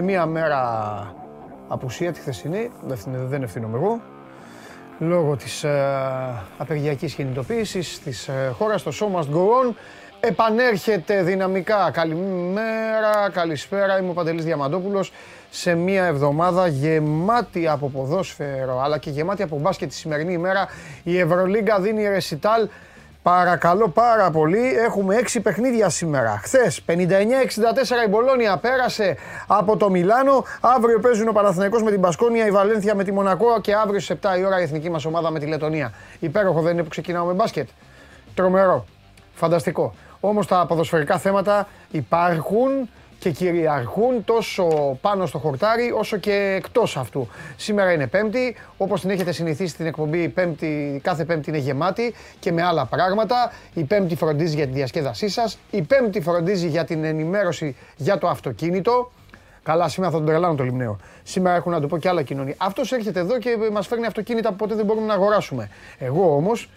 Γεια σας. Με μία μέρα απουσία τη χθεσινή, δεν- δεν ευθύνομαι εγώ, λόγω της ε, απεργιακής κινητοποίησης της ε, χώρας, το show must go on, επανέρχεται δυναμικά. Καλημέρα, καλησπέρα, είμαι ο Παντελής Διαμαντόπουλος σε μία εβδομάδα γεμάτη από ποδόσφαιρο αλλά και γεμάτη από μπάσκετ τη σημερινή ημέρα. Η Ευρωλίγκα δίνει ρεσιτάλ Παρακαλώ πάρα πολύ, έχουμε έξι παιχνίδια σήμερα. Χθες 59-64 η Μπολόνια πέρασε από το Μιλάνο. Αύριο παίζουν ο Παναθηναϊκός με την Πασκόνια, η Βαλένθια με τη Μονακό και αύριο στι 7 η ώρα η εθνική μας ομάδα με τη Λετωνία. Υπέροχο δεν είναι που ξεκινάμε με μπάσκετ. Τρομερό. Φανταστικό. Όμως τα ποδοσφαιρικά θέματα υπάρχουν και κυριαρχούν τόσο πάνω στο χορτάρι όσο και εκτός αυτού. Σήμερα είναι Πέμπτη, όπως την έχετε συνηθίσει την εκπομπή, η πέμπτη, κάθε Πέμπτη είναι γεμάτη και με άλλα πράγματα. Η Πέμπτη φροντίζει για τη διασκέδασή σας, η Πέμπτη φροντίζει για την ενημέρωση για το αυτοκίνητο. Καλά, σήμερα θα τον τρελάνω το λιμνέο. Σήμερα έχω να του πω και άλλα κοινωνία. Αυτός έρχεται εδώ και μας φέρνει αυτοκίνητα που ποτέ δεν μπορούμε να αγοράσουμε. Εγώ όμως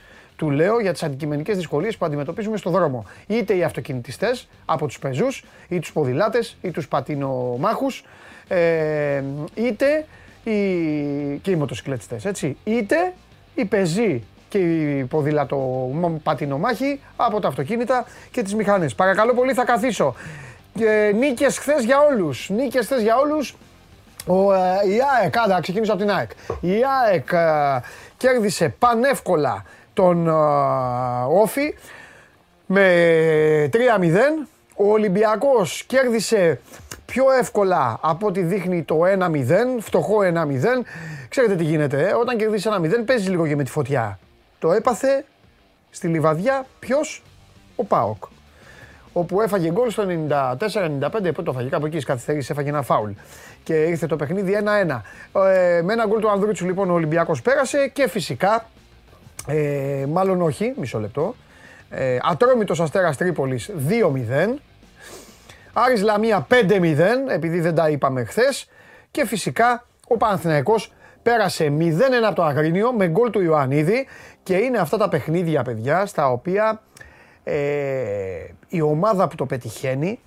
του λέω για τις αντικειμενικές δυσκολίες που αντιμετωπίζουμε στον δρόμο. Είτε οι αυτοκινητιστές από τους πεζούς, ή τους ποδηλάτες, ή τους πατινομάχους, ε, είτε οι, και οι μοτοσυκλετιστές, έτσι. Είτε οι πεζοί και οι ποδηλατο πατινομάχοι από τα αυτοκίνητα και τις μηχανές. Παρακαλώ πολύ θα καθίσω. Ε, νίκες χθες για όλους. Νίκες χθες για όλους. Ο, ε, η ΑΕΚ, άντα, ξεκινήσω από την ΑΕΚ. Η ΑΕΚ ε, κέρδισε πανεύκολα τον ε, Όφη με 3-0. Ο Ολυμπιακός κέρδισε πιο εύκολα από ό,τι δείχνει το 1-0, φτωχό 1-0. Ξέρετε τι γίνεται, ε; όταν κερδίσεις 1-0 παίζεις λίγο και με τη φωτιά. Το έπαθε στη Λιβαδιά ποιος, ο ΠΑΟΚ όπου έφαγε γκολ στο 94-95, πότε το έφαγε, κάπου εκεί στις καθυστερήσεις έφαγε ένα φάουλ. Και ήρθε το παιχνίδι 1-1. Ε, με ένα γκολ του Ανδρούτσου λοιπόν ο Ολυμπιακός πέρασε και φυσικά, ε, μάλλον όχι, μισό λεπτό, ε, Ατρόμητος Αστέρας Τρίπολης 2-0, Άρης Λαμία 5-0, επειδή δεν τα είπαμε χθες. Και φυσικά ο Παναθηναϊκός πέρασε 0-1 από το Αγρίνιο με γκολ του Ιωαννίδη και είναι αυτά τα παιχνίδια, παιδιά, στα οποία ε, η ομάδα που το πετυχαίνει,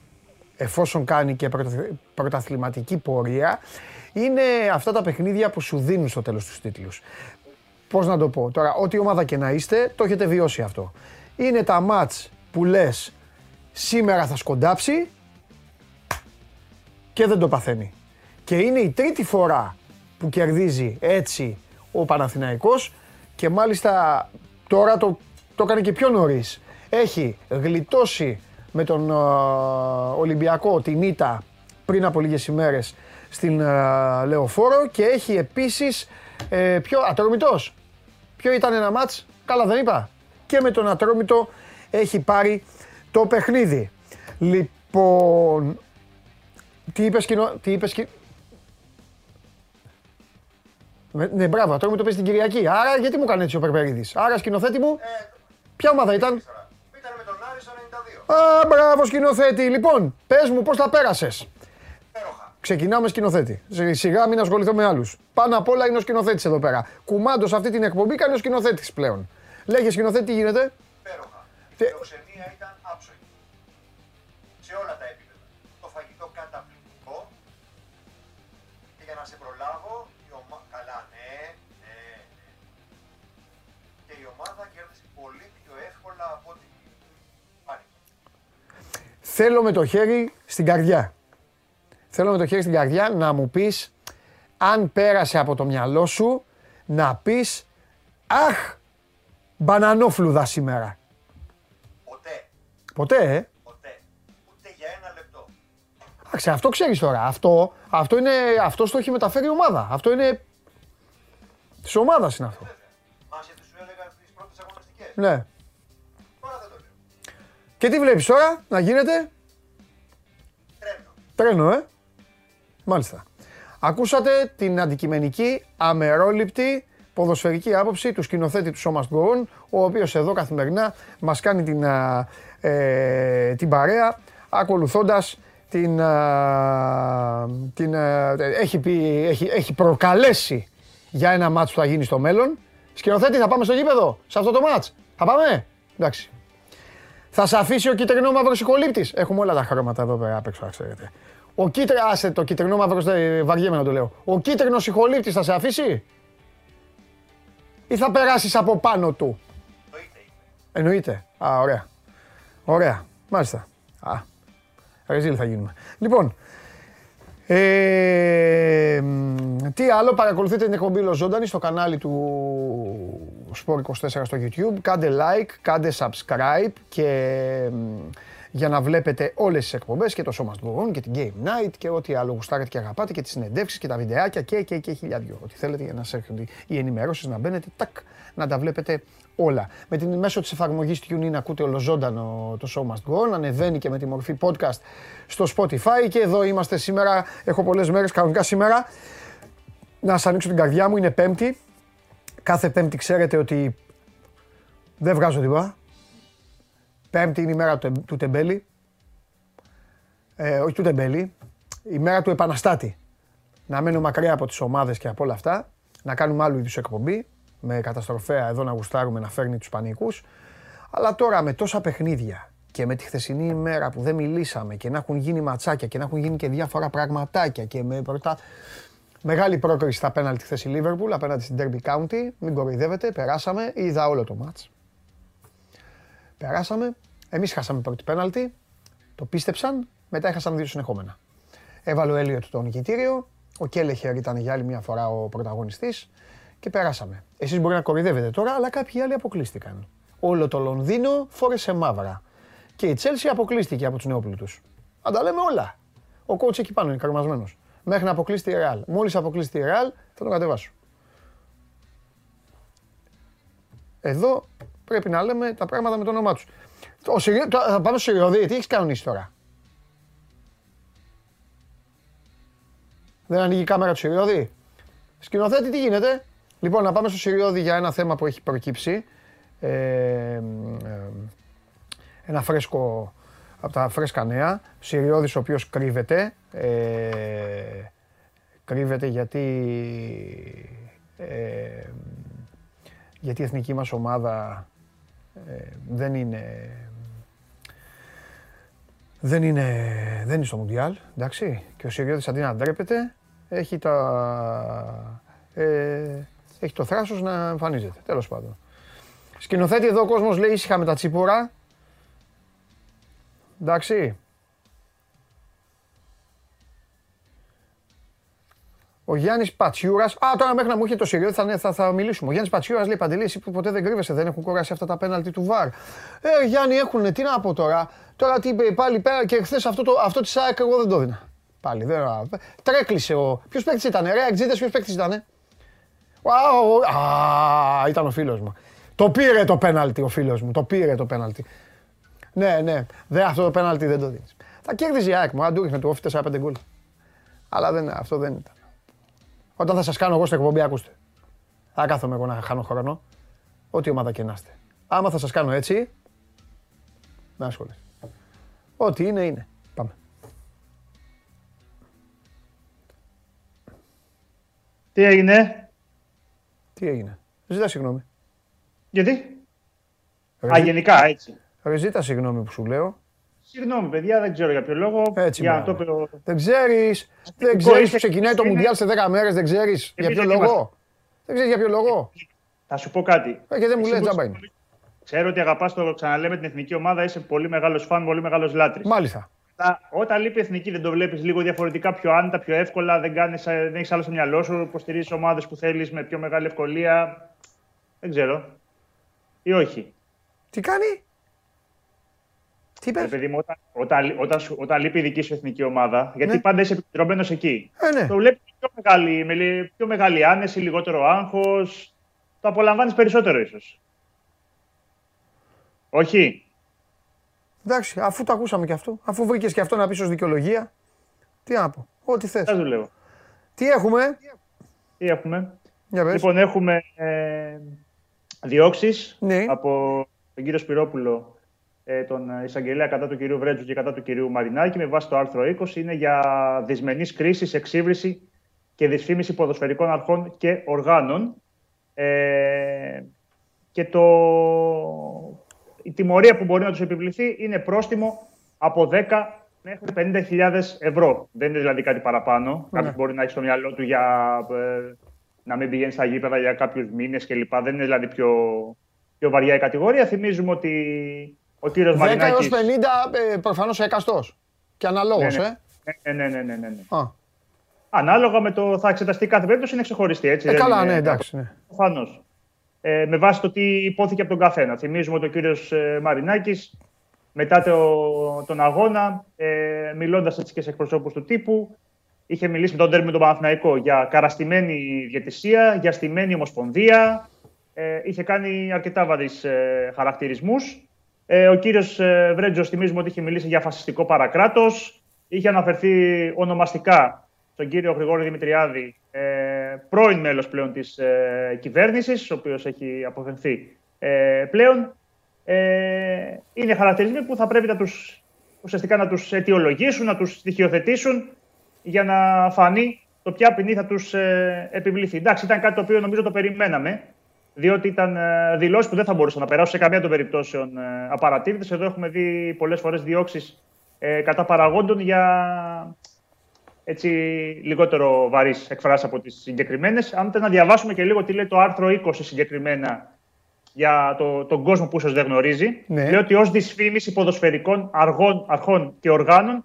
εφόσον κάνει και πρωτα- πρωταθληματική πορεία, είναι αυτά τα παιχνίδια που σου δίνουν στο τέλος τους τίτλους. Πώς να το πω, τώρα ό,τι ομάδα και να είστε, το έχετε βιώσει αυτό. Είναι τα μάτς που λες σήμερα θα σκοντάψει και δεν το παθαίνει. Και είναι η τρίτη φορά που κερδίζει έτσι ο Παναθηναϊκός και μάλιστα τώρα το, το έκανε και πιο νωρίς. Έχει γλιτώσει με τον α, Ολυμπιακό την ήττα πριν από λίγες ημέρες στην α, Λεωφόρο και έχει επίσης ε, πιο ατρόμητος. Ποιο ήταν ένα μάτς, καλά δεν είπα. Και με τον Ατρόμητο έχει πάρει το παιχνίδι. Λοιπόν, τι είπες κοινό... Τι είπες κι... Με- Ναι, μπράβο, τώρα μου το πες την Κυριακή. Άρα γιατί μου έκανε έτσι ο Περπερίδης; Άρα σκηνοθέτη μου, ποια ομάδα ήταν; Ήταν με τον Άρη στο 92. Α, μπράβο σκηνοθέτη. Λοιπόν, πες μου πώς τα πέρασες; Υπέροχα. Ξεκινάμε σκηνοθέτη. Σι- Σιγά μην ασχοληθώ με άλλους. Πάνω απ' όλα είναι ο σκηνοθέτης εδώ πέρα. Κουμάντος σε αυτή την εκπομπή κάνει ο σκηνοθέτης πλέον. Λέγε σκηνοθέτη τι γίνεται; Υπέροχα. Η Τε- φιλοξενία ήταν άψογη. Σε όλα τα επίπεδα. Το φαγητό καταπληκτικό. Και για να σε προλάβω, η ομα... καλά, ναι, ναι, ναι. Και η ομάδα κέρδισε πολύ πιο εύκολα από ό,τι πάρει. Θέλω με το χέρι στην καρδιά. Θέλω με το χέρι στην καρδιά να μου πεις αν πέρασε από το μυαλό σου να πεις Αχ, μπανανόφλουδα σήμερα. Ποτέ, Ποτέ, ε; ποτέ. Ούτε για ένα λεπτό. Εντάξει, αυτό ξέρεις τώρα. Αυτό, αυτό, είναι, αυτό το έχει μεταφέρει η ομάδα. Αυτό είναι της ομάδας είναι αυτό. Μάσε τι σου έλεγα στις πρώτες αγωνιστικές. Ναι. Τώρα δεν το λέω. Και τι βλέπεις τώρα να γίνεται; Τρένο. Τρένο, ε; Μάλιστα. Ακούσατε την αντικειμενική, αμερόληπτη, ποδοσφαιρική άποψη του σκηνοθέτη του Σώμας Γκοόν, ο οποίος εδώ καθημερινά μας κάνει την, α, ε, την παρέα, ακολουθώντας την, α, την, α, έχει, πει, έχει, έχει προκαλέσει για ένα μάτς που θα γίνει στο μέλλον. Σκηνοθέτη, θα πάμε στο γήπεδο, σε αυτό το μάτς. Θα πάμε; Εντάξει. Θα σε αφήσει ο κυτρινό μαύρος οικολήπτης. Έχουμε όλα τα χρώματα εδώ πέρα απ' έξω, να ξέρετε. Ο κίτρινο, άσε το κίτρινο μαύρο, βαριέμαι να το λέω. Ο κίτρινος συγχολήπτη θα σε αφήσει; Ή θα περάσεις από πάνω του; Εννοείται. Α, ωραία. Ωραία. Μάλιστα. Α, ρεζίλ θα γίνουμε. Λοιπόν, ε, τι άλλο, παρακολουθείτε την εκπομπή Λοζόντανη στο κανάλι του Sport 24 στο YouTube. Κάντε like, κάντε subscribe και για να βλέπετε όλες τις εκπομπές και το Show Must Go On και την Game Night και ό,τι άλλο γουστάρετε και αγαπάτε και τις συνεντεύξεις και τα βιντεάκια και και και χιλιάδιο. Ό,τι θέλετε για να σας έρχονται οι ενημερώσεις να μπαίνετε, τακ, να τα βλέπετε όλα. Με την μέσω της εφαρμογής TuneIn ακούτε ολοζώντανο το Show Must Go On, ανεβαίνει και με τη μορφή podcast στο Spotify και εδώ είμαστε σήμερα, έχω πολλές μέρες κανονικά σήμερα. Να σας ανοίξω την καρδιά μου, είναι πέμπτη. Κάθε πέμπτη ξέρετε ότι δεν βγάζω τίποτα. Πέμπτη είναι η μέρα του, του Τεμπέλη. Ε, όχι του Τεμπέλη. Η μέρα του επαναστάτη. Να μένω μακριά από τις ομάδες και από όλα αυτά. Να κάνουμε άλλου είδους εκπομπή. Με καταστροφέα εδώ να γουστάρουμε να φέρνει τους πανικούς. Αλλά τώρα με τόσα παιχνίδια και με τη χθεσινή ημέρα που δεν μιλήσαμε και να έχουν γίνει ματσάκια και να έχουν γίνει και διάφορα πραγματάκια και με πρωτά... Μεγάλη πρόκριση στα πέναλτι χθες η Liverpool απέναντι στην Derby County. Μην κοροϊδεύετε, περάσαμε, είδα όλο το μάτς. Περάσαμε. Εμείς χάσαμε πρώτη πέναλτη. Το πίστεψαν. Μετά έχασαν δύο συνεχόμενα. Έβαλε ο Έλιοτ το νικητήριο. Ο Κέλεχερ ήταν για άλλη μια φορά ο πρωταγωνιστής. Και περάσαμε. Εσείς μπορεί να κορυδεύετε τώρα, αλλά κάποιοι άλλοι αποκλείστηκαν. Όλο το Λονδίνο φόρεσε μαύρα. Και η Τσέλσι αποκλείστηκε από τους νεόπλουτους. Αν τα λέμε όλα. Ο κότσο εκεί πάνω είναι καρμασμένος. Μέχρι να αποκλείσει τη Ρεάλ. Μόλις αποκλείσει τη Ρεάλ, θα τον κατεβάσω. Εδώ Πρέπει να λέμε τα πράγματα με το όνομά τους. Θα πάμε στο Σιριώδη, τι έχεις κανονίσει τώρα; Δεν ανοίγει η κάμερα του Σιριώδη. Σκηνοθέτη, τι γίνεται; Λοιπόν, να πάμε στο Σιριώδη για ένα θέμα που έχει προκύψει. Ε, ε, ένα φρέσκο από τα φρέσκα νέα. Σιριώδης ο οποίος κρύβεται. Ε, κρύβεται γιατί ε, γιατί η εθνική μας ομάδα ε, δεν είναι... Δεν είναι, δεν είναι στο Μουντιάλ, εντάξει. Και ο Σιριώτης αντί να ντρέπεται, έχει, τα, ε, έχει το θράσος να εμφανίζεται, τέλος πάντων. Σκηνοθέτη εδώ ο κόσμος λέει ήσυχα με τα τσίπουρα. Εντάξει. Ο Γιάννης Πατσιούρας. Α, τώρα μέχρι να μου είχε το Σιριώδη θα, θα, θα μιλήσουμε. Ο Γιάννης Πατσιούρας λέει Παντελή, εσύ που ποτέ δεν κρύβεσαι, δεν έχουν κουράσει αυτά τα πέναλτι του Βαρ. Ε, Γιάννη, έχουν, τι να πω τώρα. Τώρα τι είπε πάλι πέρα και χθες αυτό, το, αυτό της ΣΑΕΚ εγώ δεν το δίνα. Πάλι δεν. Τρέκλεισε ο. Ποιος παίκτης ήταν, ρε, εξήτε ποιος παίκτης ήταν. Α, ήταν ο φίλος μου. Το πήρε το πέναλτι ο φίλος μου. Το πήρε το πέναλτι. Ναι, ναι. Δε, αυτό το πέναλτι δεν το δίνεις. Θα κέρδιζε η ΑΕΚ μου, αν του ρίχνε του 4-5 γκολ. Αλλά δεν, αυτό δεν ήταν. Όταν θα σας κάνω εγώ στην εκπομπή, ακούστε. Θα κάθομαι εγώ να χάνω χρόνο. Ό,τι ομάδα και να είστε. Άμα θα σας κάνω έτσι, με ασχολείς. Ό,τι είναι, είναι. Πάμε. Τι έγινε; Τι έγινε; Ζήτα συγγνώμη. Γιατί; Α, γενικά, έτσι. Ρε, ζήτα συγγνώμη που σου λέω. Συγγνώμη, παιδιά, δεν ξέρω για ποιο λόγο. Έτσι, για το προ... Δεν ξέρεις. Δεν ξέρεις που ξεκινάει το Μουντιάλ σε 10 μέρες, δεν ξέρεις. Για ποιο λόγο. Δεν ξέρεις για ποιο λόγο. Θα σου πω κάτι. Ε, και δεν μου λες, τζάμπα είναι. Ξέρω ότι αγαπάς το ξαναλέμε την εθνική ομάδα, είσαι πολύ μεγάλος φαν, πολύ μεγάλος λάτρης. Μάλιστα. Όταν λείπει η εθνική, δεν το βλέπεις λίγο διαφορετικά, πιο άνετα, πιο εύκολα, δεν, κάνεις, ε, δεν έχεις άλλο στο μυαλό σου, υποστηρίζεις ομάδες που θέλεις με πιο μεγάλη ευκολία. Δεν ξέρω. Ή όχι. Τι κάνει; Τι είπες; Παιδί μου, όταν, όταν, όταν, όταν, λείπει η δική σου εθνική ομάδα, γιατί ναι. πάντα είσαι επικεντρωμένο εκεί. Ε, ναι. Το βλέπεις πιο μεγάλη, με πιο μεγάλη άνεση, λιγότερο άγχος. Το απολαμβάνεις περισσότερο, ίσως. Όχι; Εντάξει, αφού το ακούσαμε και αυτό, αφού βρήκες και αυτό να πεις ως δικαιολογία, τι να πω. Ό,τι θες. Τι έχουμε; Τι έχουμε; Λοιπόν, έχουμε ε, διώξεις ναι. από τον κύριο Σπυρόπουλο ε, τον εισαγγελέα κατά του κυρίου Βρέτζου και κατά του κυρίου Μαρινάκη με βάση το άρθρο 20 είναι για δυσμενής κρίσης, εξύβριση και δυσφήμιση ποδοσφαιρικών αρχών και οργάνων. Ε, και το, η τιμωρία που μπορεί να τους επιβληθεί είναι πρόστιμο από 10 μέχρι 50.000 ευρώ. Δεν είναι δηλαδή κάτι παραπάνω. Ναι. Κάποιος μπορεί να έχει στο μυαλό του για ε, να μην πηγαίνει στα γήπεδα για κάποιους μήνες κλπ. Δεν είναι δηλαδή πιο, πιο βαριά η κατηγορία. Θυμίζουμε ότι ο κύριο Μαρινάκης. 10 έω 50 προφανώς έκαστος. Και αναλόγως, ναι, ναι. ε. Ναι, ναι, ναι. ναι, ναι. Α. Ανάλογα με το θα εξεταστεί κάθε περίπτωση είναι ξεχωριστή. Έτσι, ε, καλά, ναι, εντάξει. Ναι. Προφανώς. Ε, με βάση το τι υπόθηκε από τον καθένα. Θυμίζουμε ότι ο κύριος ε, Μαρινάκης μετά το, τον αγώνα, ε, μιλώντας έτσι και σε εκπροσώπους του τύπου, είχε μιλήσει με τον τέρμι τον Παναθηναϊκό για καραστημένη διαιτησία, για στημένη ομοσπονδία. Ε, είχε κάνει αρκετά βαρύς ε, χαρακτηρισμούς. Ε, ο κύριος ε, Βρέτζος, θυμίζουμε ότι είχε μιλήσει για φασιστικό παρακράτος. Είχε αναφερθεί ονομαστικά στον κύριο Γρηγόρη Δημητριάδη, ε, πρώην μέλος πλέον της ε, κυβέρνησης, ο οποίος έχει αποφευθεί ε, πλέον. Ε, είναι χαρακτηρισμοί που θα πρέπει να τους, ουσιαστικά να τους αιτιολογήσουν, να τους στοιχειοθετήσουν για να φανεί το ποια ποινή θα τους ε, επιβληθεί. Εντάξει, ήταν κάτι το οποίο νομίζω το περιμέναμε, διότι ήταν ε, δηλώσεις που δεν θα μπορούσαν να περάσουν σε καμία των περιπτώσεων ε, απαρατήρητες. Εδώ έχουμε δει πολλές φορές διώξεις ε, κατά παραγόντων για έτσι, λιγότερο βαρύς εκφράσεις από τις συγκεκριμένες. Αν να διαβάσουμε και λίγο τι λέει το άρθρο 20 συγκεκριμένα για το, τον κόσμο που ίσω δεν γνωρίζει. Ναι. Λέει ότι ως δυσφήμιση ποδοσφαιρικών αργών, αρχών και οργάνων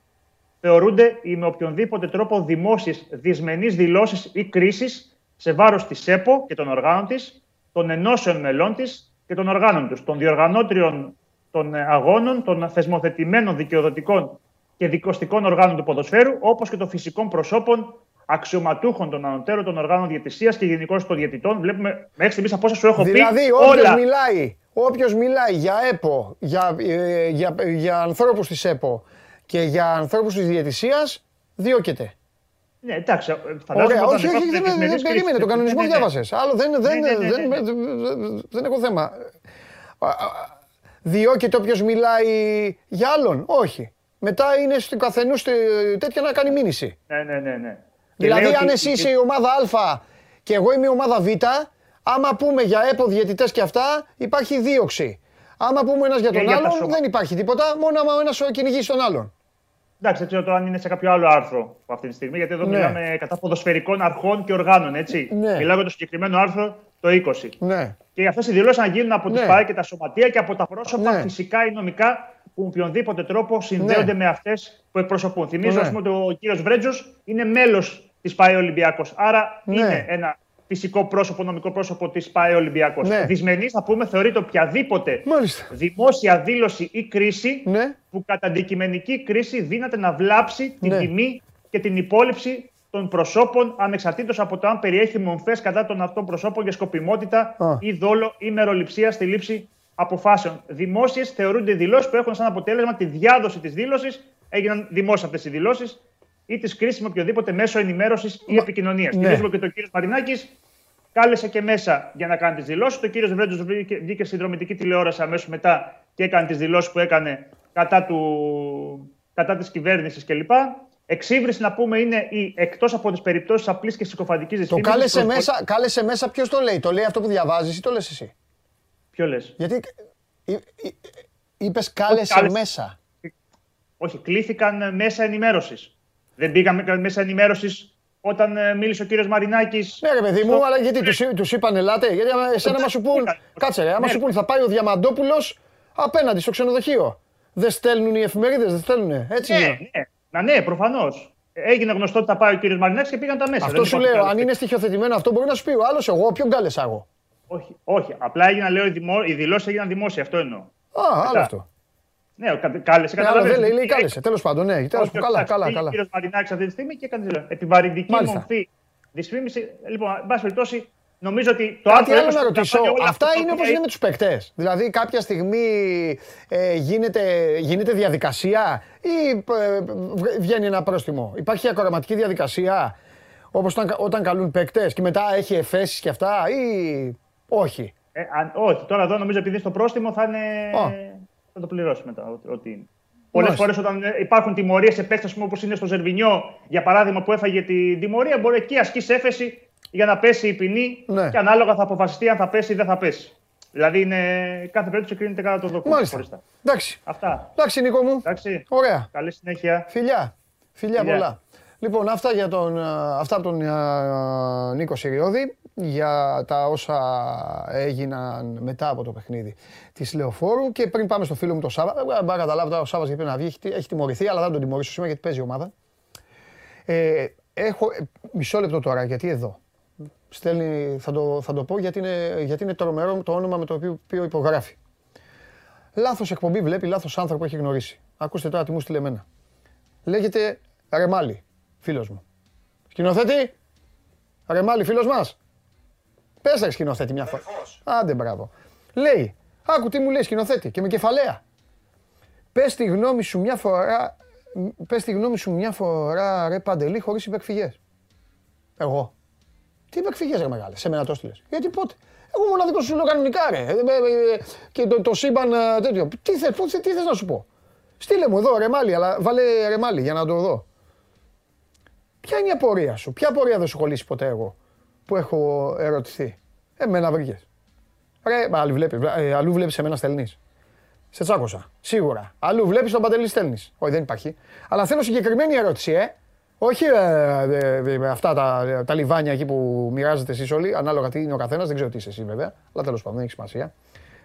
θεωρούνται ή με οποιονδήποτε τρόπο δημόσιες δυσμενείς δηλώσεις ή κρίσεις σε βάρος της ΕΠΟ και των οργάνων της, των ενώσεων μελών της και των οργάνων τους, των διοργανώτριων των αγώνων, των θεσμοθετημένων δικαιοδοτικών και δικοστικών οργάνων του ποδοσφαίρου, όπως και των φυσικών προσώπων αξιωματούχων των ανωτέρων των οργάνων διαιτησίας και γενικώ των διαιτητών. Βλέπουμε μέχρι στιγμή από όσα σου έχω δηλαδή, πει. Δηλαδή, όποιο μιλάει, όποιος μιλάει για ΕΠΟ, για, ε, για, για ανθρώπους της ΕΠΟ και για ανθρώπους της διαιτησίας, διώκεται. Ναι, εντάξει, φαντάζομαι Ωραία, όχι, όχι, δεν, δεν περίμενε, τον κανονισμό ναι, ναι, ναι. διάβασες. Άλλο δεν, δεν, δεν, δεν έχω θέμα. Διώκεται όποιος μιλάει για άλλον, όχι. Μετά είναι στο καθενού τέτοια να κάνει μήνυση. Ναι, ναι, ναι. ναι. Δηλαδή, αν εσύ είσαι η ομάδα Α και εγώ είμαι η ομάδα Β, άμα πούμε για ΕΠΟ διαιτητές και αυτά, υπάρχει δίωξη. Άμα πούμε ένας για τον άλλον, δεν υπάρχει τίποτα. Μόνο άμα ο ένας κυνηγήσει τον άλλον. Εντάξει, δεν ξέρω τώρα αν είναι σε κάποιο άλλο άρθρο αυτή τη στιγμή, γιατί εδώ ναι. μιλάμε κατά ποδοσφαιρικών αρχών και οργάνων. Έτσι. Ναι. Μιλάω για το συγκεκριμένο άρθρο το 20. Ναι. Και αυτές οι δηλώσεις να γίνουν από ναι. τι ΠΑΕ και τα σωματεία και από τα πρόσωπα ναι. φυσικά ή νομικά που με οποιονδήποτε τρόπο συνδέονται ναι. με αυτές που εκπροσωπούν. Θυμίζω, ναι. ότι ο κύριος Βρέτζος είναι μέλος της ΠΑΕ Ολυμπιακός. Άρα ναι. είναι ένα φυσικό πρόσωπο, νομικό πρόσωπο της ΠΑΕ Ολυμπιακός. Ναι. Δυσμενή, θα πούμε, θεωρείται οποιαδήποτε Μάλιστα. δημόσια δήλωση ή κρίση ναι. που κατά αντικειμενική κρίση δύναται να βλάψει την ναι. τιμή και την υπόλοιψη των προσώπων ανεξαρτήτως από το αν περιέχει μομφές κατά των αυτών προσώπων για σκοπιμότητα ή δόλο ή μεροληψία στη λήψη αποφάσεων. Δημόσιες θεωρούνται δηλώσεις που έχουν σαν αποτέλεσμα τη διάδοση της δήλωσης. Έγιναν δημόσιες αυτές οι δηλώσεις ή της κρίσης με οποιοδήποτε μέσο ενημέρωσης ή επικοινωνίας. Ναι. Θυμίζουμε και ο κύριο Μαρινάκης κάλεσε και μέσα για να κάνει τις δηλώσεις. Το κύριος Βρέντζο βγήκε στην δρομητική τηλεόραση αμέσως μετά και έκανε τις δηλώσεις που έκανε κατά, του, κατά της κυβέρνησης κλπ. Εξύβριση, να πούμε, είναι η εκτός από τις περιπτώσεις απλής και συκοφαντικής δυσφήμιση. Το κάλεσε μέσα, κάλεσε μέσα ποιος το λέει. Το λέει αυτό που διαβάζεις ή το λες εσύ; Ποιο λες; Γιατί είπες κάλεσε μέσα. Όχι, κλήθηκαν μέσα ενημέρωσης. Δεν πήγαμε μέσα ενημέρωσης όταν ε, μίλησε ο κύριος Μαρινάκης. Ναι, ρε παιδί μου, αλλά γιατί τους είπαν ελάτε. Γιατί εσένα μα σου πούν. Κάτσε, ρε, άμα ναι. σου πούν θα πάει ο Διαμαντόπουλος απέναντι στο ξενοδοχείο. Δεν στέλνουν οι εφημερίδες, δεν στέλνουν. Έτσι ναι, ναι. Να, ναι, προφανώς. Έγινε γνωστό ότι θα πάει ο κύριος Μαρινάκης και πήγαν τα μέσα. Αυτό σου λέω. Αν είναι στοιχειοθετημένο αυτό, μπορεί να σου πει ο άλλος, εγώ, ποιον κάλεσα εγώ. Όχι, όχι. Απλά έγιναν, λέω, οι δηλώσεις έγιναν δημόσια. Αυτό εννοώ. Α, άλλο αυτό. Ναι, κάλεσε. Ναι, αλλά δεν λέει, λέει κάλεσε. Τέλος πάντων, ναι. Τέλος, όχι, καλά, καλά, καλά. Ο κύριος Μαρινάκης αυτή τη στιγμή και έκανε επιβαρυντική μορφή δυσφήμιση. Λοιπόν, εν πάση περιπτώσει, νομίζω ότι το Κάτι άλλο να ρωτήσω. Αυτά είναι όπως είναι με τους παικτέ. Δηλαδή, κάποια στιγμή ε, γίνεται, γίνεται διαδικασία ή ε, βγαίνει ένα πρόστιμο. Υπάρχει ακροματική διαδικασία όπως όταν, όταν καλούν παικτέ και μετά έχει εφέσεις και αυτά ή όχι; Ε, αν, όχι, τώρα εδώ νομίζω επειδή στο πρόστιμο θα είναι. Θα το πληρώσει μετά. Ότι Πολλές φορές όταν ε, υπάρχουν τιμωρίες σε παίκτε όπως είναι στο Ζερβινιό, για παράδειγμα, που έφαγε την τιμωρία, μπορεί εκεί ασκήσει έφεση για να πέσει η ποινή ναι. και ανάλογα θα αποφασιστεί αν θα πέσει ή δεν θα πέσει. Δηλαδή είναι κάθε περίπτωση κρίνεται κατά το δοκό. Μάλιστα. Εντάξει. Αυτά. Εντάξει, Νίκο μου. Εντάξει. Ωραία. Καλή συνέχεια. Φιλιά. Φιλιά, πολλά. Λοιπόν, αυτά, για τον, αυτά από τον Νίκο Σιριώδη για τα όσα έγιναν μετά από το παιχνίδι της Λεωφόρου. Και πριν πάμε στο φίλο μου το Σάβα, δεν μπορώ να καταλάβω ο Σάβας γιατί να βγει, έχει, έχει τιμωρηθεί, αλλά δεν τον τιμωρήσω σήμερα γιατί παίζει η ομάδα. Ε, έχω ε, μισό λεπτό τώρα, γιατί εδώ. Στέλνει, θα το, θα το πω γιατί είναι, γιατί είναι τρομερό το όνομα με το οποίο, υπογράφει. Λάθος εκπομπή βλέπει, λάθος άνθρωπο έχει γνωρίσει. Ακούστε τώρα τι μου στείλε εμένα. Λέγεται Ρεμάλι, φίλος μου. Σκηνοθέτη, Ρεμάλι, φίλος μας. Πες ρε σκηνοθέτη μια φορά. Άντε μπράβο. Λέει, άκου τι μου λέει σκηνοθέτη και με κεφαλαία. Πες τη γνώμη σου μια φορά, πες τη γνώμη σου μια φορά ρε Παντελή χωρίς υπεκφυγές. Εγώ. Τι υπεκφυγές ρε μεγάλε, σε μένα το στείλες. Γιατί πότε; Εγώ μοναδικό σου λέω κανονικά ρε. Ε, ε, ε, και το, το σύμπαν τέτοιο. Τι θες, τι θες να σου πω; Στείλε μου εδώ ρεμάλι, αλλά βάλε ρεμάλι για να το δω. Ποια είναι η απορία σου, ποια απορία δεν σου κολλήσει ποτέ εγώ που έχω ερωτηθεί; Εμένα βρήκες. Ρε, αλλού βλέπεις, ε, αλλού βλέπεις εμένα στέλνεις. Σε τσάκωσα. Σίγουρα. Αλλού βλέπεις τον Παντελή στέλνεις. Όχι, δεν υπάρχει. Αλλά θέλω συγκεκριμένη ερώτηση, ε. Όχι ε, ε, αυτά τα, τα λιβάνια εκεί που μοιράζετε εσείς όλοι, ανάλογα τι είναι ο καθένας, δεν ξέρω τι είσαι εσύ βέβαια, αλλά τέλος πάντων δεν έχει σημασία.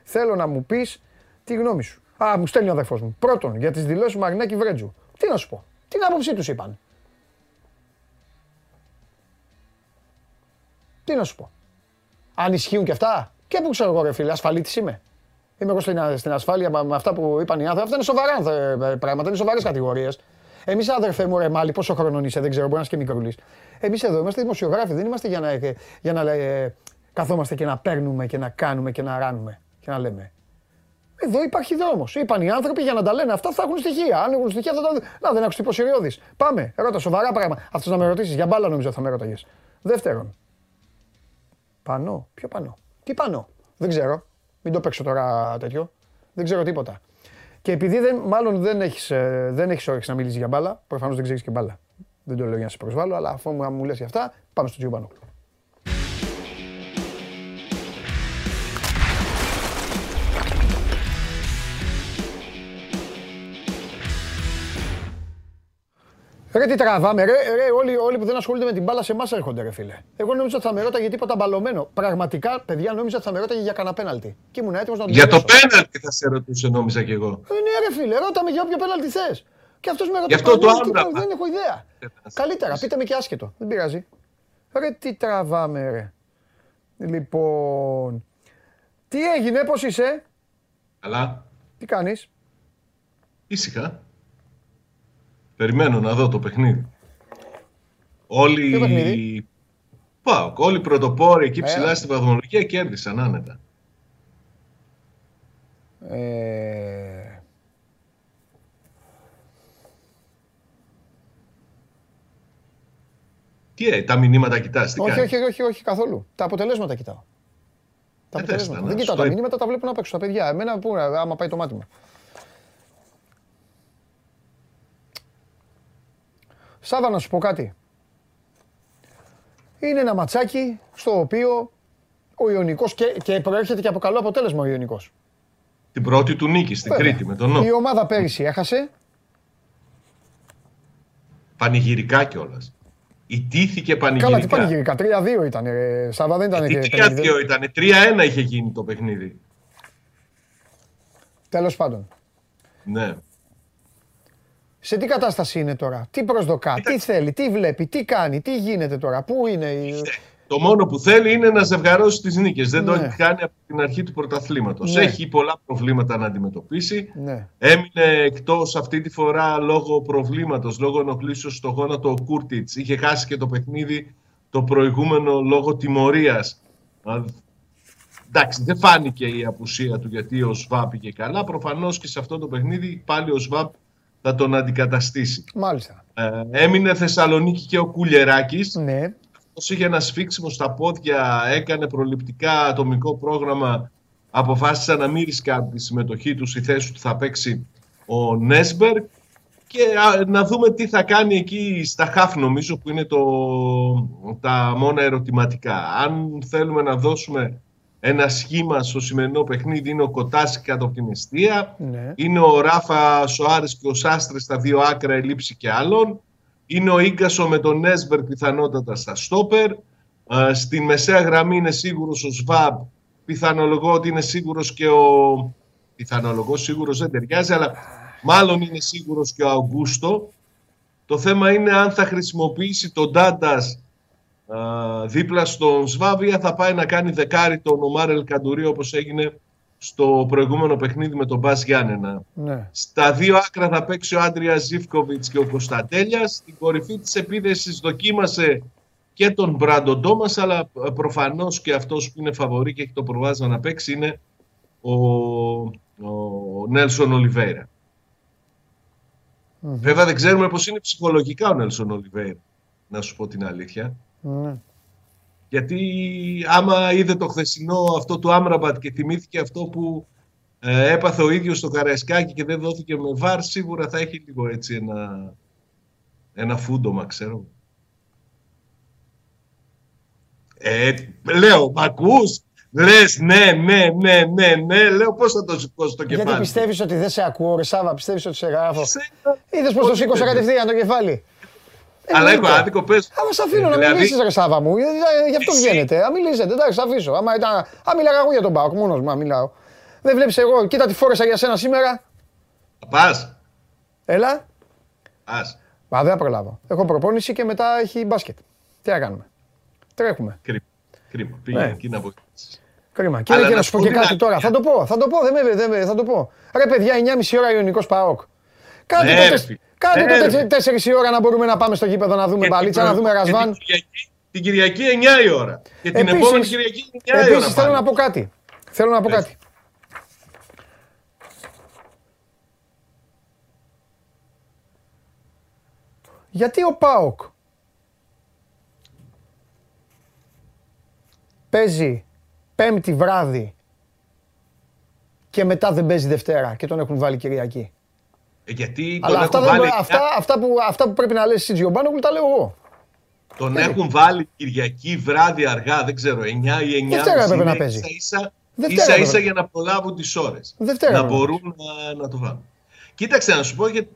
Θέλω να μου πεις τη γνώμη σου. Α, μου στέλνει ο αδερφός μου. Πρώτον, για τις δηλώσεις του Μαρινάκη Βρέτζου. Τι να σου πω. Τι άποψή τους είπαν. Τι να σου πω. Αν ισχύουν και αυτά. Και πού ξέρω εγώ, ρε φίλε, ασφαλίτης είμαι. Είμαι εγώ στην, στην ασφάλεια με αυτά που είπαν οι άνθρωποι. Αυτά είναι σοβαρά ε, πράγματα, είναι σοβαρές κατηγορίες. Εμείς, αδερφέ μου, ρε Μάλι, πόσο χρόνο είσαι, δεν ξέρω, μπορεί να είσαι και μικρούλης. Εμείς εδώ είμαστε δημοσιογράφοι, δεν είμαστε για να, ε, για να ε, καθόμαστε και να παίρνουμε και να κάνουμε και να ράνουμε και να λέμε. Εδώ υπάρχει δρόμος. Είπαν οι άνθρωποι για να τα λένε αυτά θα έχουν στοιχεία. Αν έχουν στοιχεία θα τα δουν. Να δεν άκουσε τύπο Πάμε, ρώτα σοβαρά πράγματα. Αυτός να με ρωτήσεις για μπάλα νομίζω θα με ρώταγε. Δεύτερον, Πανώ. Ποιο πανώ. Τι πανώ. Δεν ξέρω. Μην το παίξω τώρα τέτοιο. Δεν ξέρω τίποτα. Και επειδή δεν, μάλλον δεν έχεις ε, δεν έχεις όρεξη να μιλήσεις για μπάλα, προφανώς δεν ξέρεις και μπάλα. Δεν το λέω για να σε προσβάλλω, αλλά αφού μου λες για αυτά, πάμε στο Τζιουμπάνο. Ρε τι τραβάμε, ρε, ρε όλοι, όλοι που δεν ασχολούνται με την μπάλα σε εμάς έρχονται, ρε φίλε. Εγώ νόμιζα ότι θα με ρώταγε τίποτα μπαλωμένο. Πραγματικά, παιδιά, νόμιζα ότι θα με ρώταγε για κανένα πέναλτι. Και ήμουν έτοιμος να το Για το πέναλτι θα σε ρωτούσε, νόμιζα κι εγώ. Ε, ναι, ρε φίλε, ρώτα για όποιο πέναλτι θες. Και αυτός με ρωτάει. Γι' αυτό το άλλο. Δεν έχω ιδέα. Καλύτερα, πείτε με και άσχετο. Δεν πειράζει. Ρε τι τραβάμε, ρε. Λοιπόν. Τι έγινε, πώς είσαι; Καλά. Τι κάνεις; Ήσυχα. Περιμένω να δω το παιχνίδι. Όλοι. Πάω. Όλοι οι πρωτοπόροι εκεί ψηλά στην βαθμολογία κέρδισαν άνετα. Ε... Τι ε, τα μηνύματα κοιτάς, τι όχι, όχι, όχι, όχι, καθόλου. Τα αποτελέσματα κοιτάω. Τα ε, αποτελέσματα. Δεν κοιτάω τα μηνύματα, τα βλέπω να παίξω τα παιδιά. Εμένα πού, άμα πάει το μάτι μου. Σάβα να σου πω κάτι. Είναι ένα ματσάκι στο οποίο ο Ιωνικός και, και προέρχεται και από καλό αποτέλεσμα ο Ιωνικός. Την πρώτη του νίκη στην Κρήτη με τον Νότο. Η ομάδα πέρυσι έχασε. Πανηγυρικά κιόλας. Ιτήθηκε πανηγυρικά. Καλά, τι πανηγυρικά. 3-2 ήταν. Σάβα δεν ήταν. 3-2 ήταν. 3-1 είχε γίνει το παιχνίδι. Τέλος πάντων. Ναι. Σε τι κατάσταση είναι τώρα, τι προσδοκά, τι θέλει, τι βλέπει, τι κάνει, τι γίνεται τώρα, πού είναι η... Το μόνο που θέλει είναι να ζευγαρώσει τις νίκες. Δεν το ναι. έχει κάνει από την αρχή του πρωταθλήματος. Ναι. Έχει πολλά προβλήματα να αντιμετωπίσει. Ναι. Έμεινε εκτός αυτή τη φορά λόγω προβλήματος, λόγω ενοχλήσεως στο γόνατο ο Κούρτιτς. Είχε χάσει και το παιχνίδι το προηγούμενο λόγω τιμωρίας. Εντάξει, δεν φάνηκε η απουσία του γιατί ο Σβάπ πήγε καλά. Προφανώς και σε αυτό το παιχνίδι πάλι ο Σβάπ θα τον αντικαταστήσει. Μάλιστα. Ε, έμεινε Θεσσαλονίκη και ο Κουλεράκης. Ναι. Όσο είχε ένα σφίξιμο στα πόδια, έκανε προληπτικά ατομικό πρόγραμμα, αποφάσισα να μην ρισκάρει τη συμμετοχή τους στη θέση του θα παίξει ο Νέσμπεργκ και να δούμε τι θα κάνει εκεί στα χάφ νομίζω που είναι το, τα μόνα ερωτηματικά. Αν θέλουμε να δώσουμε ένα σχήμα στο σημερινό παιχνίδι είναι ο Κοτάση κάτω από την αιστεία. Ναι. Είναι ο Ράφα Σοάρης και ο Σάστρες στα δύο άκρα ελήψη και άλλων. Είναι ο Ίγκασο με τον Νέσμπερ πιθανότατα στα στόπερ. Στην μεσαία γραμμή είναι σίγουρος ο Σβάμπ. Πιθανολογώ ότι είναι σίγουρος και ο... Πιθανολογώ σίγουρος δεν ταιριάζει, αλλά μάλλον είναι σίγουρος και ο Αγκούστο. Το θέμα είναι αν θα χρησιμοποιήσει τον Ντάντας δίπλα στον Σβάβια θα πάει να κάνει δεκάρι τον Ομάρ Καντουρί όπως έγινε στο προηγούμενο παιχνίδι με τον Μπάς Γιάννενα. Ναι. Στα δύο άκρα θα παίξει ο Άντρια Ζήφκοβιτς και ο Κωνσταντέλιας. Στην κορυφή της επίδεσης δοκίμασε και τον Μπράντο Ντόμας, αλλά προφανώς και αυτός που είναι φαβορή και έχει το προβάδισμα να παίξει είναι ο, ο Νέλσον Ολιβέηρα. Βέβαια δεν ξέρουμε πώς είναι ψυχολογικά ο Νέλσον Ολιβέηρα, να σου πω την αλήθεια. Ναι. Γιατί άμα είδε το χθεσινό αυτό του Άμραμπατ και θυμήθηκε αυτό που ε, έπαθε ο ίδιος στο Καραϊσκάκι και δεν δόθηκε με βάρ, σίγουρα θα έχει λίγο έτσι ένα, ένα φούντομα, ξέρω. Ε, λέω, μ' ακούς, λες ναι, ναι, ναι, ναι, ναι, λέω πώς θα το σηκώσω το κεφάλι; Γιατί πιστεύεις ότι δεν σε ακούω, ρε Σάβα, πιστεύεις ότι σε γράφω; Είδες πώς το σήκωσα κατευθείαν το κεφάλι; Αλλά έχω άδικο, πες. Άμα σε αφήνω να δηλαδή... μιλήσει, ρε Σάβα μου, γι' αυτό βγαίνετε. Α μιλήσετε, εντάξει, θα αφήσω. Άμα ήταν... Α, μιλάγα εγώ για τον Πάοκ, μόνος μου, μιλάω. Δεν βλέπεις εγώ, κοίτα τι φόρεσα για σένα σήμερα. Πας. Έλα. Πας. Μα δεν προλάβω. Έχω προπόνηση και μετά έχει μπάσκετ. Τι να κάνουμε; Τρέχουμε. Κρίμα. Κρίμα. Πήγαινε ναι. εκεί να βοηθήσεις. Κρίμα. Και να σου πω και κάτι τώρα. Θα το πω, θα το πω, δεν με, θα το πω. Ρε παιδιά, 9,5 ώρα Ιωνικός Πάοκ. Κάτι ναι, Κάντε το 4 η ώρα να μπορούμε να πάμε στο γήπεδο να δούμε μπαλίτσα, να δούμε ρασβάν. Την Κυριακή 9 η ώρα. Και την επόμενη Κυριακή 9 η ώρα. Επίσης θέλω να πω κάτι. Θέλω να πω κάτι. Γιατί ο ΠΑΟΚ παίζει πέμπτη βράδυ και μετά δεν παίζει Δευτέρα και τον έχουν βάλει Κυριακή; Ε, γιατί Αλλά αυτά, βάλει... αυτά, αυτά, που, αυτά που πρέπει να λες εσύ Τζιομπάνογλου τα λέω εγώ. Τον έχουν βάλει Κυριακή βράδυ αργά, δεν ξέρω, 9 ή 9. Δευτέρα έπρεπε να παίζει. Ίσα ίσα, ίσα, για να προλάβουν τις ώρες. Να μπορούν να, να το βάλουν. Κοίταξε να σου πω, γιατί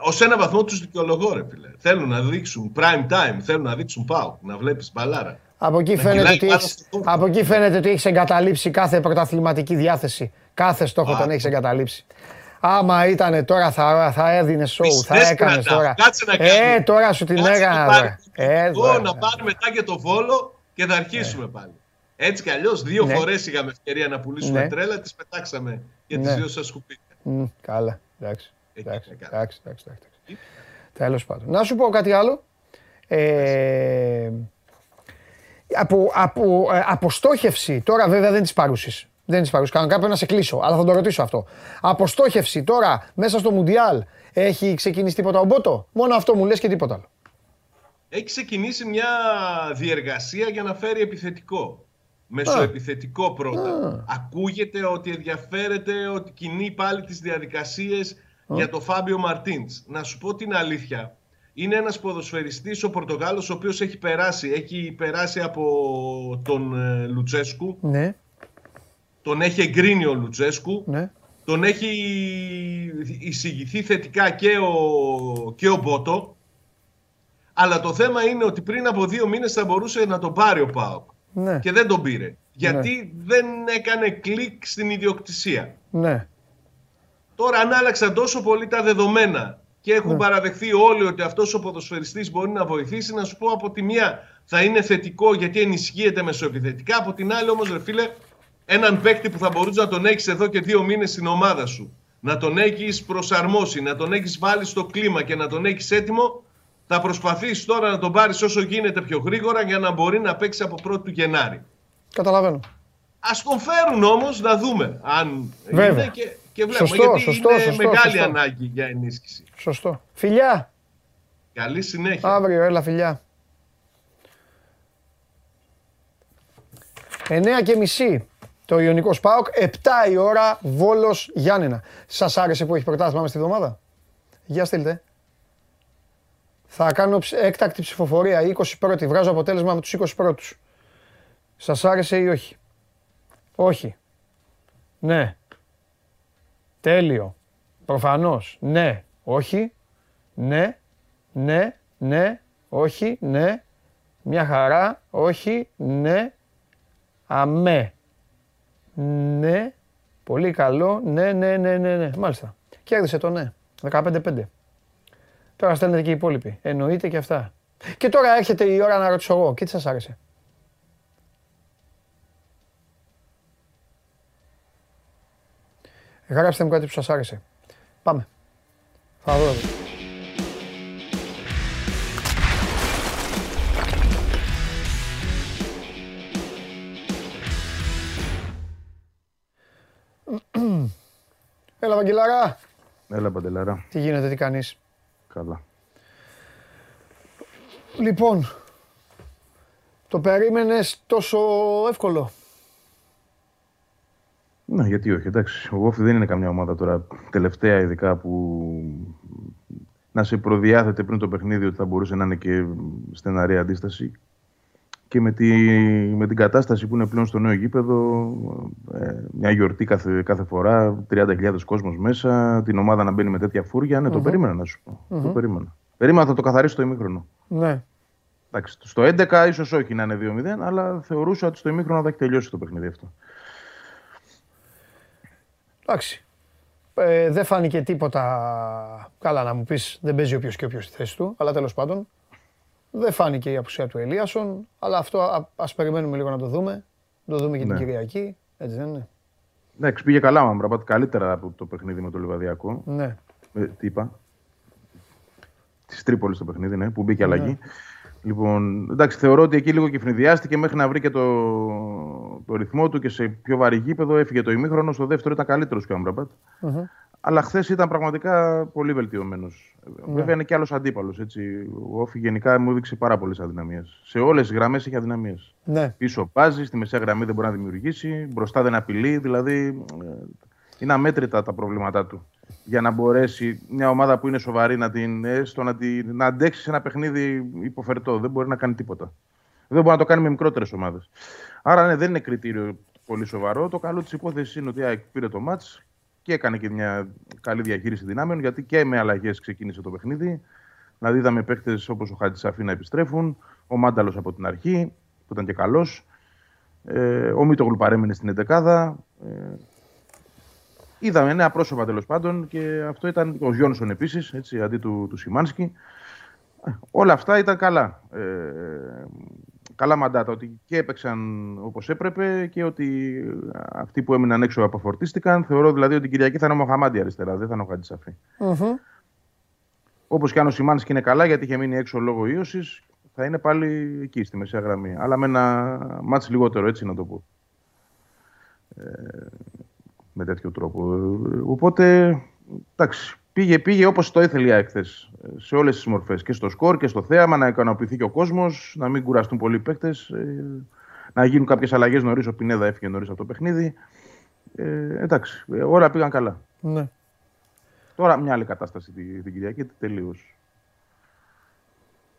ως ένα βαθμό τους δικαιολογώ, ρε φίλε. Θέλουν να δείξουν prime time, θέλουν να δείξουν πάω, να βλέπεις μπαλάρα. Από εκεί, φαίνεται ότι έχεις, από εκεί φαίνεται ότι έχεις εγκαταλείψει κάθε πρωταθληματική διάθεση. Κάθε στόχο τον έχεις εγκαταλείψει. Άμα ήταν τώρα θα, θα έδινε σοου, θα έκανες τώρα. Κάτσε να Ε, τώρα σου την έκανα. Ε, να πάρει μετά και το βόλο και θα αρχίσουμε πάλι. Έτσι κι αλλιώς, δύο ναι. φορές είχαμε ευκαιρία να πουλήσουμε ναι. τρέλα, τις πετάξαμε για τις ναι. δύο σας σκουπίδια. Mm, καλά, εντάξει. Εντάξει, εντάξει, εντάξει, Τέλος πάντων. Να σου πω κάτι άλλο. Ε, από, από, ε, αποστόχευση, τώρα βέβαια δεν τη παρούσεις. Δεν τη παρούσα. Κανονικά πρέπει να σε κλείσω, αλλά θα το ρωτήσω αυτό. Αποστόχευση τώρα μέσα στο Μουντιάλ έχει ξεκινήσει τίποτα ο Μπότο; Μόνο αυτό μου λες και τίποτα άλλο. Έχει ξεκινήσει μια διεργασία για να φέρει επιθετικό. Μεσοεπιθετικό πρώτα. Ακούγεται ότι ενδιαφέρεται ότι κινεί πάλι τις διαδικασίες για το Φάμπιο Μαρτίντς. Να σου πω την αλήθεια. Είναι ένας ποδοσφαιριστής, ο Πορτογάλος, ο οποίος έχει περάσει, έχει περάσει από τον ε, Λουτσέσκου. Ναι τον έχει εγκρίνει ο Λουτσέσκου, ναι. τον έχει εισηγηθεί θετικά και ο, και ο Μπότο, αλλά το θέμα είναι ότι πριν από δύο μήνες θα μπορούσε να τον πάρει ο ΠΑΟΚ ναι. και δεν τον πήρε. Γιατί ναι. δεν έκανε κλικ στην ιδιοκτησία. Ναι. Τώρα αν άλλαξαν τόσο πολύ τα δεδομένα και έχουν ναι. παραδεχθεί όλοι ότι αυτός ο ποδοσφαιριστής μπορεί να βοηθήσει, να σου πω από τη μία θα είναι θετικό γιατί ενισχύεται μεσοεπιθετικά, από την άλλη όμως ρε φίλε έναν παίκτη που θα μπορούσε να τον έχεις εδώ και δύο μήνες στην ομάδα σου, να τον έχεις προσαρμόσει, να τον έχεις βάλει στο κλίμα και να τον έχεις έτοιμο, θα προσπαθήσεις τώρα να τον πάρεις όσο γίνεται πιο γρήγορα για να μπορεί να παίξει από 1η του Γενάρη. Καταλαβαίνω. Α τον φέρουν όμως να δούμε αν Βέβαια. είναι και, και βλέπουμε. Σωστό, γιατί σωστό, είναι σωστό, μεγάλη σωστό. ανάγκη για ενίσχυση. Σωστό. Φιλιά. Καλή συνέχεια. Αύριο, έλα φιλιά. 9 και μισή το Ιωνικός Σπάοκ, 7 η ώρα, Βόλος Γιάννενα. Σας άρεσε που έχει προτάσει πάμε στη βδομάδα; Για στείλτε. Θα κάνω έκτακτη ψηφοφορία, 20 πρώτη. Βγάζω αποτέλεσμα με τους 20 πρώτους. Σας άρεσε ή όχι; Όχι. Ναι. Τέλειο. Προφανώς. Ναι. Όχι. Ναι. Ναι. Ναι. Όχι. Ναι. Μια χαρά. Όχι. Ναι. Αμέ. Ναι. Πολύ καλό. Ναι, ναι, ναι, ναι, ναι. Μάλιστα. Κέρδισε το ναι. 15-5. Τώρα στέλνετε και οι υπόλοιποι. Εννοείται και αυτά. Και τώρα έρχεται η ώρα να ρωτήσω εγώ. Και τι σας άρεσε; Γράψτε μου κάτι που σας άρεσε. Πάμε. Θα δω. Έλα, Βαγγελάρα. Έλα, Παντελάρα. Τι γίνεται, τι κάνεις; Καλά. Λοιπόν, το περίμενες τόσο εύκολο; Ναι, γιατί όχι. Εντάξει, ο Βόφη δεν είναι καμιά ομάδα τώρα τελευταία ειδικά που να σε προδιάθεται πριν το παιχνίδι ότι θα μπορούσε να είναι και στεναρή αντίσταση. Και με, τη, με την κατάσταση που είναι πλέον στο νέο γήπεδο, ε, μια γιορτή κάθε, κάθε φορά, 30.000 κόσμος μέσα, την ομάδα να μπαίνει με τέτοια φούρια, ναι, το περίμενα να σου πω. Το περίμενα. Περίμενα θα το καθαρίσει το ημίχρονο. Ναι. Εντάξει, στο 11 ίσως όχι να είναι 2-0, αλλά θεωρούσα ότι στο ημίχρονο θα έχει τελειώσει το παιχνίδι αυτό. Εντάξει. Ε, δεν φάνηκε τίποτα. Καλά, να μου πεις, δεν παίζει όποιος και όποιος στη θέση του, αλλά τέλος πάντων. Δεν φάνηκε η απουσία του Ελίασον, αλλά αυτό α περιμένουμε λίγο να το δούμε. Να το δούμε και την ναι. Κυριακή. Έτσι δεν είναι; Ναι, πήγε καλά, μα καλύτερα από το παιχνίδι με το Λιβαδιακό. Ναι. Ε, τι είπα; Της Τρίπολης το παιχνίδι, ναι, που μπήκε ναι. αλλαγή. Λοιπόν, εντάξει, θεωρώ ότι εκεί λίγο κυφνηδιάστηκε μέχρι να βρει και το, το ρυθμό του και σε πιο βαρύ γήπεδο. Έφυγε το ημίχρονο. Στο δεύτερο ήταν καλύτερος και ο Άμπραμπατ. Mm-hmm. Αλλά χθες ήταν πραγματικά πολύ βελτιωμένος. Mm-hmm. Βέβαια είναι και άλλος αντίπαλος. Ο Όφη γενικά μου έδειξε πάρα πολλές αδυναμίες. Σε όλες τις γραμμές έχει αδυναμίες. Ναι. Πίσω πάζει, στη μεσαία γραμμή δεν μπορεί να δημιουργήσει, μπροστά δεν απειλεί. Δηλαδή ε, είναι αμέτρητα τα προβλήματά του για να μπορέσει μια ομάδα που είναι σοβαρή να την έστω, να, την, να αντέξει σε ένα παιχνίδι υποφερτό. Δεν μπορεί να κάνει τίποτα. Δεν μπορεί να το κάνει με μικρότερες ομάδες. Άρα ναι, δεν είναι κριτήριο πολύ σοβαρό. Το καλό της υπόθεσης είναι ότι πήρε το μάτ και έκανε και μια καλή διαχείριση δυνάμεων γιατί και με αλλαγές ξεκίνησε το παιχνίδι. Δηλαδή είδαμε παίχτε όπως ο Χατζησαφή να επιστρέφουν, ο Μάνταλος από την αρχή που ήταν και καλός. Ε, ο Μίτογλου παρέμεινε στην 11 ε, Είδαμε νέα πρόσωπα τέλος πάντων και αυτό ήταν ο Γιόνσον επίσης, αντί του, του Σιμάνσκι. Ε, όλα αυτά ήταν καλά. Ε, καλά μαντάτα, ότι και έπαιξαν όπως έπρεπε και ότι αυτοί που έμειναν έξω αποφορτίστηκαν. Θεωρώ δηλαδή ότι την Κυριακή θα είναι ο Μοχαμάντη αριστερά, δεν θα είναι ο Χατζησαφή. Mm-hmm. Όπως και αν ο Σιμάνσκι είναι καλά, γιατί είχε μείνει έξω λόγω ίωσης, θα είναι πάλι εκεί στη μεσαία γραμμή. Αλλά με ένα μάτς λιγότερο, έτσι να το πω. Ε, με τέτοιο τρόπο. Οπότε, εντάξει, πήγε, πήγε όπως το ήθελε η έκθε σε όλες τις μορφές. Και στο σκορ και στο θέαμα, να ικανοποιηθεί και ο κόσμος, να μην κουραστούν πολλοί παίκτες, ε, να γίνουν κάποιες αλλαγές νωρίς, ο Πινέδα έφυγε νωρίς από το παιχνίδι. Ε, εντάξει, όλα πήγαν καλά. Ναι. Τώρα μια άλλη κατάσταση την, την Κυριακή, τελείως.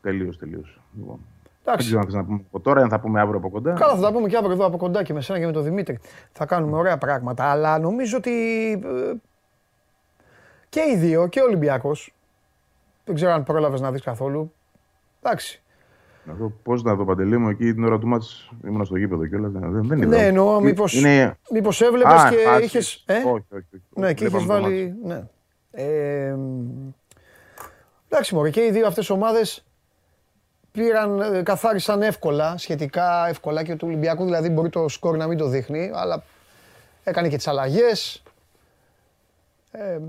Τελείως, τελείως. Λοιπόν. Εντάξει. Δεν ξέρω αν να πούμε από τώρα, αν θα πούμε αύριο από κοντά. Καλά, θα τα πούμε και αύριο εδώ από κοντά και με σένα και με τον Δημήτρη. Θα κάνουμε ωραία πράγματα. Αλλά νομίζω ότι ε, και οι δύο, και ο Ολυμπιακός. Δεν ξέρω αν πρόλαβες να δεις καθόλου. Εντάξει. Να δω πώς να το παντελή μου εκεί την ώρα του μάτς ήμουν στο γήπεδο κιόλας. Δεν, δεν Ναι, εννοώ μήπω είναι... μήπως έβλεπες και είχε. Ε; Όχι, όχι, όχι, Ναι, και είχες βάλει. Ναι. Ε, εντάξει, μωρέ, και οι δύο αυτές ομάδες πήραν, ε, καθάρισαν εύκολα, σχετικά εύκολα και του Ολυμπιακού δηλαδή μπορεί το σκορ να μην το δείχνει, αλλά έκανε και τις αλλαγές. Ε,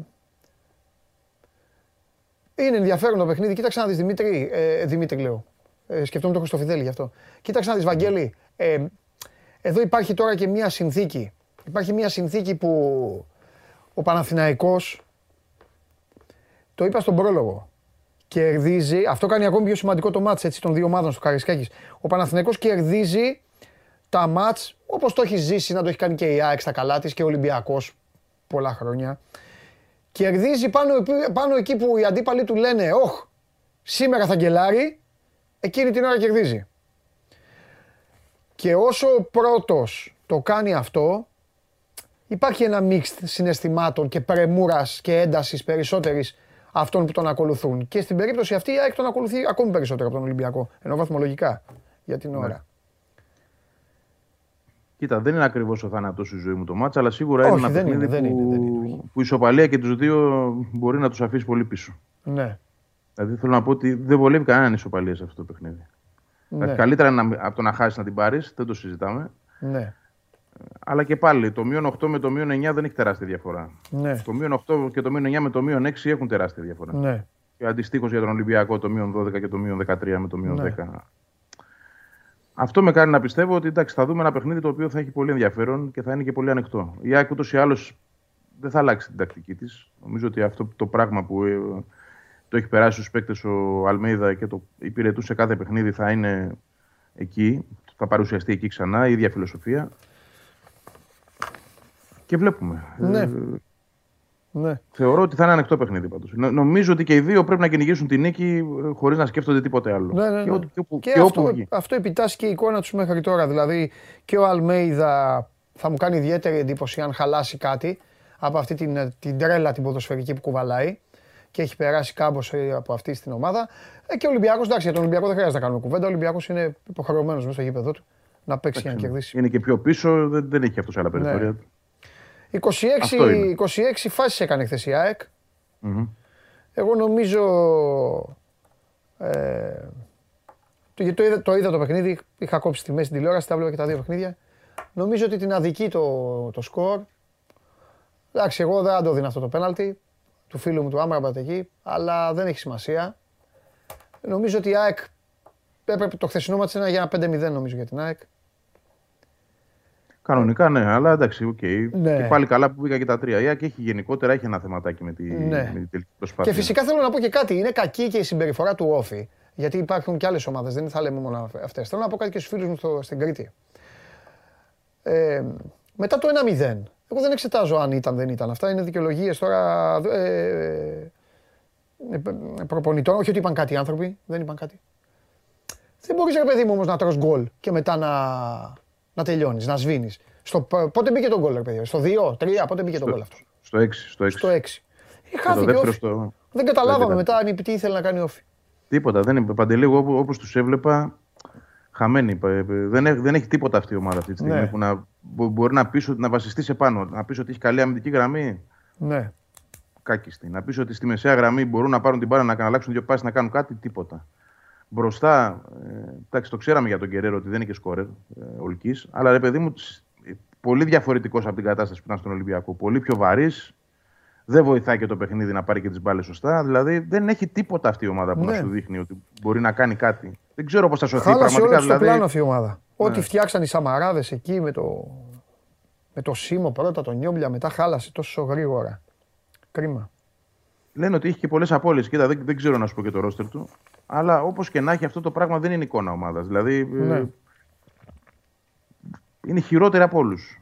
είναι ενδιαφέρον το παιχνίδι. Κοίταξε να δεις Δημήτρη, ε, Δημήτρη λέω, ε, σκεφτόμουν το Χρυστοφιδέλη γι' αυτό. Κοίταξε να δεις Βαγγέλη, ε, εδώ υπάρχει τώρα και μια συνθήκη. Υπάρχει μια συνθήκη που ο Παναθηναϊκός, το είπα στον πρόλογο, κερδίζει, αυτό κάνει ακόμη πιο σημαντικό το μάτς έτσι, των δύο ομάδων στο Καρισκάκης. Ο Παναθηναϊκός κερδίζει τα μάτς όπως το έχει ζήσει να το έχει κάνει και η ΑΕΚ στα καλά της και ο Ολυμπιακός πολλά χρόνια. Κερδίζει πάνω, πάνω εκεί που οι αντίπαλοι του λένε «Όχ, σήμερα θα γκελάρει», εκείνη την ώρα κερδίζει. Και όσο ο πρώτος το κάνει αυτό, υπάρχει ένα μίξ συναισθημάτων και πρεμούρας και έντασης περισσότερης αυτών που τον ακολουθούν. Και στην περίπτωση αυτή η ΑΕΚ τον ακολουθεί ακόμη περισσότερο από τον Ολυμπιακό. Ενώ βαθμολογικά για την ώρα. Ναι. Κοίτα, δεν είναι ακριβώς ο θάνατο η ζωή μου το μάτσα, αλλά σίγουρα είναι ένα παιχνίδι που, είναι, που η ισοπαλία και τους δύο μπορεί να τους αφήσει πολύ πίσω. Ναι. Δηλαδή θέλω να πω ότι δεν βολεύει κανέναν ισοπαλία σε αυτό το παιχνίδι. Ναι. Δηλαδή, καλύτερα να, από το να χάσεις να την πάρεις, δεν το συζητάμε. Ναι. Αλλά και πάλι το μείον 8 με το μείον 9 δεν έχει τεράστια διαφορά. Ναι. Το μείον 8 και το μείον 9 με το μείον 6 έχουν τεράστια διαφορά. Ναι. Και αντιστοίχως για τον Ολυμπιακό το μείον 12 και το μείον 13 με το μείον ναι. 10. Αυτό με κάνει να πιστεύω ότι εντάξει, θα δούμε ένα παιχνίδι το οποίο θα έχει πολύ ενδιαφέρον και θα είναι και πολύ ανοιχτό. Η ΑΕΚ ούτως ή άλλως δεν θα αλλάξει την τακτική της. Νομίζω ότι αυτό το πράγμα που ε, το έχει περάσει στους παίκτες ο Αλμέιδα και το υπηρετούσε κάθε παιχνίδι θα είναι εκεί. Θα παρουσιαστεί εκεί ξανά η ίδια φιλοσοφία. Και βλέπουμε. Ναι. Ε, ναι. Θεωρώ ότι θα είναι ανοιχτό παιχνίδι πάντως. Νομίζω ότι και οι δύο πρέπει να κυνηγήσουν την νίκη ε, χωρίς να σκέφτονται τίποτε άλλο. Ναι, ναι, ναι. Και, και, και, και αυτό, όπου αυτό επιτάσσει και η εικόνα τους μέχρι τώρα. Δηλαδή και ο Αλμέιδα θα μου κάνει ιδιαίτερη εντύπωση αν χαλάσει κάτι από αυτή την, την τρέλα την ποδοσφαιρική που κουβαλάει και έχει περάσει κάμπο από αυτή στην ομάδα. Ε, και ο Ολυμπιακός, εντάξει, για τον Ολυμπιακό δεν χρειάζεται να κάνουμε κουβέντα. Ο Ολυμπιακός είναι υποχρεωμένος μέσα στο γήπεδο του να παίξει και να κερδίσει. Είναι και πιο πίσω, δεν, δεν έχει αυτό άλλα ναι. περιθώρια. 26, 26 φάσεις έκανε χθες η ΑΕΚ. Mm-hmm. Εγώ νομίζω... Ε, το, το, είδα, το είδα το παιχνίδι, είχα κόψει τη μέση στην τηλεόραση, τα βλέπω και τα δύο παιχνίδια. Νομίζω ότι την αδική το, το σκορ. Εντάξει, εγώ δεν το δίνω αυτό το πέναλτι του φίλου μου του Άμραμπατ εκεί, αλλά δεν έχει σημασία. Νομίζω ότι η ΑΕΚ έπρεπε το χθεσινό μάτς ένα για ένα 5-0 νομίζω για την ΑΕΚ. Κανονικά ναι, αλλά εντάξει, OK. Okay. Ναι. Και πάλι καλά που πήγα και τα τρία. και έχει γενικότερα έχει ένα θεματάκι με, τη, ναι. με την τελική προσπάθεια. Και φυσικά θέλω να πω και κάτι. Είναι κακή και η συμπεριφορά του ΟΦΗ. Γιατί υπάρχουν και άλλες ομάδες, δεν θα λέμε μόνο αυτές. Θέλω να πω κάτι και στους φίλους μου στο, στην Κρήτη. Ε, μετά το 1-0, εγώ δεν εξετάζω αν ήταν δεν ήταν. Αυτά είναι δικαιολογίες τώρα ε, ε, προπονητών. Όχι ότι είπαν κάτι οι άνθρωποι, δεν είπαν κάτι. Δεν μπορείς, ρε παιδί μου, όμως να τρως γκολ και μετά να, να τελειώνεις, να σβήνεις. Στο, πότε μπήκε το γκολ, παιδί, στο 2, 3, πότε μπήκε το γκολ αυτός; Στο 6. Στο 6. Στο 6. Χάθηκε όφη. Στο... Δεν καταλάβαμε μετά αν τι ήθελε να κάνει όφη. Τίποτα. Δεν είναι παντελή. Εγώ όπως τους έβλεπα, χαμένοι. Δεν, δεν έχει τίποτα αυτή η ομάδα αυτή τη στιγμή ναι. που να, μπορεί να, πεις, να βασιστείς σε πάνω. Να πεις ότι έχει καλή αμυντική γραμμή. Ναι. Κάκιστη. Να πεις ότι στη μεσαία γραμμή μπορούν να πάρουν την μπάρα να αλλάξουν δύο πάσει να κάνουν κάτι. Τίποτα. Μπροστά, ε, εντάξει, το ξέραμε για τον Κεραίρο ότι δεν είχε σκόρερ ε, Ολκή, αλλά ρε παιδί μου, πολύ διαφορετικός από την κατάσταση που ήταν στον Ολυμπιακό. Πολύ πιο βαρύς. Δεν βοηθάει και το παιχνίδι να πάρει και τις μπάλες σωστά. Δηλαδή δεν έχει τίποτα αυτή η ομάδα που ναι. να σου δείχνει ότι μπορεί να κάνει κάτι. Δεν ξέρω πώς θα σωθεί Χάλασε πραγματικά. Όλος δηλαδή... πλάνο αυτή η ομάδα. Ναι. Ό,τι φτιάξαν οι Σαμαράδες εκεί με το, με το Σίμω πρώτα, τον Νιόμπλια, μετά χάλασε τόσο γρήγορα. Κρίμα. Λένε ότι έχει και πολλές απώλειες. Κοίτα, δεν, δεν ξέρω να σου πω και το ρόστερ του. Αλλά όπως και να έχει, αυτό το πράγμα δεν είναι εικόνα ομάδας. Δηλαδή. Ε, ναι. είναι χειρότερη από όλους.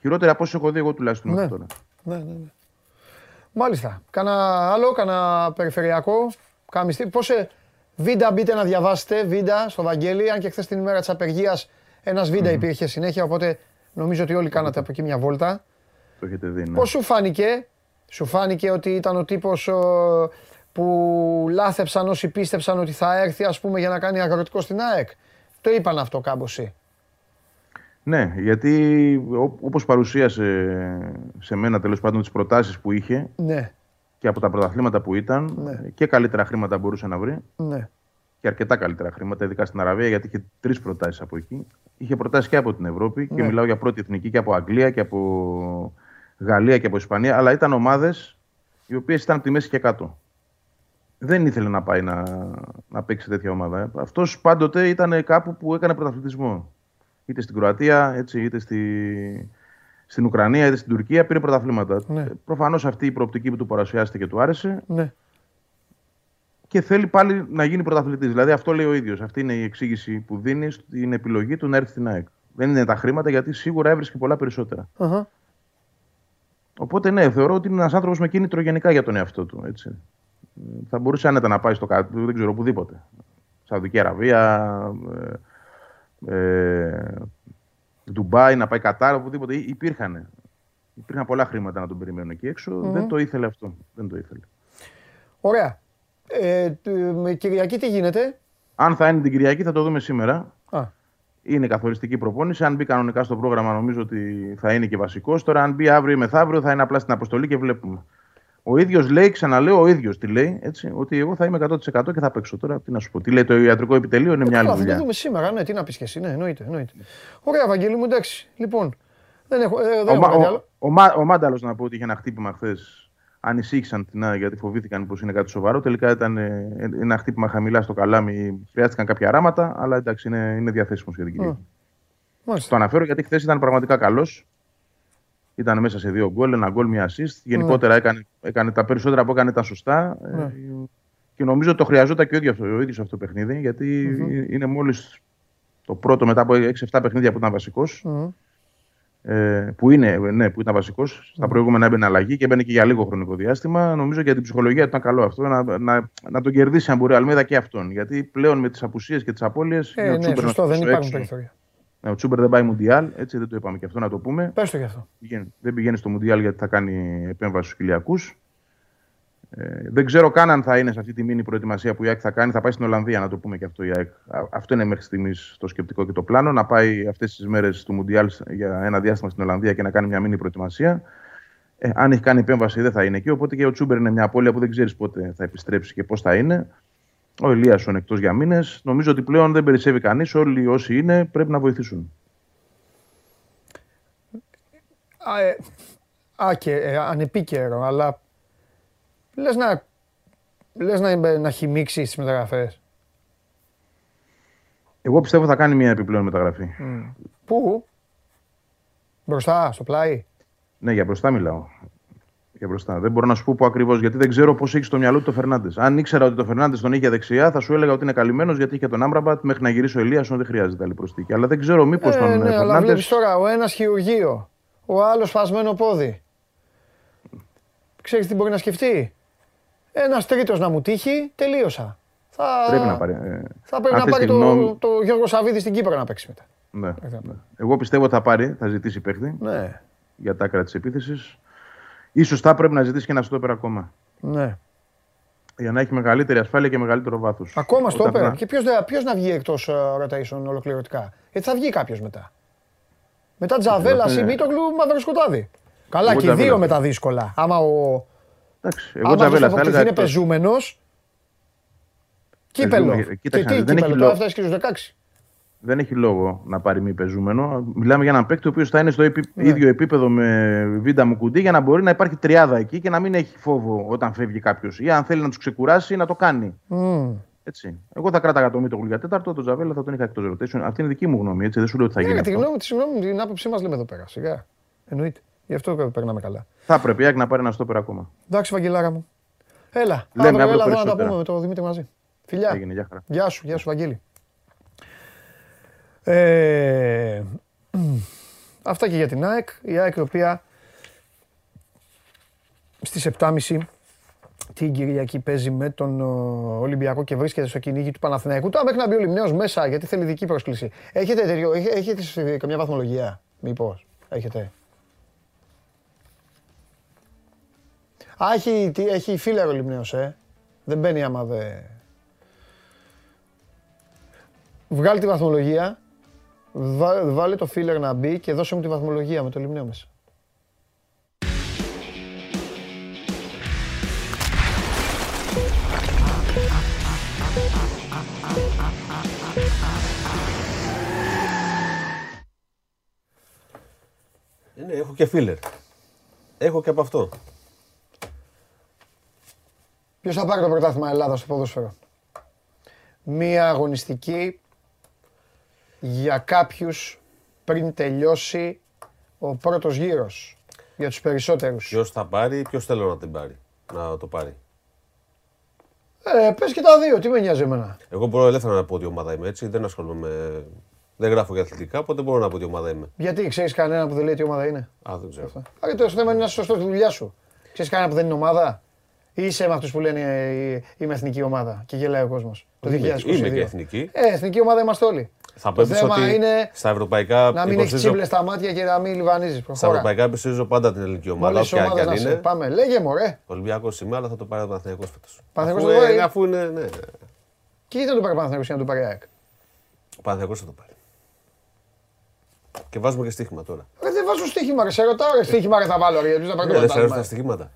Χειρότερη από όσο έχω δει εγώ τουλάχιστον ναι. τώρα. Ναι, ναι, ναι. Μάλιστα. Κάνα άλλο, κάνα περιφερειακό. Καμιστή. Πώς ε, βίντα μπείτε να διαβάσετε, βίντα στο Βαγγέλη, αν και χθες την ημέρα της απεργίας ένας βίντα mm. υπήρχε συνέχεια, οπότε νομίζω ότι όλοι κάνατε από εκεί μια βόλτα. Το έχετε δει, ναι. Πώς σου φάνηκε, σου φάνηκε ότι ήταν ο τύπος που λάθεψαν όσοι πίστεψαν ότι θα έρθει ας πούμε για να κάνει αγροτικό στην ΑΕΚ; Το είπαν αυτό κάμποσι. Ναι, γιατί όπως παρουσίασε σε μένα τέλος πάντων τις προτάσεις που είχε ναι. και από τα πρωταθλήματα που ήταν ναι. και καλύτερα χρήματα μπορούσε να βρει ναι. και αρκετά καλύτερα χρήματα, ειδικά στην Αραβία γιατί είχε τρεις προτάσεις από εκεί. Είχε προτάσεις και από την Ευρώπη και ναι. μιλάω για πρώτη εθνική και από Αγγλία και από Γαλλία και από Ισπανία αλλά ήταν ομάδες οι οποίες ήταν από τη μέση και κάτω δεν ήθελε να πάει να, να παίξει τέτοια ομάδα. Ε. Αυτός πάντοτε ήταν κάπου που έκανε πρωταθλητισμό. Είτε στην Κροατία, έτσι, είτε στη, στην Ουκρανία, είτε στην Τουρκία πήρε πρωταθλήματα. Ναι. Προφανώς αυτή η προοπτική που του παρουσιάστηκε και του άρεσε. Ναι. Και θέλει πάλι να γίνει πρωταθλητής. Δηλαδή αυτό λέει ο ίδιος. Αυτή είναι η εξήγηση που δίνει στην επιλογή του να έρθει στην ΑΕΚ. Δεν είναι τα χρήματα γιατί σίγουρα έβρισκε πολλά Οπότε ναι, θεωρώ ότι είναι ένας άνθρωπος με κίνητρο γενικά για τον εαυτό του. Έτσι θα μπορούσε άνετα να πάει στο κάτω, δεν ξέρω, οπουδήποτε. Σαουδική Αραβία, ε, ε, Ντουμπάι, να πάει Κατάρ, οπουδήποτε. Υπήρχαν. Υπήρχαν πολλά χρήματα να τον περιμένουν εκεί έξω. Δεν το ήθελε αυτό. Δεν το ήθελε. Ωραία. Ε, με Κυριακή τι γίνεται; Αν θα είναι την Κυριακή θα το δούμε σήμερα. Α. Είναι καθοριστική προπόνηση. Αν μπει κανονικά στο πρόγραμμα, νομίζω ότι θα είναι και βασικός. Τώρα, αν μπει αύριο ή μεθαύριο, θα είναι απλά στην αποστολή και βλέπουμε. Ο ίδιος λέει, ξαναλέω, ο ίδιος τι λέει, έτσι, ότι εγώ θα είμαι 100% και θα παίξω. Τώρα τι να σου πω. Τι λέει το ιατρικό επιτελείο, είναι ε, μια άλλη δουλειά. Θα το δούμε σήμερα, ναι, τι να πεις και εσύ. Ναι, εννοείται, εννοείται. Ωραία, Βαγγέλη μου, εντάξει. Λοιπόν, δεν έχω, ε, δεν ο, έχω ο, ο, ο, ο Μάνταλος να πω ότι είχε ένα χτύπημα χθες. Ανησύχησαν την ΑΕΚ γιατί φοβήθηκαν πως είναι κάτι σοβαρό. Τελικά ήταν ε, ένα χτύπημα χαμηλά στο καλάμι. Χρειάστηκαν κάποια ράματα, αλλά εντάξει, είναι, είναι διαθέσιμος για την κυρία. Το αναφέρω γιατί χθες ήταν πραγματικά καλός. Ήταν μέσα σε δύο γκολ, ένα γκολ, μια assist. Γενικότερα έκανε, έκανε τα περισσότερα που έκανε ήταν σωστά. Ε, ναι. Και νομίζω ότι το χρειαζόταν και ο ίδιος αυτό, ο ίδιος αυτό το παιχνίδι, είναι μόλις το πρώτο μετά από 6-7 παιχνίδια που ήταν βασικός. Ε, που, είναι, ναι, που ήταν βασικός. Στα προηγούμενα έμπαινε αλλαγή και έμπαινε και για λίγο χρονικό διάστημα. Νομίζω για την ψυχολογία ήταν καλό αυτό να, να, να τον κερδίσει αν μπορεί ο Αλμίδα και αυτόν. Γιατί πλέον με τις απουσίες και τις απώλειες. Ε, ναι, σωστό, δεν υπάρχουν περιθώρια. Ναι, ο Τσούμπερ δεν πάει Μουντιάλ, έτσι δεν το είπαμε και αυτό να το πούμε. Πες το γι' αυτό. δεν πηγαίνει στο Μουντιάλ γιατί θα κάνει επέμβαση στους Κυλιακούς. Ε, δεν ξέρω καν αν θα είναι σε αυτή τη μήνυ προετοιμασία που η ΑΕΚ θα κάνει. Θα πάει στην Ολλανδία, να το πούμε και αυτό η ΑΕΚ. Αυτό είναι μέχρι στιγμής το σκεπτικό και το πλάνο. Να πάει αυτές τις μέρες του Μουντιάλ για ένα διάστημα στην Ολλανδία και να κάνει μια μήνυ προετοιμασία. Ε, αν έχει κάνει επέμβαση, δεν θα είναι εκεί. Οπότε και ο Τσούμπερ είναι μια απώλεια που δεν ξέρεις πότε θα επιστρέψει και πώς θα είναι. Ο Ελίασον εκτός για μήνες. Νομίζω ότι πλέον δεν περισσεύει κανείς. Όλοι όσοι είναι πρέπει να βοηθήσουν. Α, ε, α και ε, ανεπίκαιρο, αλλά λες να, λες να, να χυμίξεις τις μεταγραφές. Εγώ πιστεύω θα κάνει μια επιπλέον μεταγραφή. Πού; Μπροστά, στο πλάι; Ναι, για μπροστά μιλάω για μπροστά. Δεν μπορώ να σου πω που ακριβώς γιατί δεν ξέρω πώς έχει στο μυαλό του το Φερνάντες. Αν ήξερα ότι το Φερνάντες τον είχε δεξιά, θα σου έλεγα ότι είναι καλυμμένος γιατί είχε τον Άμπραμπατ μέχρι να γυρίσει ο Ελία, δεν χρειάζεται άλλη προστίκη. Αλλά δεν ξέρω μήπως ε, τον ναι, Φερνάντε. Αλλά βλέπεις τώρα ο ένας χειρουργείο, ο άλλος φασμένο πόδι. Ξέρεις τι μπορεί να σκεφτεί; Ένας τρίτος να μου τύχει, τελείωσα. Θα... Πρέπει να πάρει. Ε, θα πρέπει να πάρει το, το Γιώργο Σαββίδη στην Κύπρο να παίξει μετά. Ναι, ναι. Εγώ πιστεύω ότι θα πάρει, θα ζητήσει παίχτη ναι. για τα άκρα της επίθεσης. Ίσως θα πρέπει να ζητήσει και ένα στόπερ ακόμα. Ναι. Για να έχει μεγαλύτερη ασφάλεια και μεγαλύτερο βάθος. Ακόμα στόπερ. Και ποιος να βγει εκτός uh, rotation ολοκληρωτικά; Γιατί θα βγει κάποιος μετά. Μετά Τζαβέλα ή Μίτογλου, μαύρο σκοτάδι. Καλά, και δύο με τα δύσκολα. Άμα ο. Εντάξει, εγώ Τζαβέλα θα έλεγα. είναι πεζούμενος. Κύπελο. Και τι κύπελο, τώρα φτάσει και στους 16 δεν έχει λόγο να πάρει μη πεζούμενο. Μιλάμε για έναν παίκτη ο οποίος θα είναι στο ναι. ίδιο επίπεδο με Βίντα Μουκουντή για να μπορεί να υπάρχει τριάδα εκεί και να μην έχει φόβο όταν φεύγει κάποιος. Ή αν θέλει να τους ξεκουράσει να το κάνει. Mm. Έτσι. Εγώ θα κράταγα το Μήτρο για τέταρτο, τον Τζαβέλα θα τον είχα εκτός rotation. Αυτή είναι δική μου γνώμη. Έτσι. Δεν σου λέω ότι θα ναι, γίνει. Ναι, τη γνώμη, τη γνώμη, την άποψή μας λέμε εδώ πέρα. Σιγά. Εννοείται. Γι' αυτό περνάμε καλά. Θα πρέπει να πάρει ένα στόπερ ακόμα. Εντάξει, Βαγγελάρα μου. Έλα, Λέμε αύριο, έλα εδώ να τα πούμε με τον Δημήτρη μαζί. Φιλιά. Έγινε, γεια, γεια σου, γεια σου, Βαγγέλη. Ε, αυτά και για την ΑΕΚ. Η ΑΕΚ η οποία στις 7.30 την Κυριακή παίζει με τον Ολυμπιακό και βρίσκεται στο κυνήγι του Παναθηναϊκού. Τώρα μέχρι να μπει ο Λιμνέος μέσα γιατί θέλει δική πρόσκληση. Έχετε, τέτοιο, έχετε καμιά βαθμολογία, μήπως, έχετε; Α, έχει, έχει φίλερο ο Λιμνέος, ε. Δεν μπαίνει άμα δεν... Βγάλει τη βαθμολογία βάλε το φίλερ να μπει και δώσε μου τη βαθμολογία με το λιμνέο μέσα. Ναι, έχω και φίλερ. Έχω και από αυτό. Ποιος θα πάρει το πρωτάθλημα Ελλάδας στο ποδόσφαιρο; Μία αγωνιστική για κάποιους πριν τελειώσει ο πρώτος γύρος. Για τους περισσότερους. Ποιος θα πάρει, ποιος θέλω να την πάρει. Να το πάρει; Ε, πες και τα δύο, τι με νοιάζει εμένα. Εγώ μπορώ ελεύθερα να πω ότι ομάδα είμαι έτσι, δεν ασχολούμαι με... Δεν γράφω για αθλητικά, οπότε μπορώ να πω τι ομάδα είμαι. Γιατί, ξέρεις κανένα που δεν λέει τι ομάδα είναι; Α, δεν ξέρω. Άρα το θέμα είναι να είσαι σωστό στη δουλειά σου. Ξέρεις κανένα που δεν είναι ομάδα; Ή είσαι με αυτούς που λένε είμαι εθνική ομάδα και γελάει ο κόσμος. Το 2022. Είμαι και εθνική. Ε, εθνική ομάδα είμαστε όλοι. Θα το θέμα ότι είναι στα ευρωπαϊκά να μην έχεις τσίμπλε στα μάτια και να μην λιβανίζεις. Στα ευρωπαϊκά υποστηρίζω πάντα την ελληνική ομάδα. Όποια και αν είναι. Πάμε, λέγε μου, ρε. Ολυμπιακός σήμερα, αλλά θα το πάρει ο Παναθηναϊκός φέτος. Παναθηναϊκός αφού, είναι, αφού είναι, ναι. Και γιατί δεν το πάρει ο Παναθηναϊκός για να το πάρει ΑΕΚ; Ο Παναθηναϊκός θα το πάρει. Και βάζουμε και στοίχημα τώρα. Ε, δεν βάζω στοίχημα, ρε. Σε ρωτάω, ρε. Στοίχημα ρε, θα βάλω, ρε. Γιατί θα πάρει το Δεν τα στοιχήματα.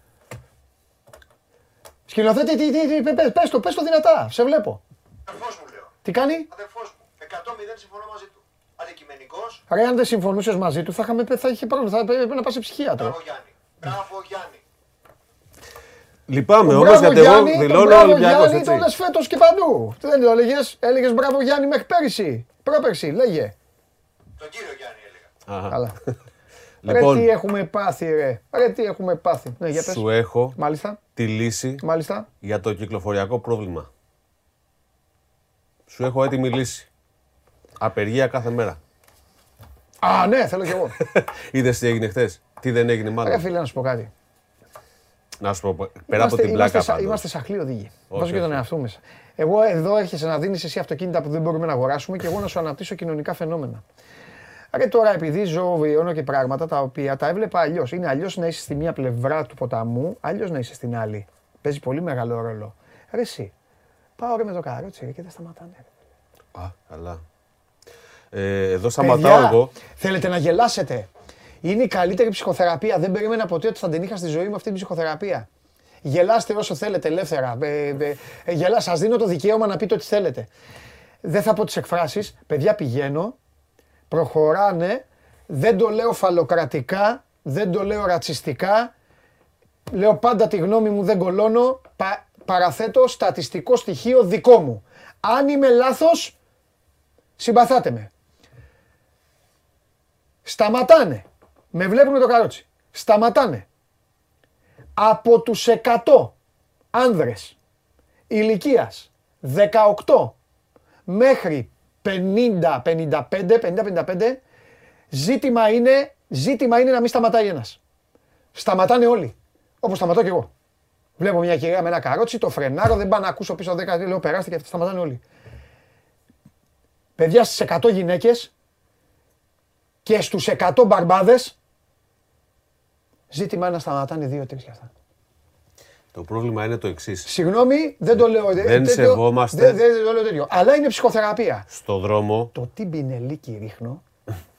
Σκηνοθέτη, τι, τι, τι, πες το, πες το δυνατά. Σε βλέπω. Αδερφός μου λέω. Τι κάνει; Αδερφός μου. 100-0 συμφωνώ μαζί του. Αντικειμενικός. Ρε, αν δεν συμφωνούσες μαζί του, θα, είχαμε, θα είχε πρόβλημα. Θα έπρεπε να πας σε ψυχίατρο. Μπράβο Γιάννη. Μπράβο Γιάννη. Λυπάμαι όμω γιατί εγώ δηλώνω Ολυμπιακό. Γιάννη το λες φέτος και παντού. Τι δεν το έλεγες; Έλεγες μπράβο Γιάννη μέχρι πέρυσι. Πρόπερσι, λέγε. Τον κύριο Γιάννη έλεγα. Καλά. Λοιπόν, ρε τι έχουμε πάθει ρε. Ρε τι έχουμε πάθει. Ναι, για πες. Σου έχω Μάλιστα. τη λύση Μάλιστα. για το κυκλοφοριακό πρόβλημα. Σου έχω έτοιμη λύση. Απεργία κάθε μέρα. Α, ναι, θέλω κι εγώ. Είδες τι έγινε χθες; Τι δεν έγινε μάλλον; Ρε φίλε, να σου πω κάτι. Να σου πω, πέρα από την πλάκα είμαστε, είμαστε σαχλοί οδηγοί. Βάζω και τον εαυτό μέσα. Εγώ εδώ έρχεσαι να δίνεις εσύ αυτοκίνητα που δεν μπορούμε να αγοράσουμε και εγώ να σου αναπτύσσω κοινωνικά φαινόμενα. Ρε τώρα, επειδή ζω, βιώνω και πράγματα τα οποία τα έβλεπα αλλιώς. Είναι αλλιώς να είσαι στη μία πλευρά του ποταμού, αλλιώς να είσαι στην άλλη. Παίζει πολύ μεγάλο ρόλο. Ρε εσύ, πάω ρε με το καρότσι και δεν σταματάνε. Α, καλά. Ε, εδώ σταματάω εγώ. Θέλετε να γελάσετε; Είναι η καλύτερη ψυχοθεραπεία. Δεν περίμενα ποτέ ότι θα την είχα στη ζωή μου αυτή την ψυχοθεραπεία. Γελάστε όσο θέλετε ελεύθερα. Ε, ε, ε, γελά, σας δίνω το δικαίωμα να πείτε ό,τι θέλετε. Δεν θα πω τις εκφράσεις. Παιδιά πηγαίνω, προχωράνε, δεν το λέω φαλοκρατικά, δεν το λέω ρατσιστικά, λέω πάντα τη γνώμη μου, δεν κολώνω, παραθέτω στατιστικό στοιχείο δικό μου. Αν είμαι λάθος, συμπαθάτε με. Σταματάνε. Με βλέπουν το καρότσι. Σταματάνε. Από τους 100 άνδρες ηλικίας 18 μέχρι 50, 55, 50, 55, ζήτημα είναι, ζήτημα είναι να μην σταματάει ένας. Σταματάνε όλοι. Όπως σταματώ κι εγώ. Βλέπω μια κυρία με ένα καρότσι, το φρενάρω, δεν πάω να ακούσω πίσω 10, λέω περάστε και σταματάνε όλοι. Παιδιά στις 100 γυναίκες και στους 100 μπαρμπάδες, ζήτημα είναι να σταματάνε 2-3 κι αυτά. Το πρόβλημα είναι το εξής. Συγγνώμη, δεν το λέω. Δεν τέτοιο, σεβόμαστε. Δεν, δεν το λέω τέτοιο. Αλλά είναι ψυχοθεραπεία. Στο δρόμο. Το τι μπινελίκι ρίχνω,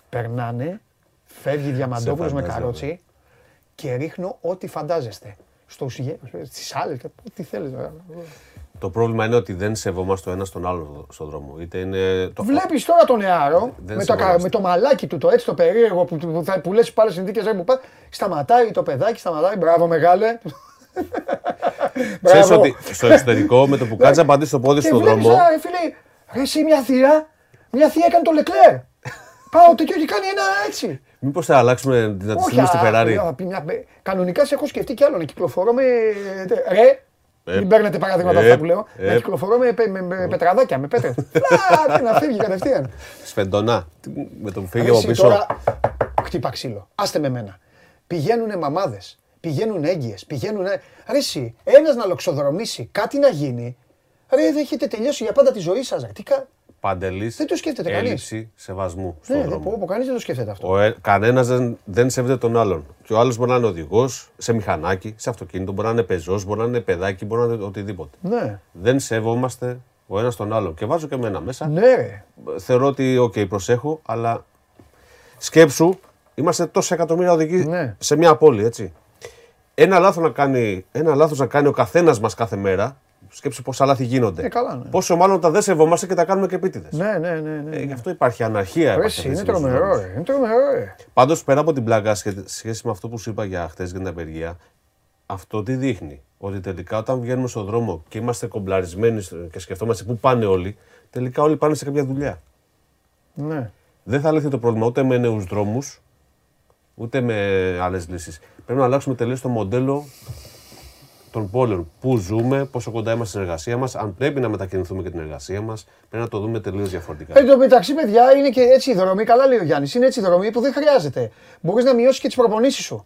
περνάνε, φεύγει διαμαντόπουλος με καρότσι και ρίχνω ό,τι φαντάζεστε. Στο στις άλλες, τι θέλετε. Το πρόβλημα είναι ότι δεν σεβόμαστε ο ένας τον άλλο στον δρόμο. Είτε είναι το... Βλέπεις τώρα τον νεάρο με το, με το μαλάκι του, το έτσι το περίεργο που, που, που, που λες πάλι συνθήκες. Σταματάει το παιδάκι, σταματάει. Μπράβο, μεγάλε. Ξέρεις ότι στο εξωτερικό με το που κάτσε να πατήσει το πόδι στον δρόμο. Και φίλε, ρε εσύ μια θεία, μια θεία έκανε το Λεκλέρ. Πάω τέτοιο και κάνει ένα έτσι. Μήπως θα αλλάξουμε την αντιστοιχεία στη Ferrari; Κανονικά σε έχω σκεφτεί κι άλλο να κυκλοφορώ με. Ρε, ε, μην παίρνετε παράδειγμα αυτά που λέω. Να κυκλοφορώ με πετραδάκια, με πέτρες. Να φύγει κατευθείαν. Σφεντονά. Με το που φύγει από πίσω. Χτύπα ξύλο. Άστε με μένα. Πηγαίνουν μαμάδες πηγαίνουν έγκυες, πηγαίνουν... Ρε εσύ, ένας να λοξοδρομήσει, κάτι να γίνει, ρε δεν έχετε τελειώσει για πάντα τη ζωή σας. Ρε. Τι κα... Παντελής, δεν το σκέφτεται κανείς. Έλλειψη σεβασμού στον ναι, δρόμο. Ναι, κανείς δεν το σκέφτεται αυτό. ε, κανένας δεν, δεν σέβεται τον άλλον. Και ο άλλος μπορεί να είναι οδηγός, σε μηχανάκι, σε αυτοκίνητο, μπορεί να είναι πεζός, μπορεί να είναι παιδάκι, μπορεί να είναι οτιδήποτε. Ναι. Δεν σεβόμαστε ο ένας τον άλλον. Και βάζω και εμένα μέσα. Ναι, ρε. Θεωρώ ότι, OK, okay, προσέχω, αλλά σκέψου, είμαστε τόσα εκατομμύρια οδηγοί ναι. σε μια πόλη, έτσι ένα λάθος να κάνει, ένα λάθος να κάνει ο καθένας μας κάθε μέρα. Σκέψου πόσα λάθη γίνονται. Ε, καλά, ναι. Πόσο μάλλον τα δεν σεβόμαστε και τα κάνουμε και επίτηδες. Ναι, ναι, ναι. ναι, Ε, γι' αυτό υπάρχει αναρχία. Ρε, είναι τρομερό, ρε. Είναι τρομερό, ρε. Πάντως πέρα από την πλάκα, σχέση με αυτό που σου είπα για χτε για την απεργία, αυτό τι δείχνει; Ότι τελικά όταν βγαίνουμε στον δρόμο και είμαστε κομπλαρισμένοι και σκεφτόμαστε πού πάνε όλοι, τελικά όλοι πάνε σε κάποια δουλειά. Ναι. Δεν θα λυθεί το πρόβλημα ούτε με νέους δρόμους, ούτε με άλλες λύσεις. Πρέπει να αλλάξουμε τελείως το μοντέλο των πόλεων. Πού ζούμε, πόσο κοντά είμαστε στην εργασία μας, αν πρέπει να μετακινηθούμε και την εργασία μας, πρέπει να το δούμε τελείως διαφορετικά. Εν τω μεταξύ, παιδιά, είναι και έτσι η δρομή. Καλά λέει ο Γιάννης. Είναι έτσι η δρομή που δεν χρειάζεται. Μπορείς να μειώσεις και τις προπονήσεις σου.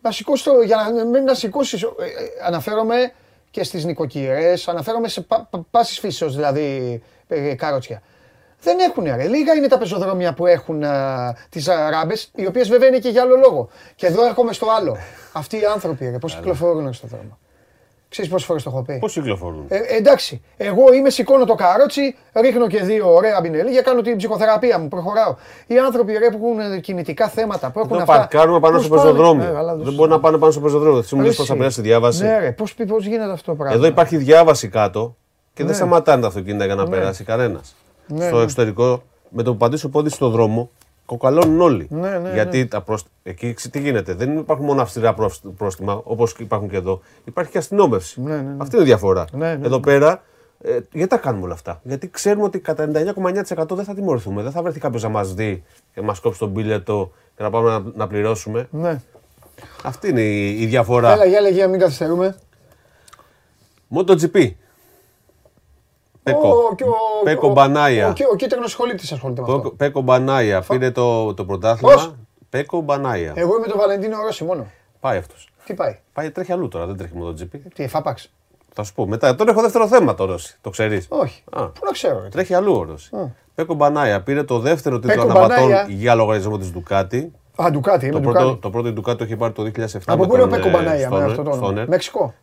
Να σηκώσεις το. Για να, να σηκώσεις. Ε, ε, αναφέρομαι και στις νοικοκυρές, αναφέρομαι σε πα, πα, πάσης φύσεως δηλαδή ε, κάροτσια. Δεν έχουν ρε. Λίγα είναι τα πεζοδρόμια που έχουν τις ράμπε, οι οποίες βέβαια είναι και για άλλο λόγο. Και εδώ έρχομαι στο άλλο. Αυτοί οι άνθρωποι, ρε, πώς κυκλοφορούν στον δρόμο. Ξέρεις πόσες φορές το έχω πει; Πώς κυκλοφορούν; Ε, εντάξει, εγώ είμαι, σηκώνω το καρότσι, ρίχνω και δύο ωραία για κάνω την ψυχοθεραπεία μου, προχωράω. Οι άνθρωποι ρε, που έχουν κινητικά θέματα, που έχουν Εδώ αυτά. Παρκάρουμε πάνω στο πεζοδρόμιο. Ε, δεν μπορεί να πάνε πάνω στο πεζοδρόμιο. Θα μου πώ θα περάσει διάβαση. Ναι, ρε, πώς γίνεται αυτό το πράγμα; Εδώ υπάρχει διάβαση κάτω και δεν ναι. σταματάνε τα αυτοκίνητα για να ναι. περάσει κανένας. Ναι, στο εξωτερικό, με το που πατήσει πόδι στο δρόμο, κοκαλώνουν όλοι. Ναι, ναι, ναι. Γιατί τα προσ... εκεί τι γίνεται. Δεν υπάρχουν μόνο αυστηρά πρόστιμα όπως υπάρχουν και εδώ. Υπάρχει και αστυνόμευση. Ναι, ναι, ναι. Αυτή είναι η διαφορά. Εδώ πέρα ε, γιατί τα κάνουμε όλα αυτά; Γιατί ξέρουμε ότι κατά 99,9% δεν θα τιμωρηθούμε. Δεν θα βρεθεί κάποιος να μας δει και μας κόψει τον πίλετο και να πάμε να, να πληρώσουμε. Ναι. Αυτή είναι η, η διαφορά. Έλα, για λέγε, μην καθυστερούμε. MotoGP. Πέκο, Πέκο Μπανάια. Ο, ο, κίτρινο σχολήτη ασχολείται με αυτό. Πέκο Μπανάια πήρε το, το πρωτάθλημα. Πέκο Μπανάια. Εγώ είμαι το Βαλεντίνο Ρώση μόνο. Πάει αυτός. Τι πάει; Πάει τρέχει αλλού τώρα, δεν τρέχει με το GP. Τι, φάπαξ. Θα σου πω μετά. Τώρα έχω δεύτερο θέμα το Ρώση. Το ξέρεις. Όχι. Α. Πού να ξέρω. Τρέχει αλλού ο Ρώση. Πέκο Μπανάια πήρε το δεύτερο τίτλο αναβατών για λογαριασμό της Ντουκάτι. Α, Ντουκάτι, το, πρώτο, το πρώτο Ντουκάτι το είχε πάρει το 2007. Από πού είναι ο Πέκο Μπανάια με αυτό το Μεξικό.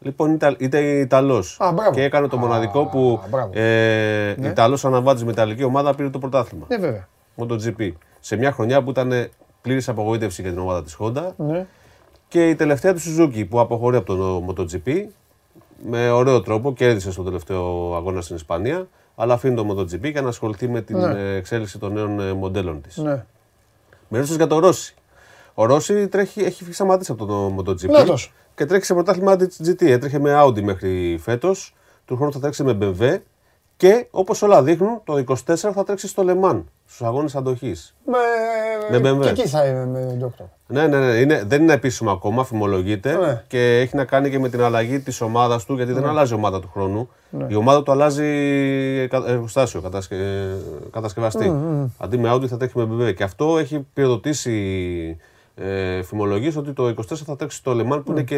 Λοιπόν, ήταν Ιταλός. Και έκανε το μοναδικό που ε, ναι. Ιταλός αναβάτη με Ιταλική ομάδα πήρε το πρωτάθλημα. Ναι, βέβαια. GP. Σε μια χρονιά που ήταν πλήρης απογοήτευση για την ομάδα της Honda. Ναι. Και η τελευταία του Suzuki που αποχωρεί από το MotoGP με ωραίο τρόπο κέρδισε στο τελευταίο αγώνα στην Ισπανία. Αλλά αφήνει το MotoGP για να ασχοληθεί με την ναι. εξέλιξη των νέων ε, μοντέλων της. Ναι. Με για τον Ρώση. Ο Ρώση τρέχει, έχει σταματήσει από το MotoGP. Νάτος και τρέχει σε πρωτάθλημα GT. Έτρεχε με Audi μέχρι φέτος. Του χρόνου θα τρέξει με BMW. Και όπως όλα δείχνουν, το 24 θα τρέξει στο Λεμάν, στους αγώνες αντοχής. Με... με BMW. Και εκεί θα είμαι με τον Δόκτωρ. Ναι, ναι, ναι. Είναι, δεν είναι επίσημο ακόμα, φημολογείται. Ναι. Και έχει να κάνει και με την αλλαγή της ομάδας του, γιατί ναι. δεν αλλάζει η ομάδα του χρόνου. Ναι. Η ομάδα του αλλάζει εργοστάσιο, κατασκε... κατασκευαστή. Mm, Αντί με Audi θα τρέχει με BMW. Και αυτό έχει πυροδοτήσει ε, φημολογίε ότι το 24 θα τρέξει στο Λεμάν που είναι και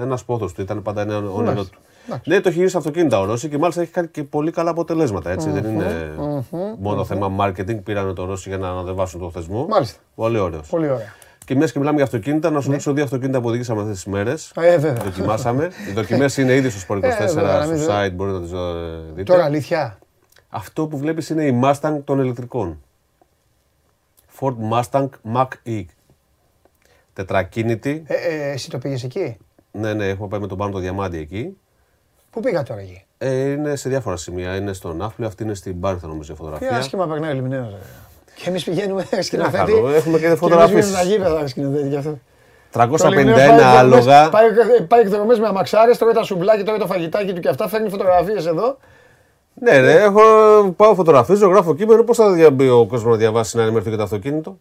ένας πόθο του. Ήταν πάντα ένα όνειρο του. Ναι, το έχει γυρίσει αυτοκίνητα ο Ρώση και μάλιστα έχει κάνει και πολύ καλά αποτελέσματα. Έτσι. Δεν είναι μόνο θέμα marketing. Πήραν το Ρώση για να αναδεβάσουν το θεσμό. Μάλιστα. Πολύ ωραίος. Πολύ ωραία. Και μιας και μιλάμε για αυτοκίνητα, να σου ναι. δείξω δύο αυτοκίνητα που οδήγησαμε αυτές τις μέρες. Ε, βέβαια. Δοκιμάσαμε. Οι δοκιμές είναι ήδη στο Sport 24 ε, στο site, μπορείτε να τις ε, δείτε. Τώρα αλήθεια. Αυτό που βλέπεις είναι η Mustang των ηλεκτρικών. Ford Mustang Mach E τετρακίνητη. Ε, ε, εσύ το πήγες εκεί; Ναι, ναι, έχω πάει με τον πάνω το διαμάντι εκεί. Πού πήγα τώρα εκεί; Ε, είναι σε διάφορα σημεία. Είναι στο Ναύπλιο, αυτή είναι στην Πάρθα νομίζω η φωτογραφία. Τι άσχημα περνάει ο Λιμνέο. Και εμείς πηγαίνουμε σκηνοθέτη. Έχουμε και φωτογραφίες. Εμεί γήπεδα σκηνοθέτη γι' αυτό. 351 άλογα. Πάει, πάει εκδρομές με αμαξάρες, τρώει τα σουμπλάκι, τρώει το φαγητάκι του και αυτά. Φέρνει φωτογραφίες εδώ. Ναι, ρε, έχω, πάω φωτογραφίζω, γράφω κείμενο. Πώς θα διαμπεί ο κόσμος να διαβάσει να ενημερωθεί και το αυτοκίνητο;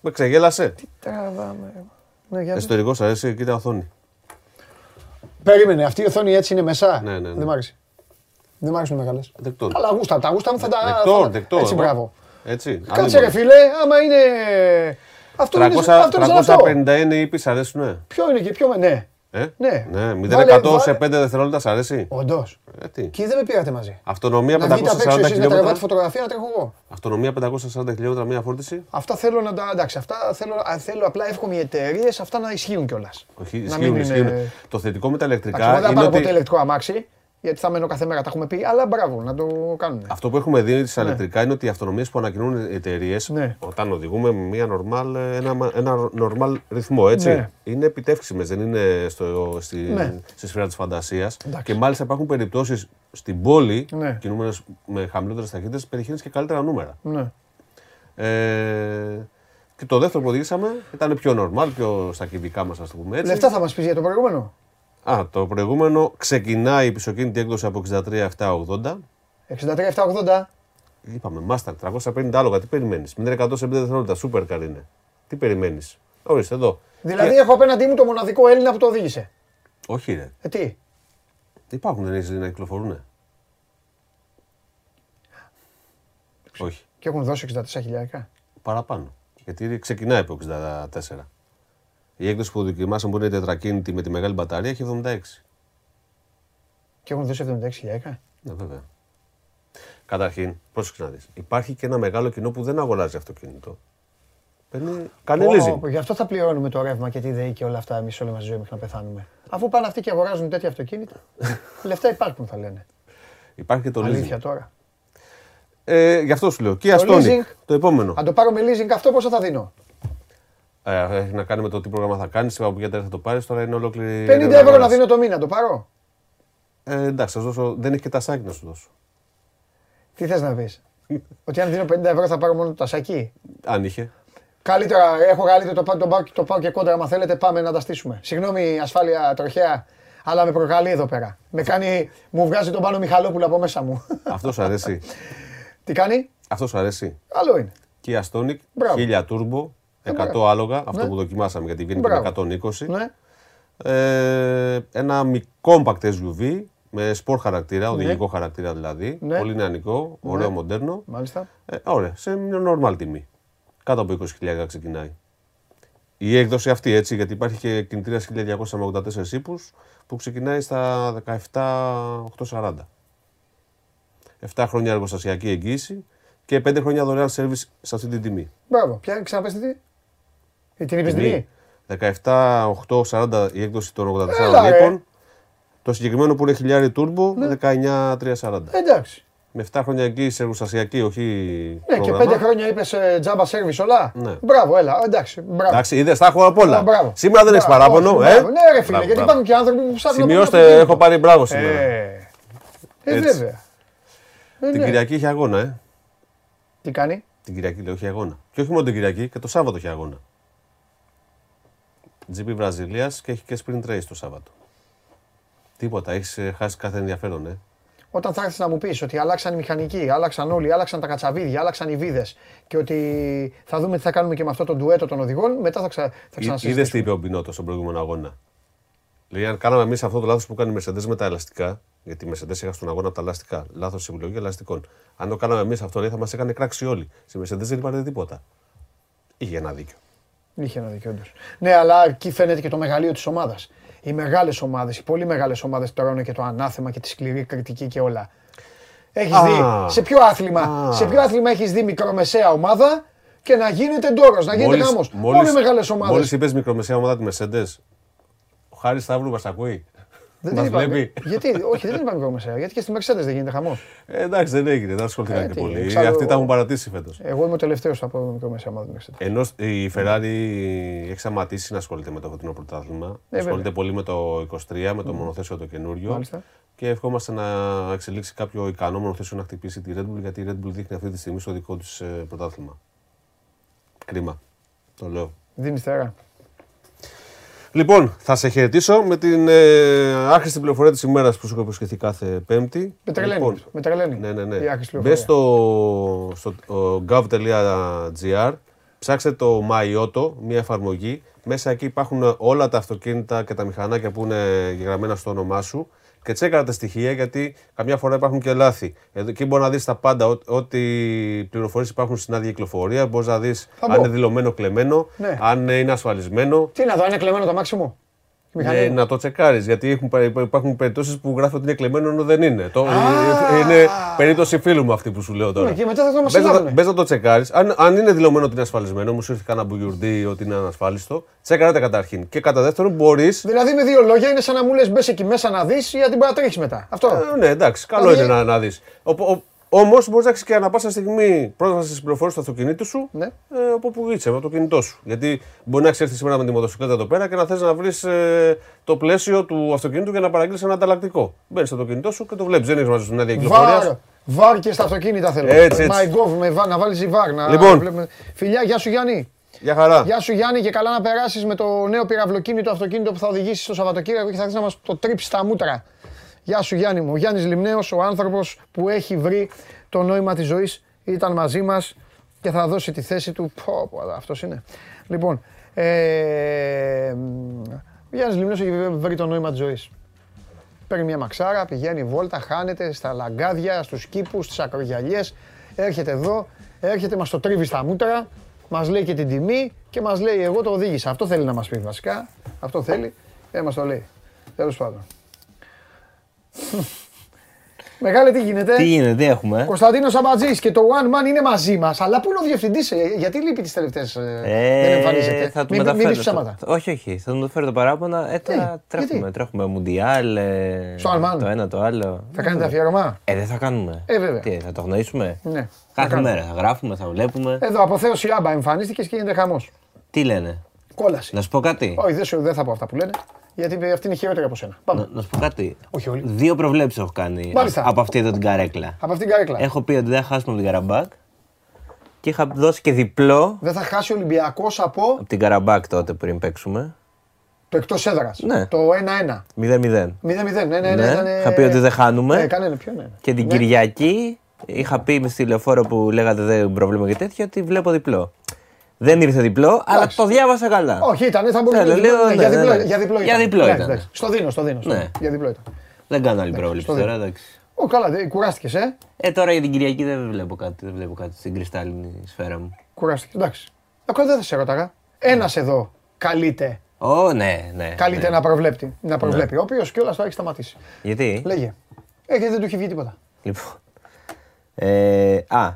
Με ξεγέλασε. Τι τραβάμε. Ναι, Εσωτερικό σα αρέσει, κοίτα οθόνη. Περίμενε, αυτή η οθόνη έτσι είναι μέσα; Ναι, ναι, ναι. Δεν μ' άρεσε. Δεν μ' άρεσουν μεγάλες. Δεκτών. Αλλά γούστα, τα γούστα μου θα τα. Δεκτών, δεκτών. Έτσι, μπράβο. Έτσι. Κάτσε ρε φίλε, άμα είναι. Αυτό 300, είναι 350 είναι οι αρέσουν. Ποιο είναι και ποιο. Ναι. Ε; Ναι. ναι. 0% σε 5 δευτερόλεπτα σ' αρέσει. Όντως. Ε, και δεν με πήρατε μαζί. Αυτονομία 540 χιλιόμετρα. Να τραβάτε φωτογραφία να τρέχω εγώ. Αυτονομία 540 χιλιόμετρα μία φόρτιση. Αυτά θέλω να τα. Εντάξει, αυτά θέλω, θέλω απλά εύχομαι οι εταιρείες αυτά να ισχύουν κιόλας. Όχι, ισχύουν, ισχύουν. Το θετικό με τα ηλεκτρικά. Δεν θα πάρω ποτέ ηλεκτρικό αμάξι γιατί θα μένω κάθε μέρα, τα έχουμε πει. Αλλά μπράβο, να το κάνουν. Αυτό που έχουμε δει στα ναι. ηλεκτρικά είναι ότι οι αυτονομίες που ανακοινούν οι εταιρείες, ναι. όταν οδηγούμε με μια normal, ένα, ένα normal ρυθμό, έτσι. Ναι. Είναι επιτεύξιμες, δεν είναι στο, στη, ναι. στη σφαίρα της φαντασίας. Και μάλιστα υπάρχουν περιπτώσεις στην πόλη, ναι. κινούμενες με χαμηλότερες ταχύτητες, πετυχαίνει και καλύτερα νούμερα. Ναι. Ε, και το δεύτερο που οδηγήσαμε ήταν πιο normal, πιο στα κυβικά μας, ας το πούμε έτσι. Λεφτά θα μας πεις για το προηγούμενο; Α, το προηγούμενο ξεκινάει η πισωκίνητη έκδοση από 63-780. 63-780. Είπαμε, Μάστερ, 350 άλογα, τι περιμένεις; 0% σε 5 δευτερόλεπτα, σούπερ καλ είναι. Τι περιμένεις; Ορίστε εδώ. Δηλαδή έχω απέναντί μου το μοναδικό Έλληνα που το οδήγησε. Όχι, ρε. Ε, τι; Υπάρχουν, δεν έχει να κυκλοφορούν. Όχι. Και έχουν δώσει 64 χιλιάρικα. Παραπάνω. Γιατί ξεκινάει από 64. Η έκδοση που δοκιμάσαμε που είναι τετρακίνητη με τη μεγάλη μπαταρία έχει 76. Και έχουν δώσει 76 χιλιάρικα; Ναι, βέβαια. Καταρχήν, πρόσεξε να δεις. Υπάρχει και ένα μεγάλο κοινό που δεν αγοράζει αυτοκίνητο. Παίρνει, κάνει leasing. Γι' αυτό θα πληρώνουμε το ρεύμα και τη ΔΕΗ και όλα αυτά εμείς όλη μας ζωή μέχρι να πεθάνουμε. Αφού πάνε αυτοί και αγοράζουν τέτοια αυτοκίνητα, λεφτά υπάρχουν θα λένε. Υπάρχει και το Αλήθεια leasing. τώρα. Ε, γι' αυτό σου λέω. Και το το επόμενο. Αν το πάρω με leasing αυτό πόσο θα δίνω; Ε, έχει να κάνει με το τι πρόγραμμα θα κάνεις, από ποια θα το πάρεις. Τώρα είναι ολόκληρη. 50 ευρώ να δίνω το μήνα, το πάρω. Ε, εντάξει, θα δώσω, δεν έχει και τα σάκι να σου δώσω. Τι θες να πεις; Ότι αν δίνω 50 ευρώ θα πάρω μόνο το τασάκι. Αν είχε. Καλύτερα, έχω καλύτερο το, το, το, το πάω και κόντρα. Αν θέλετε, πάμε να τα στήσουμε. Συγγνώμη, ασφάλεια τροχέα, αλλά με προκαλεί εδώ πέρα. Με κάνει, μου βγάζει τον πάνω Μιχαλόπουλο από μέσα μου. Αυτό σου αρέσει. Τι κάνει; Αυτό σου αρέσει. Άλλο είναι. Kia Stonic, 1000 turbo, 100 άλογα, αυτό ναι. που δοκιμάσαμε γιατί βγαίνει με 120. Ναι. Ε, ένα compact SUV με σπορ χαρακτήρα, ναι. οδηγικό χαρακτήρα δηλαδή. Ναι. Πολύ νεανικό, ωραίο, μοντέρνο. Μάλιστα. Ε, ωραία, σε μια normal τιμή. Κάτω από 20.000 ξεκινάει. Η έκδοση αυτή έτσι, γιατί υπάρχει και κινητήρας 1284 ύπους που ξεκινάει στα 17.840. 7 χρόνια εργοστασιακή εγγύηση και 5 χρόνια δωρεάν service σε αυτή την τιμή. Μπράβο. Ποια ξαναπες τι. Την είπες τιμή. 17.840 η έκδοση των 84 λίπων. Το συγκεκριμένο που είναι χιλιάρι τούρμπο, ναι. 19.340. Εντάξει. Με 7 χρόνια εγγύηση εργοστασιακή, όχι. Ναι, πρόγραμμα. και 5 χρόνια είπες ε, τζάμπα σερβις όλα. Ναι. Μπράβο, έλα, εντάξει. Μπράβο. Εντάξει, είδες, τα έχω απ' όλα. Μπράβο. Σήμερα δεν έχεις παράπονο, ε. Ναι, ρε φίλε, γιατί υπάρχουν και άνθρωποι που ψάχνουν. Σημειώστε, έχω πάρει μπράβο σήμερα. Ε, ε βέβαια. Ε, την ναι. Κυριακή έχει αγώνα, ε. Τι κάνει; Την Κυριακή λέει, έχει αγώνα. Και όχι μόνο την Κυριακή, και το Σάββατο έχει αγώνα. GP Βραζιλίας και έχει και sprint race το Σάββατο. Τίποτα, έχεις ε, χάσει κάθε ενδιαφέρον, ε. Όταν θα έρθεις να μου πεις ότι αλλάξαν οι μηχανικοί, άλλαξαν όλοι, άλλαξαν τα κατσαβίδια, άλλαξαν οι βίδες και ότι θα δούμε τι θα κάνουμε και με αυτό το ντουέτο των οδηγών, μετά θα, ξα... θα ξανασυζητήσουμε. Είδες τι είπε ο Μπινότος στον προηγούμενο αγώνα; Λέει, αν κάναμε εμείς αυτό το λάθος που κάνει η Mercedes με τα ελαστικά, γιατί η Mercedes είχα στον αγώνα από τα ελαστικά, λάθος επιλογή ελαστικών. Αν το κάναμε εμείς αυτό, λέει, θα μας έκανε κράξει όλοι. Στη Mercedes δεν υπάρχει τίποτα. Είχε ένα δίκιο. Είχε ένα δίκιο, όντως. Ναι, αλλά εκεί φαίνεται και το μεγαλείο της ομάδας. Οι μεγάλες ομάδες, οι πολύ μεγάλες ομάδες τρώνε και το ανάθεμα και τη σκληρή κριτική και όλα. Έχεις δει σε ποιο άθλημα, σε ποιο άθλημα έχεις δει μικρομεσαία ομάδα και να γίνεται ντόρος, να γίνεται γάμος. Όλοι μεγάλες ομάδες. Μόλις είπες μικρομεσαία ομάδα τη Mercedes, Χάρης Σταύρου μας ακούει. Δεν μας βλέπει. Γιατί, όχι, δεν είπαμε μικρομεσαία. Γιατί και στη Mercedes δεν γίνεται χαμό. Ε, εντάξει, δεν έγινε, δεν ασχοληθήκαν ε, και πολύ. Ξέρω, Αυτοί τα έχουν παρατήσει φέτος. Εγώ είμαι ο τελευταίος από μικρομεσαία ομάδα Mercedes. Ενώ η Ferrari έχει σταματήσει να ασχολείται με το φετινό πρωτάθλημα. Ε, ασχολείται πολύ με το 23, με το μονοθέσιο το καινούριο. Μάλιστα. Και ευχόμαστε να εξελίξει κάποιο ικανό μονοθέσιο να χτυπήσει τη Red Bull, γιατί η Red Bull δείχνει αυτή τη στιγμή στο δικό της ε, πρωτάθλημα. Κρίμα. Το λέω. Δίνεις θέρα. Λοιπόν, θα σε χαιρετήσω με την ε, άχρηστη πληροφορία της ημέρας που σου έχω υποσχεθεί κάθε Πέμπτη. Με τρελαίνεις. Λοιπόν, με τρελαίνεις. Ναι, ναι, ναι. Μπες στο, στο gov.gr, ψάξτε το MyAuto, μια εφαρμογή. Μέσα εκεί υπάρχουν όλα τα αυτοκίνητα και τα μηχανάκια που είναι γεγραμμένα στο όνομά σου και τσέκαρα τα στοιχεία γιατί καμιά φορά υπάρχουν και λάθη. Εκεί μπορεί να δεις τα πάντα, ό,τι πληροφορίες υπάρχουν στην άδεια κυκλοφορία. Μπορείς να δεις αν είναι δηλωμένο κλεμμένο, ναι. αν είναι ασφαλισμένο. Τι να δω, είναι κλεμμένο το μάξι μου. Ναι, να το τσεκάρεις. Γιατί έχουν, υπάρχουν περιπτώσεις που γράφει ότι είναι κλεμμένο ενώ δεν είναι. Το, είναι περίπτωση φίλου μου αυτή που σου λέω τώρα. Ναι, και μετά θα το Μπες να το τσεκάρεις. Αν, αν είναι δηλωμένο ότι είναι ασφαλισμένο, μου σου ήρθε κανένα μπουγιουρντί ότι είναι ανασφάλιστο, τσεκάρετε καταρχήν. Και κατά δεύτερον μπορεί. Δηλαδή με δύο λόγια είναι σαν να μου λες μπες εκεί μέσα να δεις γιατί μπορεί να τρέχεις μετά. Αυτό. Ε, ναι, εντάξει, καλό δηλαδή- είναι να, να δεις. Όμως μπορείς να έχεις και ανα πάσα στιγμή πρόσβαση στις πληροφορίες του αυτοκινήτου σου ναι. ε, από όπου είσαι, με το κινητό σου. Γιατί μπορεί να έχεις έρθει σήμερα με τη μοτοσυκλέτα εδώ πέρα και να θες να βρεις ε, το πλαίσιο του αυτοκινήτου για να παραγγείλεις ένα ανταλλακτικό. Μπαίνεις στο κινητό σου και το βλέπεις. Δεν έχεις μαζί σου μια διακυκλοφορία. Βάρ και στα αυτοκίνητα θέλω. Έτσι, έτσι. My Gov, με, να βάλεις βάρ. Να λοιπόν. Βλέπουμε. Φιλιά, γεια σου Γιάννη. Γεια χαρά. Γεια σου Γιάννη και καλά να περάσεις με το νέο πυραυλοκίνητο αυτοκίνητο που θα οδηγήσεις στο Σαββατοκύριακο και θα έρθει να μας το τρίψεις στα μούτρα. Γεια σου Γιάννη μου. Ο Γιάννης Λιμνέος, ο άνθρωπος που έχει βρει το νόημα της ζωής, ήταν μαζί μας και θα δώσει τη θέση του. Πω, πω, αυτός είναι. Λοιπόν, ε, ο Γιάννης Λιμνέος έχει βρει το νόημα της ζωής. Παίρνει μια μαξάρα, πηγαίνει βόλτα, χάνεται στα λαγκάδια, στους κήπους, στις ακρογιαλιές. Έρχεται εδώ, έρχεται, μας το τρίβει στα μούτρα, μας λέει και την τιμή και μας λέει εγώ το οδήγησα. Αυτό θέλει να μας πει βασικά. Αυτό θέλει. Ε, μας το λέει. Τέλος πάντων. Μεγάλε, τι γίνεται; Τι γίνεται, τι έχουμε; Κωνσταντίνος Αμπατζής και το One Man είναι μαζί μας. Αλλά πού είναι ο διευθυντής, ε, γιατί λείπει τις τελευταίες. Ε, δεν εμφανίζεται; Θα του μην, μεταφέρω. Μην ψέματα. Όχι, όχι. Θα του μεταφέρω το παράπονα. Ε, τώρα ε, τρέχουμε. Γιατί; Τρέχουμε Μουντιάλ. Ε, Στο One Man. Το ένα το άλλο. Θα κάνετε αφιέρωμα; Ε, δεν θα κάνουμε. Ε, βέβαια. Τι, θα το γνωρίσουμε. Ναι. Κάθε μέρα θα γράφουμε, θα βλέπουμε. Εδώ αποθέωση άμπα εμφανίστηκες και γίνεται χαμός. Τι λένε; Κόλαση. Να σου πω κάτι. Όχι, δεν, δεν θα πω αυτά που λένε. Γιατί αυτή είναι χειρότερη από σένα. Πάμε. Να, να σου πω κάτι. Όχι όλοι. Δύο προβλέψεις έχω κάνει Μάλιστα. από αυτή εδώ την καρέκλα. Από αυτήν την καρέκλα. Έχω πει ότι δεν θα χάσουμε από την Καραμπάκ. Και είχα δώσει και διπλό. Δεν θα χάσει ο Ολυμπιακός από. Από την Καραμπάκ τότε πριν παίξουμε. Το εκτός έδρας. Ναι. Το 1-1. 0-0. 0-0. Ναι, ναι, ναι. ναι. Ήτανε... Είχα πει ότι δεν χάνουμε. Ναι, κανένα πιο, ναι. Και την ναι. Κυριακή είχα πει με στη λεωφόρο που λέγατε δεν πρόβλημα και τέτοια ότι βλέπω διπλό. Δεν ήρθε διπλό, αλλά το διάβασα καλά. Όχι, ήταν, θα μπορούσε να είναι. Για διπλό, για διπλό ήταν. Για διπλό ήταν. Στο δίνω, στο δίνω. Ναι. Για διπλό ήταν. Δεν κάνω άλλη πρόβληψη τώρα, εντάξει. Ω, καλά, κουράστηκες, ε; Ε, τώρα για την Κυριακή δεν βλέπω κάτι, δεν βλέπω κάτι στην κρυστάλλινη σφαίρα μου. Κουράστηκες, εντάξει. Ακόμα δεν θα σε ρωτάγα. Ένας εδώ καλείται. Ω, ναι, ναι. Καλείται ναι. να προβλέπει. Να προβλέπει. Ναι. Ο οποίος κιόλας το έχει σταματήσει. Γιατί; Λέγε. Ε, γιατί δεν του έχει βγει τίποτα. Λοιπόν. Ε, α,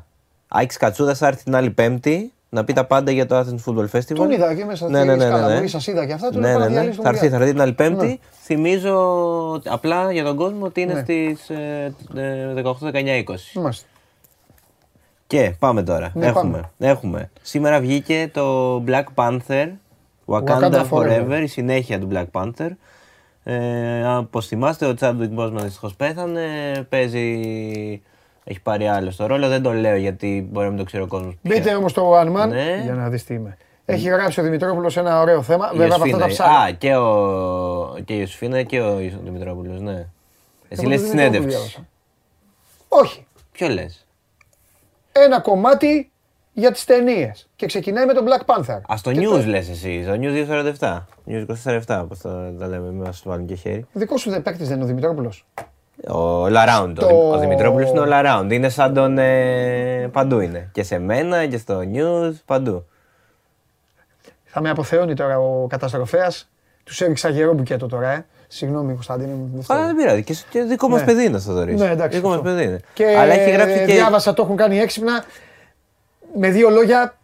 Άκης Κατσούδας θα έρθει την άλλη Πέμπτη να πει τα πάντα για το Athens Football Festival. Τον είδα και μέσα ναι, ναι, ναι, ναι, ναι. Σας είδα και αυτά, του ναι, ναι, ναι. Θα έρθει, θα έρθει την άλλη Πέμπτη. Ναι. Θυμίζω απλά για τον κόσμο ότι είναι Ναι. στις ε, ε, 18, 19, 20. Είμαστε. Και πάμε τώρα. Ναι, έχουμε, πάμε. έχουμε. Σήμερα βγήκε το Black Panther Wakanda, Wakanda Forever, Forever. η συνέχεια του Black Panther. Ε, Όπω θυμάστε, ο Chadwick Boseman δυστυχώς πέθανε. Παίζει. Έχει πάρει άλλο στο ρόλο. Δεν το λέω γιατί μπορεί να μην το ξέρει ο κόσμος. Μπείτε όμως στο One Man Ναι. για να δεις τι είμαι. Έχει γράψει ο Δημητρόπουλος ένα ωραίο θέμα. Βέβαια από αυτά τα ψάρια. Α, και, ο... και η Ιωσήφινα και ο Δημητρόπουλος, ναι. Εσύ Εγώ λες τον τη Δημητρόπουλο συνέντευξη. διάβασα. Όχι. Ποιο λες; Ένα κομμάτι για τις ταινίες. Και ξεκινάει με τον Black Panther. Α το Και news λες εσύ. Στο news 247. News 24-7, όπω τα, τα λέμε. Μην μας βάλουν και χέρι. Δικός σου δεν παίκτης δεν είναι ο Δημητρόπουλος. Ο all around. Το- Ο, ο Δημητρόπουλος είναι all around. Είναι σαν τον. Ε, παντού είναι. Και σε μένα και στο news, παντού. Θα με αποθεώνει τώρα ο καταστροφέας. Τους έριξα γερό μπουκέτο τώρα, ε. Συγγνώμη, Κωνσταντίνε μου. δεν φταίει. Αλλά δεν πειράζει. Και, και δικό μας Ναι. παιδί είναι ο Θοδωρής. Ναι, εντάξει, Δικό μας αυτό. παιδί είναι. Και Αλλά έχει γράψει και. διάβασα, το έχουν κάνει έξυπνα. Με δύο λόγια,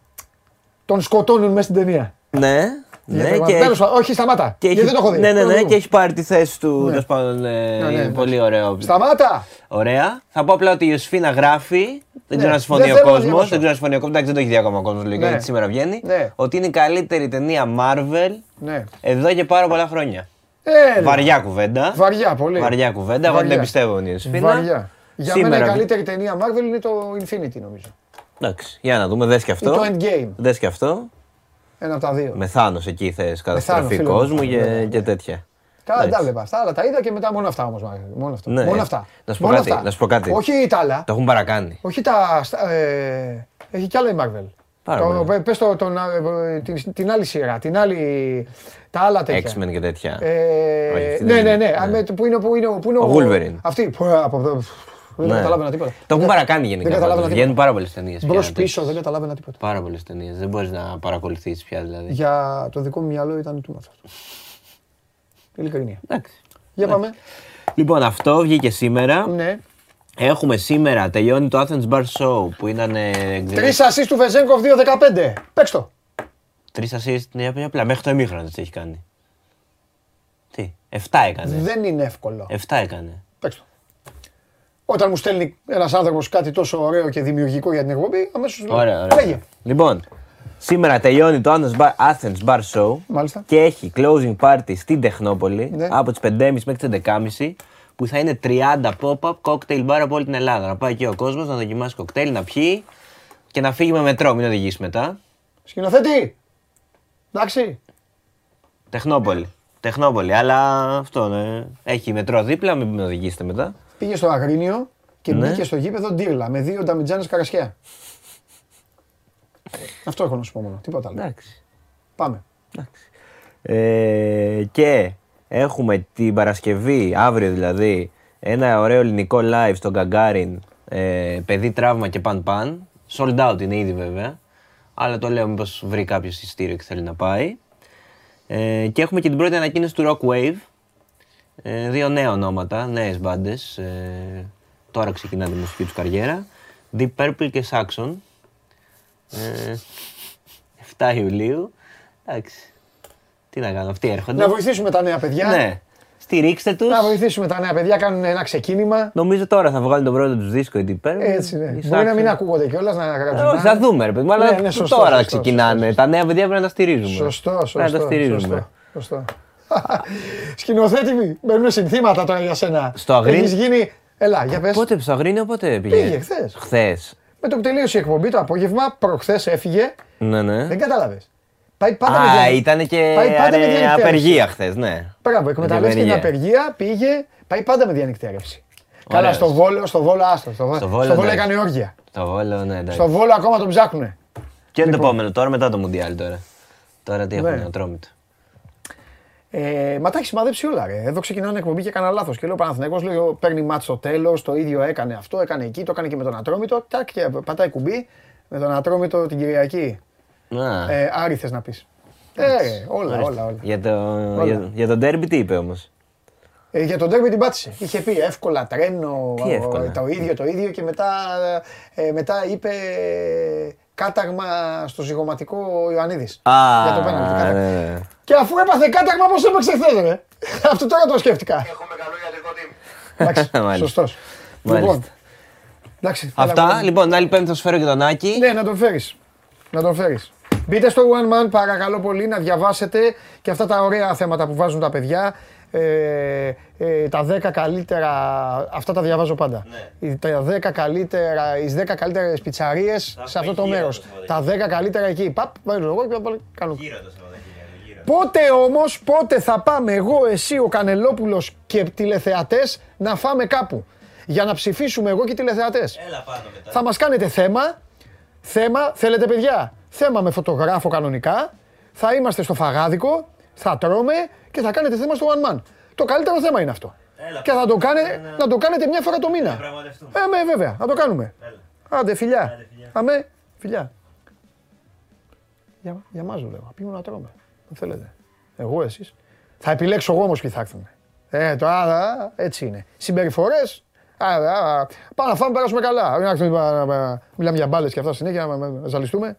τον σκοτώνουν μέσα στην ταινία. Ναι, Για ναι, το- και, Τέλος πάντων, όχι, σταμάτα. και Γιατί έχει, δεν το έχω δει. ναι, ναι, Θέλω να ναι, το και δω. έχει πάρει τη θέση του. Ναι. τέλος πάντων, ε, Ναι, ναι, εντάξει. πολύ ωραίο. Σταμάτα! Ωραία. Θα πω απλά ότι η Ιωσήφινα γράφει. Δεν ξέρω Ναι, αν συμφωνεί δεν ο θέλω να κόσμος. διαβάσω. Δεν ξέρω αν συμφωνεί ο κόσμος. Εντάξει, δεν το έχει δει ακόμα ο κόσμος. Ναι. Γιατί σήμερα βγαίνει. Ναι. Ότι είναι η καλύτερη ταινία Marvel Ναι. εδώ και πάρα πολλά χρόνια. Ε, Βαριά κουβέντα. Βαριά, πολύ. Βαριά κουβέντα. Εγώ δεν Βαριά. την πιστεύω η Ιωσήφινα. Βαριά. Για Σήμερα μένα η βγει- καλύτερη ταινία Marvel είναι το Infinity νομίζω. Εντάξει, για να δούμε, δες και Ή αυτό. το Endgame. Δες και αυτό. Ένα από τα δύο. Με Θάνος εκεί θες καταστροφή φίλε μου. κόσμου Ναι, και, ναι. και τέτοια. Καλά, δεν τα Εντάξει. βλέπα αυτά, αλλά τα είδα και μετά μόνο αυτά όμως. Μόνο αυτά. Ναι. Μόνο αυτά. Να σου πω Μόνο κάτι, αυτά. να σου πω κάτι. Όχι τα άλλα. Το έχουν παρακάνει. Όχι τα. στα- Ε, έχει κι άλλα η Marvel. Πάρα Το- πολύ. πε- Πες το, τον, ε, την, την άλλη σειρά, την άλλη, τα άλλα τέτοια. X-Men και τέτοια. Ε, Όχι, αυτή ναι, δεν ναι, είναι. ναι. Α, με το- Πού είναι, πού είναι, πού είναι Ο Wolverine. Αυτή. Που, ε, από, εδώ, δεν Ναι. καταλάβαινα τίποτα. Το έχουν Δεν- παρακάνει γενικά. Δεν καταλάβαινα πάντως. Βγαίνουν τίποτα. πάρα πολλές ταινίες. Μπρος πίσω δεν καταλάβαινα τίποτα. Πάρα πολλές ταινίες. Δεν μπορείς να παρακολουθήσει πια δηλαδή. Για το δικό μου μυαλό ήταν τούμα αυτό. Ειλικρινία. Εντάξει. Για πάμε. Λοιπόν, αυτό βγήκε σήμερα. Ναι. Έχουμε σήμερα, τελειώνει το Athens Bar Show που ήταν. Τρεις ασεί του Βεζέγκοφ 2-15. Παίξ το. Τρεις assist, ναι, απλά μέχρι το ημίχρονο τις έχει κάνει. Τι, 7 έκανε. Δεν είναι εύκολο. 7 έκανε. Παίξ το. Όταν μου στέλνει ένας άνθρωπος κάτι τόσο ωραίο και δημιουργικό για την εκπομπή, αμέσως λέω. Ωραία, ωραία. Λέγε. Λοιπόν, σήμερα τελειώνει το Athens Bar, Athens Bar Show Μάλιστα. και έχει closing party στην Τεχνόπολη Ναι. από τις 5.30 μέχρι τις 11.30 που θα είναι 30 pop-up cocktail bar από όλη την Ελλάδα. Να πάει εκεί ο κόσμος να δοκιμάσει κοκτέιλ, να πιει και να φύγει με μετρό, μην οδηγήσει μετά. Σκηνοθέτη. Εντάξει. Τεχνόπολη. Τεχνόπολη, αλλά αυτό ναι. Έχει μετρό δίπλα, μην με οδηγήσετε μετά. Πήγε στο Αγρίνιο και Ναι. μπήκε στο γήπεδο ντύρλα με δύο νταμιτζάνες καρασιά. Αυτό έχω να σου πω μόνο. Τίποτα άλλο. Εντάξει. Πάμε. Ε, και έχουμε την Παρασκευή, αύριο δηλαδή, ένα ωραίο ελληνικό live στον Γκαγκάριν, ε, παιδί τραύμα και παν παν. Sold out είναι ήδη βέβαια, αλλά το λέω μήπως βρει κάποιος ειστήριο και θέλει να πάει. Ε, και έχουμε και την πρώτη ανακοίνωση του Rock Wave. Ε, δύο νέα ονόματα, νέες μπάντες. Ε, τώρα ξεκινά τη μουσική τους καριέρα. Deep Purple και Saxon. Ε, 7 Ιουλίου. Εντάξει. Τι να κάνω, αυτοί έρχονται. Να βοηθήσουμε τα νέα παιδιά. Ναι. Στηρίξτε τους. Να βοηθήσουμε τα νέα παιδιά, κάνουν ένα ξεκίνημα. Νομίζω τώρα θα βγάλουν τον πρώτο τους δίσκο η Deep Purple. Έτσι, ναι. Μπορεί να μην ακούγονται κιόλας να γράψουν. θα δούμε, ρε παιδί μου, αλλά ναι, ναι, σωστό, τώρα σωστό, ξεκινάνε. Σωστό, τα νέα παιδιά πρέπει να τα στηρίζουμε. Σωστό, σωστό. Πρέπει να τα στηρίζουμε. Σωστό. Σκηνοθέτη μου, μπαίνουν συνθήματα τώρα για σένα. Στο αγρίνι. Έχεις γίνει. Ελά, για πες. Πότε στο αγρίνιο, πότε πήγε; Πήγε χθες. Χθες. Με το που τελείωσε η εκπομπή το απόγευμα, προχθές έφυγε. Ναι, ναι. Δεν κατάλαβες. Πάει πάντα Α, με διαν... ήταν και πάει πάντα με απεργία χθες, ναι. Μπράβο, εκμεταλλεύτηκε την απεργία, πήγε, πάει πάντα με διανυκτέρευση. Καλά, στο βόλο, στο βόλο άστρο. Στο, στο βόλο, στο βόλο έκανε όργια. Στο βόλο, ναι, εντάξει. Στο βόλο ακόμα τον ψάχνουνε. Και είναι το λοιπόν. επόμενο, τώρα μετά το Μουντιάλ τώρα. Τώρα τι έχουμε, ατρόμητο. Ε, μα τα έχεις σημαδέψει όλα. Ρε. Εδώ ξεκινάνε εκπομπή και έκανα λάθος. Και λέω Παναθυνέκο, λέω παίρνει μάτσο στο τέλος, το ίδιο έκανε αυτό, έκανε εκεί, το έκανε και με τον Ατρόμητο. Τάκ και πατάει κουμπί με τον Ατρόμητο την Κυριακή. Ε, Άρη θες να πεις. Ε, όλα, όλα, όλα. Για το, όλα. Για, για τον ντέρμπι τι είπε όμως; Ε, για τον ντέρμπι την πάτησε. Είχε πει εύκολα τρένο, τι εύκολα. το ίδιο, το ίδιο και μετά, ε, μετά είπε κάταγμα στο ζυγοματικό Ιωαννίδης. για το πέναλτι. Ναι, ναι, ναι. Και αφού έπαθε κάταγμα, πώς έπαιξε χθες, ρε. Αυτό τώρα το σκέφτηκα. Έχουμε καλό ιατρικό team. Εντάξει, σωστός. Λοιπόν, εντάξει, Αυτά, λοιπόν, άλλη πέμπτη θα σου φέρω και τον Άκη. Ναι, να τον φέρεις. Να τον φέρεις. Μπείτε στο One Man, παρακαλώ πολύ, να διαβάσετε και αυτά τα ωραία θέματα που βάζουν τα παιδιά. Ε, ε, τα 10 καλύτερα, αυτά τα διαβάζω πάντα. Ναι. Τα 10 καλύτερα, οι 10 καλύτερες πιτσαρίες σε αυτό το μέρος. Τα 10 καλύτερα εκεί. Παπ, βάζω εγώ και θα κάνω. Πότε όμως, πότε θα πάμε εγώ, εσύ, ο Κανελόπουλος και τηλεθεατές να φάμε κάπου; Για να ψηφίσουμε εγώ και τηλεθεατές. Θα μας κάνετε θέμα. Θέμα, θέλετε παιδιά, θέμα με φωτογράφο κανονικά. Θα είμαστε στο φαγάδικο, θα τρώμε και θα κάνετε θέμα στο One Man. Το καλύτερο θέμα είναι αυτό. Έλα, και θα το, κάνε, να... να το κάνετε μια φορά το μήνα. Ε, με, βέβαια, να το κάνουμε. Έλα. Άντε, φιλιά. Άντε, φιλιά. Αμέ, φιλιά. Για, για μας δουλεύω, πήγαινε να τρώμε. Δεν θέλετε. Εγώ, εσείς. Θα επιλέξω εγώ όμως ποιοι θα έρθουν. Ε, τώρα έτσι είναι. Συμπεριφορές, πάμε να φάμε, περάσουμε καλά. Μιλάμε για μπάλες και αυτά συνέχεια, να ζαλιστούμε.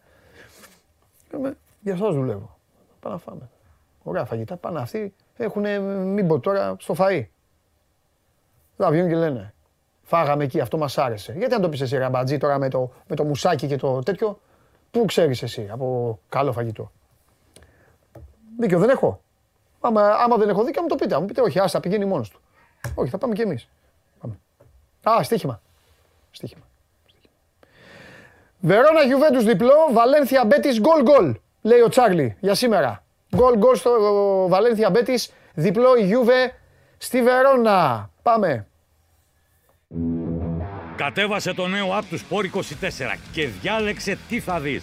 Για εσάς δουλεύω. Πάμε να φάμε. Ωραία φαγητά, πάνε αυτοί, έχουν μην πω τώρα στο φαΐ. Θα βγαίνουν και λένε, φάγαμε εκεί, αυτό μας άρεσε. Γιατί αν το πεις εσύ ραμπατζή τώρα με το, με το μουσάκι και το τέτοιο, πού ξέρεις εσύ από καλό φαγητό. Δίκιο δεν έχω. Άμα, άμα δεν έχω δίκιο, μου το πείτε. Μου πείτε, όχι, άστα, πηγαίνει μόνος του. Όχι, θα πάμε κι εμείς. Πάμε. Α, στοίχημα. Στοίχημα. Βερόνα Γιουβέντους διπλό, Βαλένθια Μπέτης γκολ γκολ, λέει ο Τσάρλι για σήμερα. Γκολ γκολ στο Βαλένθια Μπέτης, διπλό η Γιούβε στη Βερόνα. Πάμε. Κατέβασε το νέο app του Sport 24 και διάλεξε τι θα δεις.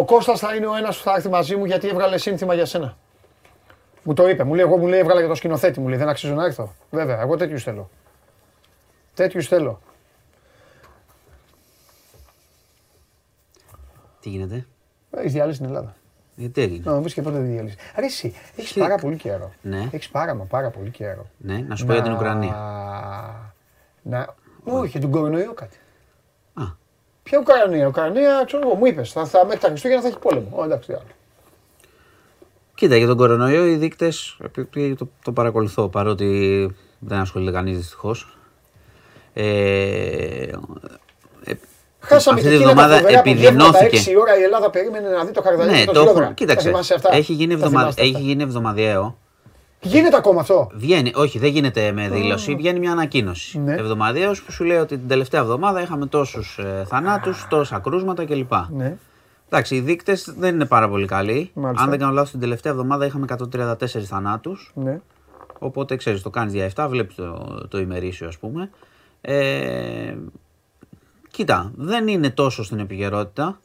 Ο Κώστας θα είναι ο ένας που θα έρθει μαζί μου γιατί έβγαλε σύνθημα για σένα. Μου το είπε. Μου λέει, εγώ μου λέει, έβγαλα για το σκηνοθέτη. Μου λέει, δεν αξίζω να έρθω. Βέβαια, εγώ τέτοιους θέλω. Τέτοιους θέλω. Τι γίνεται; Έχεις διάλυση στην Ελλάδα. Γιατί έγινε; Να μου πει και πότε διαλύσει. Αρέσει, έχεις πάρα πολύ καιρό. Ναι. Έχεις πάρα, μα πάρα πολύ καιρό. Ναι, να σου πω για την Ουκρανία. Να... Όχι, για τον κορονοϊό κάτι. Α. Ποια Ουκρανία, Ουκρανία, ξέρω εγώ, μου είπες. Θα, θα, μέχρι τα Χριστούγεννα θα έχει πόλεμο. Ο, εντάξει, άλλο. Κοίτα, για τον κορονοϊό οι δείκτες το, το παρακολουθώ παρότι δεν ασχολείται κανείς δυστυχώς. Ε, Χάσαμε αυτή τη βδομάδα επιδεινώθηκε. 6 ώρα η Ελλάδα περίμενε να δει το καρδαλί ναι, το έχουν, κοίταξε, έχει γίνει, εβδομα... έχει γίνει εβδομαδιαίο. Γίνεται ακόμα αυτό; Βγαίνει, όχι, δεν γίνεται με δήλωση, βγαίνει μια ανακοίνωση. Ναι. Εβδομαδιαίο που σου λέει ότι την τελευταία εβδομάδα είχαμε τόσους ε, θανάτους, τόσα κρούσματα κλπ. Ναι. Εντάξει, οι δείκτες δεν είναι πάρα πολύ καλοί. Μάλιστα. Αν δεν κάνω λάθος, την τελευταία εβδομάδα είχαμε 134 θανάτους. Ναι. Οπότε ξέρεις, το κάνεις για 7, βλέπεις το, το ημερήσιο ας πούμε. Ε, κοίτα, δεν είναι τόσο στην επικαιρότητα.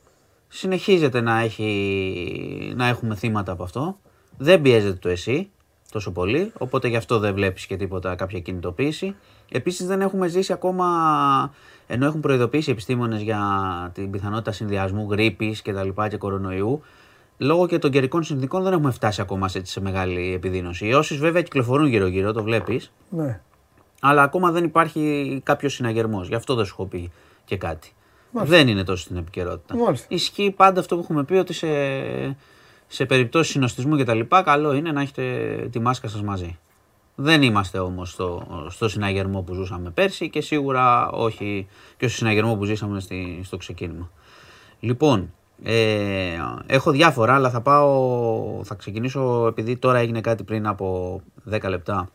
Συνεχίζεται να, έχει, να έχουμε θύματα από αυτό. Δεν πιέζεται το εσύ τόσο πολύ, οπότε γι' αυτό δεν βλέπεις και τίποτα κάποια κινητοποίηση. Επίσης δεν έχουμε ζήσει ακόμα, ενώ έχουν προειδοποιήσει οι επιστήμονες για την πιθανότητα συνδυασμού γρήπης και τα λοιπά και κορονοϊού, λόγω και των καιρικών συνθήκων δεν έχουμε φτάσει ακόμα σε, σε μεγάλη επιδείνωση. Οι ιώσεις βέβαια κυκλοφορούν γύρω-γύρω, το βλέπεις. Ναι. Αλλά ακόμα δεν υπάρχει κάποιος συναγερμός. Γι' αυτό δεν σου έχω πει και κάτι. Δεν είναι τόσο στην επικαιρότητα. Μάλιστα. Ισχύει πάντα αυτό που έχουμε πει ότι σε, σε περιπτώσεις συνοστισμού κτλ. καλό είναι να έχετε τη μάσκα σας μαζί. Δεν είμαστε όμως στο, στο συναγερμό που ζούσαμε πέρσι και σίγουρα όχι και στο συναγερμό που ζήσαμε στη, στο ξεκίνημα. Λοιπόν, ε, έχω διάφορα, αλλά θα πάω, θα ξεκινήσω επειδή τώρα έγινε κάτι πριν από 10 λεπτά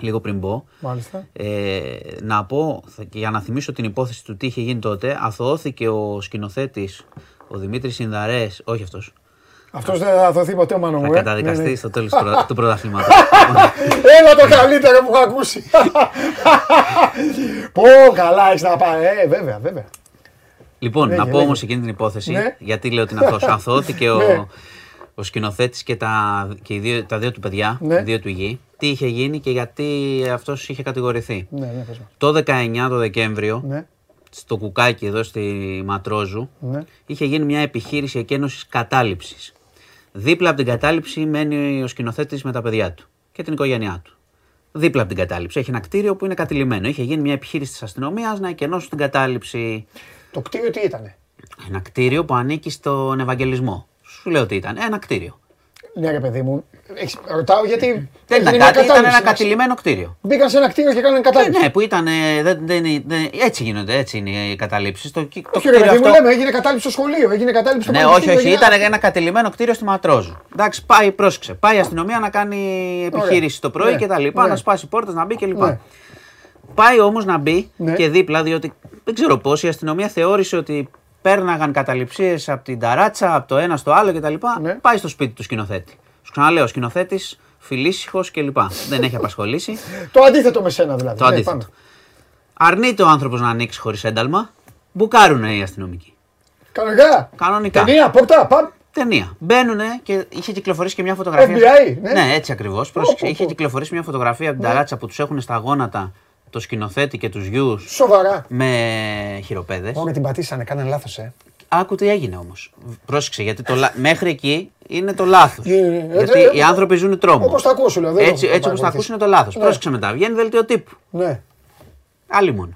λίγο πριν πω. Μάλιστα. Ε, να πω, για να θυμίσω την υπόθεση του τι είχε γίνει τότε, αθωώθηκε ο σκηνοθέτης, ο Δημήτρης Ινδαρές, όχι αυτός. Αυτός δεν θα αθωθεί ποτέ, μάλλον μου. Θα ε. καταδικαστεί ναι, ναι. στο τέλος του πρωταθλήματος. Έλα το καλύτερο που έχω ακούσει. Πω, καλά έχεις να πάει. Ε, βέβαια, βέβαια. Λοιπόν, να πω όμως εκείνη την υπόθεση, ναι. γιατί λέω την αυτό. Αθωώθηκε ο, ο σκηνοθέτης και, τα, και οι δύο, τα δύο του παιδιά, ναι. δύο του γη, τι είχε γίνει και γιατί αυτός είχε κατηγορηθεί. Ναι, ναι, το 19 το Δεκέμβριο, ναι. στο κουκάκι εδώ στη Ματρόζου, ναι. είχε γίνει μια επιχείρηση εκένωσης κατάληψης. Δίπλα από την κατάληψη μένει ο σκηνοθέτης με τα παιδιά του και την οικογένειά του. Δίπλα από την κατάληψη έχει ένα κτίριο που είναι κατηλημένο. Είχε γίνει μια επιχείρηση της αστυνομίας να εκενώσει την κατάληψη. Το κτίριο τι ήταν, Ένα κτίριο που ανήκει στον Ευαγγελισμό. Σου λέω τι ήταν. Ένα κτίριο. Ναι, ρε παιδί μου. Ρωτάω γιατί. Δεν ήταν κάτι, ήταν ένα κατηλημένο κτίριο. Μπήκαν σε ένα κτίριο και κάνανε κατάληψη. Ναι, που ήταν. Δεν, δεν, δεν, έτσι γίνονται, έτσι είναι οι καταλήψει. Το, το όχι, ρε παιδί μου, λέμε, έγινε κατάληψη στο σχολείο. Έγινε κατάληψη στο Ναι, όχι, όχι. Ήταν ένα κατηλημένο κτίριο στη Ματρόζου. Εντάξει, πάει, πρόσεξε. Πάει η αστυνομία να κάνει επιχείρηση το πρωί ναι, και τα λοιπά, ναι. να σπάσει πόρτες, να μπει κλπ. Ναι. Πάει όμως να μπει και δίπλα, διότι δεν ξέρω πώς η αστυνομία θεώρησε ότι πέρναγαν καταληψίες από την ταράτσα, από το ένα στο άλλο κτλ. Ναι. Πάει στο σπίτι του σκηνοθέτη. Σου ξαναλέω, ο σκηνοθέτης φιλήσυχος κλπ. Δεν έχει απασχολήσει. το αντίθετο με σένα δηλαδή. Το ναι, αντίθετο. Αρνείται ο άνθρωπος να ανοίξει χωρίς ένταλμα. Μπουκάρουν οι αστυνομικοί. Κανονικά. Κανονικά. Ταινία, πόρτα, πάμε. Ταινία. Μπαίνουν και είχε κυκλοφορήσει και μια φωτογραφία. FBI, ναι. ναι, έτσι ακριβώς. Είχε κυκλοφορήσει μια φωτογραφία από την ναι. ταράτσα που τους έχουν στα γόνατα το σκηνοθέτη και τους γιους. Σοβαρά. Με χειροπέδες. Όχι, την πατήσανε, κάνανε λάθος, ε. Άκου τι έγινε όμως. Πρόσεξε, γιατί το, μέχρι εκεί είναι το λάθος. Ε, ε, γιατί ε, οι άνθρωποι ζουν τρόμο. Όπως τα ακούσουν, λέω. Έτσι, έτσι όπως τα ακούσουν είναι το λάθος. Ναι. Πρόσεξε μετά. Βγαίνει δελτίο τύπου. Ναι. Άλλη μόνο.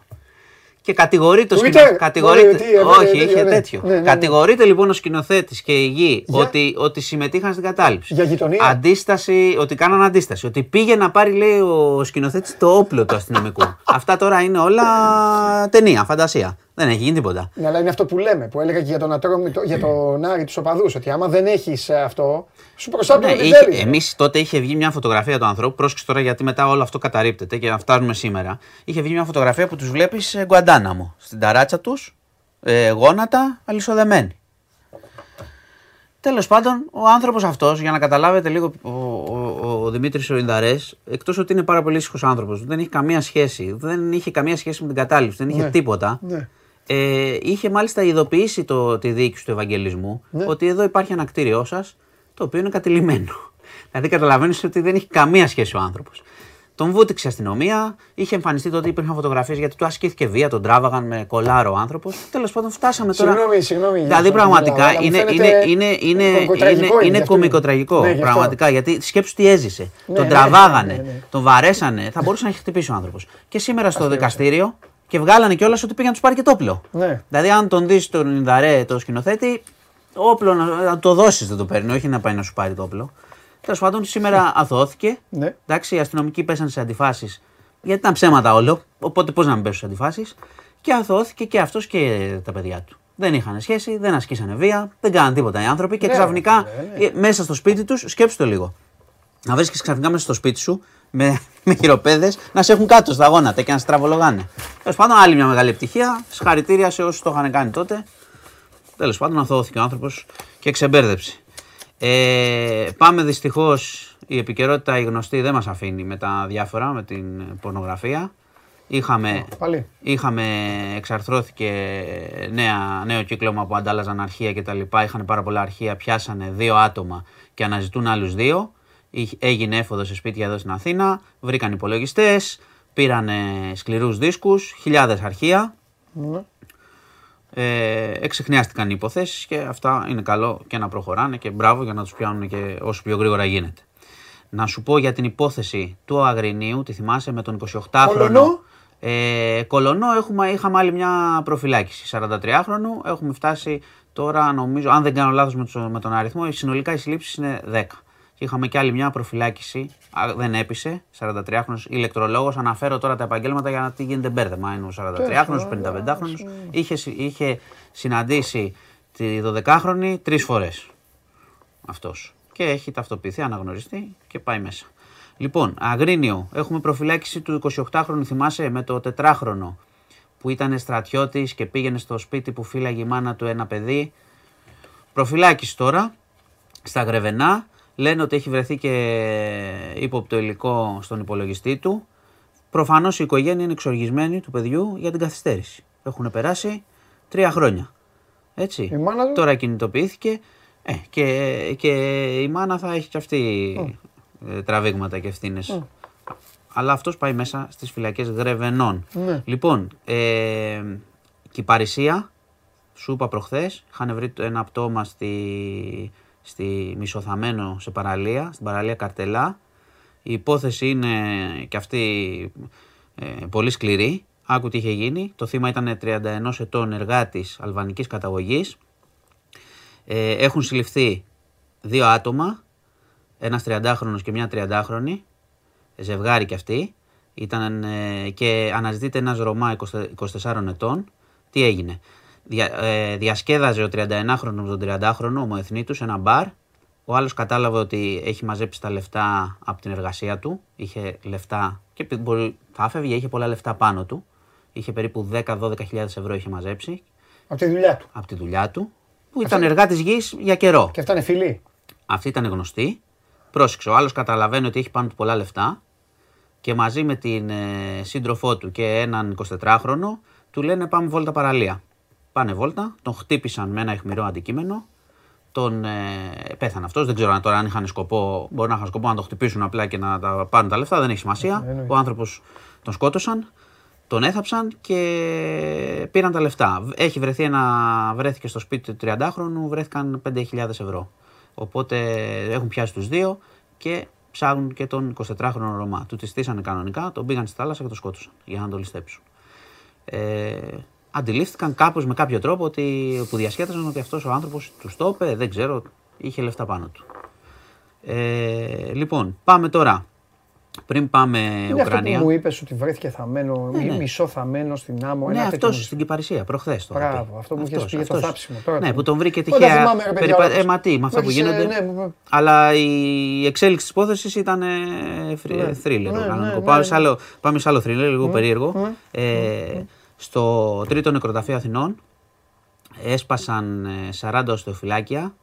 Και κατηγορείται ο σκηνοθέτης. Κατηγορείται. Όχι, είχε τέτοιο. Ναι, ναι, κατηγορείται λοιπόν ο σκηνοθέτης και η γη ότι, ότι συμμετείχαν στην κατάληψη. Για γειτονία; Αντίσταση, ότι κάναν αντίσταση. Ότι πήγε να πάρει, λέει, ο σκηνοθέτης το όπλο του αστυνομικού. Αυτά τώρα είναι όλα ταινία, φαντασία. Δεν έχει γίνει τίποτα. Ναι, αλλά είναι αυτό που λέμε, που έλεγα και για τον Ατρόμητο, για τον Άρη τους οπαδούς. Ότι άμα δεν έχεις αυτό, σου προστάτουν ναι, Εμείς τότε είχε βγει μια φωτογραφία του ανθρώπου. Πρόσεξε τώρα γιατί μετά όλο αυτό καταρρύπτεται και να φτάσουμε σήμερα. Είχε βγει μια φωτογραφία που τους βλέπεις σε Γκουαντάναμο. Στην ταράτσα τους, ε, γόνατα, αλυσοδεμένοι. Τέλος πάντων, ο άνθρωπος αυτός, για να καταλάβετε λίγο, ο, ο, ο Δημήτρης Ορινδαρέ, εκτός ότι είναι πάρα πολύ ήσυχος άνθρωπος, δεν έχει καμία σχέση, δεν είχε καμία σχέση με την κατάληψη, δεν είχε ναι. τίποτα. Ναι. Ε, είχε μάλιστα ειδοποιήσει το, τη διοίκηση του Ευαγγελισμού ναι. ότι εδώ υπάρχει ένα κτίριό σας το οποίο είναι κατηλημένο. Δηλαδή καταλαβαίνεις ότι δεν έχει καμία σχέση ο άνθρωπος. Τον βούτυξε η αστυνομία, είχε εμφανιστεί τότε υπήρχαν φωτογραφίες γιατί του ασκήθηκε βία, τον τράβαγαν με κολάρο ο άνθρωπος. Τέλος πάντων, φτάσαμε τώρα. Συγγνώμη, συγγνώμη. Δηλαδή, πραγματικά είναι, είναι, είναι, είναι, είναι, είναι κομικοτραγικό. Ναι, πραγματικά γιατί σκέψου τι έζησε. Ναι, τον ναι, τραβάγανε, ναι, ναι, τον βαρέσανε. Θα μπορούσε να έχει χτυπήσει ο άνθρωπος. Και σήμερα στο δικαστήριο και βγάλανε κιόλας ότι πήγαν να τους πάρει και το όπλο. Ναι. Δηλαδή, αν τον δεις τον Ινδαρέ, το σκηνοθέτη, όπλο να, το δώσεις δεν το παίρνει, όχι να πάει να σου πάρει το όπλο. Τέλος πάντων, σήμερα αθώθηκε. Ναι. Εντάξει, οι αστυνομικοί πέσαν σε αντιφάσεις γιατί ήταν ψέματα όλο. Οπότε πώς να μην πέσουν σε αντιφάσεις. Και αθώθηκε και αυτός και τα παιδιά του. Δεν είχαν σχέση, δεν ασκήσανε βία, δεν κάναν τίποτα οι άνθρωποι και ναι, ξαφνικά ναι, ναι. μέσα στο σπίτι τους, σκέψτε το λίγο. Να βρίσκεις ξαφνικά μέσα στο σπίτι σου με, με χειροπέδες να σε έχουν κάτω στα γόνατα και να σε τραβολογάνε. Τέλος πάντων, άλλη μια μεγάλη επιτυχία. Συγχαρητήρια σε όσους το είχαν κάνει τότε. Τέλος πάντων, αθώθηκε ο άνθρωπος και ξεμπέρδεψε. Ε, πάμε δυστυχώς, η επικαιρότητα η γνωστή δεν μας αφήνει με τα διάφορα, με την πορνογραφία. Είχαμε, είχαμε εξαρθρώθηκε νέα, νέο κύκλωμα που αντάλλαζαν αρχεία και τα λοιπά. Είχαν πάρα πολλά αρχεία, πιάσανε δύο άτομα και αναζητούν άλλους δύο. Έγινε έφοδο σε σπίτια εδώ στην Αθήνα, βρήκαν υπολογιστές, πήραν σκληρούς δίσκους, χιλιάδες αρχεία. Ναι. Ε, εξεχνιάστηκαν οι υποθέσεις και αυτά είναι καλό και να προχωράνε και μπράβο για να τους πιάνουν και όσο πιο γρήγορα γίνεται. Να σου πω για την υπόθεση του Αγρινίου, τη θυμάσαι με τον 28χρονο. Ε, κολονό έχουμε, είχαμε άλλη μια προφυλάκηση 43χρονου. Έχουμε φτάσει τώρα, νομίζω, αν δεν κάνω λάθος με, τον αριθμό, συνολικά οι συλλήψεις είναι 10. Και είχαμε και άλλη μια προφυλάκηση, δεν έπεισε, 43χρονο ηλεκτρολόγος. Αναφέρω τώρα τα επαγγέλματα για να τι γίνεται μπέρδεμα. Είναι ο 43χρονο, 55χρονο. Είχε, είχε συναντήσει τη 12χρονη τρεις φορές. Αυτός. Και έχει ταυτοποιηθεί, αναγνωριστεί και πάει μέσα. Λοιπόν, Αγρίνιο, έχουμε προφυλάκηση του 28χρονου, θυμάσαι, με το τετράχρονο που ήταν στρατιώτης και πήγαινε στο σπίτι που φύλαγε η μάνα του ένα παιδί. Προφυλάκηση τώρα, στα Γρεβενά, λένε ότι έχει βρεθεί και ύποπτο υλικό στον υπολογιστή του. Προφανώς η οικογένεια είναι εξοργισμένη του παιδιού για την καθυστέρηση. Έχουν περάσει τρία χρόνια. Έτσι. Η μάνα του... Τώρα κινητοποιήθηκε ε, και, και η μάνα θα έχει και αυτή mm. τραβήγματα και ευθύνες. Mm. Αλλά αυτός πάει μέσα στις φυλακές Γρεβενών. Ναι. Λοιπόν, ε, και η Παρισία, σου είπα προχθές, είχαν βρει ένα πτώμα στη, στη Μισοθαμένο σε παραλία, στην παραλία Καρτελά. Η υπόθεση είναι και αυτή ε, πολύ σκληρή. Άκου τι είχε γίνει. Το θύμα ήταν 31 ετών εργάτης αλβανικής καταγωγής. Ε, έχουν συλληφθεί δύο άτομα, ένας 30χρονος και μια 30χρονη, ζευγάρι κι αυτοί. Ήταν ε, και αναζητείται ένας Ρωμά 24 ετών. Τι έγινε; Δια, ε, διασκέδαζε ο 31χρονο με τον 30χρονο ομοεθνή σε ένα μπαρ. Ο άλλος κατάλαβε ότι έχει μαζέψει τα λεφτά από την εργασία του. Είχε λεφτά και μπορεί, θα έφευγε, είχε πολλά λεφτά πάνω του. Είχε περίπου 10-12 ευρώ είχε μαζέψει. Από τη δουλειά του. Από τη δουλειά του. Που ήταν εργάτη γης για καιρό. Και αυτά είναι φίλοι. Αυτή ήταν γνωστή. Πρόσεξε, ο άλλος καταλαβαίνει ότι έχει πάνω του πολλά λεφτά και μαζί με την ε, σύντροφό του και έναν 24χρονο του λένε πάμε βόλτα παραλία. Πάνε βόλτα, τον χτύπησαν με ένα αιχμηρό αντικείμενο. Τον ε, πέθανε αυτός. Δεν ξέρω αν τώρα αν είχαν σκοπό, μπορεί να είχαν σκοπό να τον χτυπήσουν απλά και να τα πάρουν τα λεφτά. Δεν έχει σημασία. Ε, Ο άνθρωπος τον σκότωσαν, τον έθαψαν και πήραν τα λεφτά. Έχει βρεθεί ένα, βρέθηκε στο σπίτι του 30χρονου, βρέθηκαν 5.000 ευρώ. Οπότε έχουν πιάσει τους δύο και ψάχνουν και τον 24χρονο Ρωμά. Του τη στήσανε κανονικά, τον πήγαν στη θάλασσα και τον σκότωσαν για να τον ληστέψουν. Ε, αντιλήφθηκαν κάπως με κάποιο τρόπο ότι, που διασκέδασαν ότι αυτός ο άνθρωπος τους το είπε, δεν ξέρω, είχε λεφτά πάνω του. Ε, λοιπόν, πάμε τώρα. Πριν πάμε είναι Ουκρανία. Αυτό που μου είπες ότι βρέθηκε θαμένο, ναι, ναι. μισό θαμένο στην άμμο. Ναι, αυτός στην Κυπαρισία, προχθές. Μπράβο, αυτό που είχες πει για το θάψιμο. Τώρα ναι, που τον βρήκε τυχαία. Περιπα... Ε, μα τι, με αυτά που γίνονται. Ναι, Αλλά η εξέλιξη της υπόθεσης ήταν θρίλερ. Πάμε σε άλλο θρίλερ, λίγο περίεργο. Ε, στο τρίτο νεκροταφείο Αθηνών έσπασαν 40 ε, οστεοφυλάκια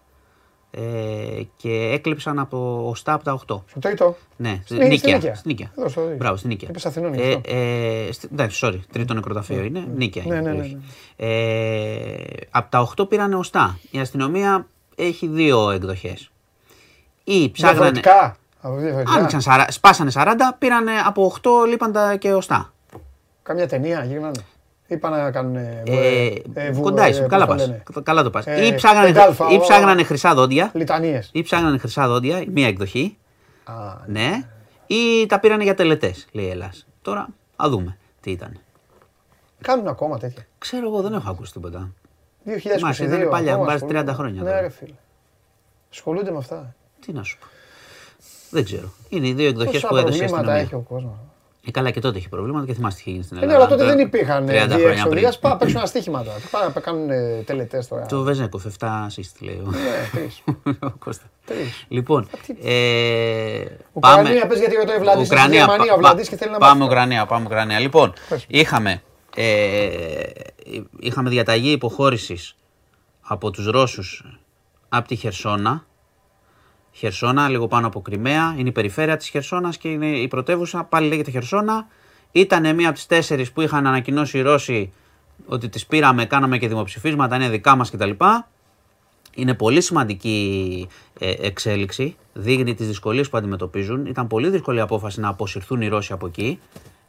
ε, και έκλειψαν από οστά από τα 8. Στο τρίτο; Ναι, στην Νίκαια. Στην Νίκαια. Μπράβο, στην Νίκαια. Είπες Αθηνών ε, ε, εντάξει, sorry, τρίτο νεκροταφείο είναι. Ναι. Νίκαια. Ναι, ναι, ναι, ναι. Ε, από τα 8 πήραν οστά. Η αστυνομία έχει δύο εκδοχές. Ή ψάχνανε... Άνοιξαν, σπάσανε 40, πήραν από 8 λείπαν τα και οστά. Καμιά ταινία γύρνανε. Είπα να κάνουν. Ε, ε, κοντά είσαι, καλά, πας, καλά το πας. Ε, ή ψάγνανε, ή ψάγνανε χρυσά δόντια. Λιτανίες. Ή ψάγνανε χρυσά δόντια, μία εκδοχή. Α, ναι. ναι. Ή τα πήρανε για τελετές, λέει η Ελλάς. Τώρα, ας δούμε τι ήταν. Κάνουν ακόμα τέτοια. Ξέρω εγώ, δεν έχω ακούσει τίποτα. 2022. Μας ήταν παλιά, βάζεις 30 χρόνια. Ναι, ρε φίλε. Ασχολούνται με αυτά. Τι να σου πω. Δεν ξέρω. Είναι οι δύο εκδοχές που έδωσες. Πόσα έχει ο κόσμος. Ε, καλά και τότε είχε προβλήματα και θυμάστε τι είχε γίνει στην ε, ναι, Ελλάδα. Ναι, αλλά τότε δεν υπήρχαν διεξοδίε. Πάμε να παίξουν ένα στοίχημα τώρα. Πάμε να κάνουν τελετές τώρα. Το Βεζέκοφ, 7 assist λέει. Ναι, τρεις. Λοιπόν. Ε, Ουκρανία, πες γιατί ρωτάει ο Βλαντής. Ουκρανία, Γερμανία, ο Βλαντής και θέλει να Πάμε Ουκρανία, πάμε Ουκρανία. Λοιπόν, είχαμε, ε, είχαμε διαταγή υποχώρησης από τους Ρώσους από τη Χερσόνα, Χερσόνα, λίγο πάνω από Κρυμαία. Είναι η περιφέρεια της Χερσόνας και είναι η πρωτεύουσα. Πάλι λέγεται Χερσόνα. Ήταν μία από τις τέσσερις που είχαν ανακοινώσει οι Ρώσοι ότι τις πήραμε, κάναμε και δημοψηφίσματα, είναι δικά μας κτλ. Είναι πολύ σημαντική ε, εξέλιξη. Δείχνει τις δυσκολίες που αντιμετωπίζουν. Ήταν πολύ δύσκολη απόφαση να αποσυρθούν οι Ρώσοι από εκεί.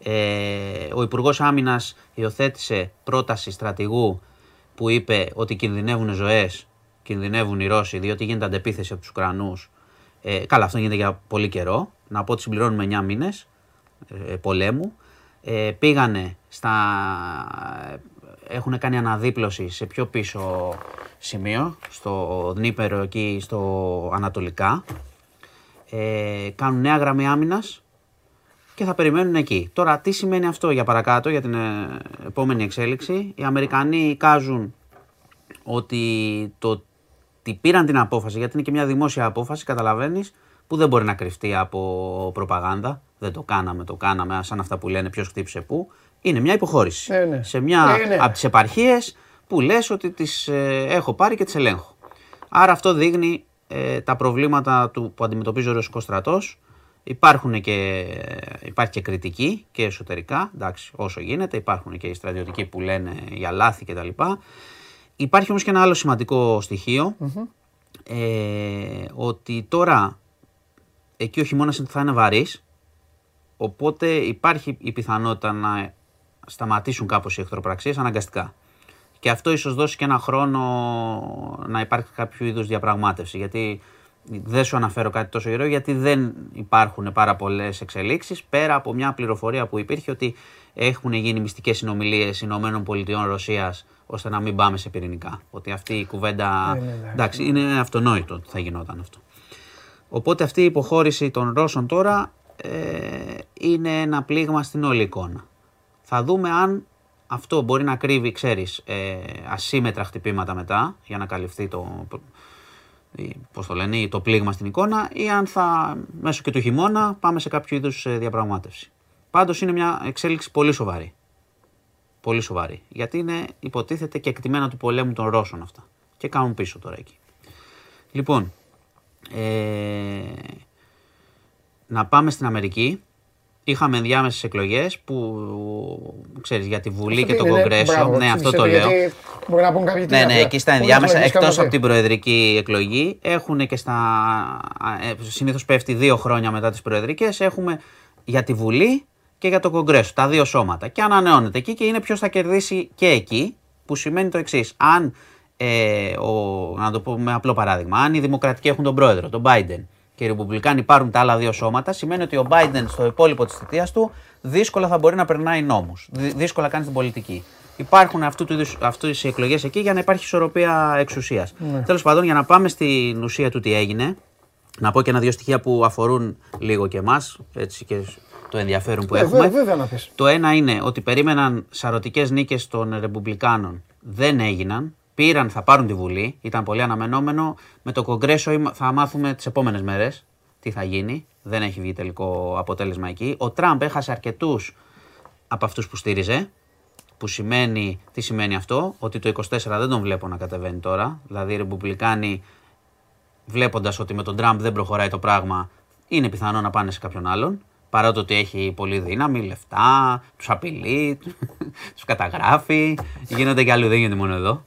Ε, ο Υπουργός Άμυνας υιοθέτησε πρόταση στρατηγού που είπε ότι κινδυνεύουν ζωές, κινδυνεύουν οι Ρώσοι, διότι γίνεται αντεπίθεση από τους Ουκρανούς. Ε, καλά, αυτό γίνεται για πολύ καιρό. Να πω ότι συμπληρώνουμε 9 μήνες ε, πολέμου. Ε, πήγανε στα. Έχουν κάνει αναδίπλωση σε πιο πίσω σημείο, στο Δνήπερο εκεί στο Ανατολικά. Ε, κάνουν νέα γραμμή άμυνας και θα περιμένουν εκεί. Τώρα, τι σημαίνει αυτό για παρακάτω, για την ε, επόμενη εξέλιξη; Οι Αμερικανοί εικάζουν ότι το ότι πήραν την απόφαση, γιατί είναι και μια δημόσια απόφαση, καταλαβαίνεις, που δεν μπορεί να κρυφτεί από προπαγάνδα. Δεν το κάναμε, το κάναμε, σαν αυτά που λένε ποιος χτύπησε πού. Είναι μια υποχώρηση. Ε, ναι. Σε μια ε, ναι. από τις επαρχίες που λες ότι τις ε, έχω πάρει και τις ελέγχω. Άρα αυτό δείχνει ε, τα προβλήματα του, που αντιμετωπίζει ο Ρωσικός στρατός. Υπάρχουν και, υπάρχει και κριτική και εσωτερικά, εντάξει, όσο γίνεται. Υπάρχουν και οι στρατιωτικοί που λένε για λάθη κτλ. Υπάρχει όμως και ένα άλλο σημαντικό ε, ότι τώρα εκεί ο χειμώνας θα είναι βαρύς, οπότε υπάρχει η πιθανότητα να σταματήσουν κάπως οι εχθροπραξίες αναγκαστικά. Και αυτό ίσως δώσει και ένα χρόνο να υπάρχει κάποιο είδους διαπραγμάτευση. Γιατί δεν σου αναφέρω κάτι τόσο γερό, γιατί δεν υπάρχουν πάρα πολλές εξελίξεις πέρα από μια πληροφορία που υπήρχε ότι έχουν γίνει μυστικές συνομιλίες Ηνωμένων Πολιτειών Ρωσίας ώστε να μην πάμε σε πυρηνικά. Ότι αυτή η κουβέντα. Ναι, ναι, ναι. εντάξει, είναι αυτονόητο ότι θα γινόταν αυτό. Οπότε αυτή η υποχώρηση των Ρώσων τώρα ε, είναι ένα πλήγμα στην όλη εικόνα. Θα δούμε αν αυτό μπορεί να κρύβει, ξέρεις, ε, ασύμετρα χτυπήματα μετά για να καλυφθεί το, πώς το λένε, το πλήγμα στην εικόνα ή αν θα μέσω και του χειμώνα πάμε σε κάποιο είδους ε, διαπραγμάτευση. Πάντως είναι μια εξέλιξη πολύ σοβαρή. Πολύ σοβαρή. Γιατί είναι υποτίθεται και εκτιμένα του πολέμου των Ρώσων αυτά. Και κάνουν πίσω τώρα εκεί. Λοιπόν, ε, να πάμε στην Αμερική. Είχαμε ενδιάμεσες εκλογές που ξέρεις για τη Βουλή και το Κογκρέσο. ναι, αυτό το λέω. Μπορεί να πούν κάποιοι Ναι, ναι, εκεί στα ενδιάμεσα, εκτός από την προεδρική εκλογή, έχουν και στα. Ε, Συνήθως πέφτει δύο χρόνια μετά τις προεδρικές, έχουμε για τη Βουλή και για το Κογκρέσο. Τα δύο σώματα. Και ανανεώνεται εκεί και είναι ποιος θα κερδίσει και εκεί, που σημαίνει το εξής. Αν. Ε, ο, να το πω με απλό παράδειγμα, αν οι Δημοκρατικοί έχουν τον πρόεδρο, τον Biden, και οι Ρεπουμπλικάνοι πάρουν τα άλλα δύο σώματα, σημαίνει ότι ο Biden στο υπόλοιπο της θητείας του δύσκολα θα μπορεί να περνάει νόμους. Δύσκολα κάνει την πολιτική. Υπάρχουν αυτού του αυτού οι εκλογές εκεί για να υπάρχει ισορροπία εξουσίας. Ναι. Τέλος πάντων, για να πάμε στην ουσία του τι έγινε, να πω και ένα-δύο στοιχεία που αφορούν λίγο και εμάς, έτσι και το ενδιαφέρον που ε, έχουμε. Βέβαια, να πεις. Το ένα είναι ότι περίμεναν σαρωτικές νίκες των Ρεπουμπλικάνων. Δεν έγιναν πήραν, θα πάρουν τη Βουλή, ήταν πολύ αναμενόμενο. Με το Κογκρέσο θα μάθουμε τις επόμενες μέρες τι θα γίνει. Δεν έχει βγει τελικό αποτέλεσμα εκεί. Ο Τραμπ έχασε αρκετούς από αυτούς που στήριζε. Που σημαίνει, τι σημαίνει αυτό, ότι το 24 δεν τον βλέπω να κατεβαίνει τώρα. Δηλαδή οι Ρεπουμπλικάνοι βλέποντας ότι με τον Τραμπ δεν προχωράει το πράγμα, είναι πιθανό να πάνε σε κάποιον άλλον. Παρά το ότι έχει πολύ δύναμη, λεφτά, τους απειλεί, τους καταγράφει. Γίνονται και άλλοι, δεν γίνεται μόνο εδώ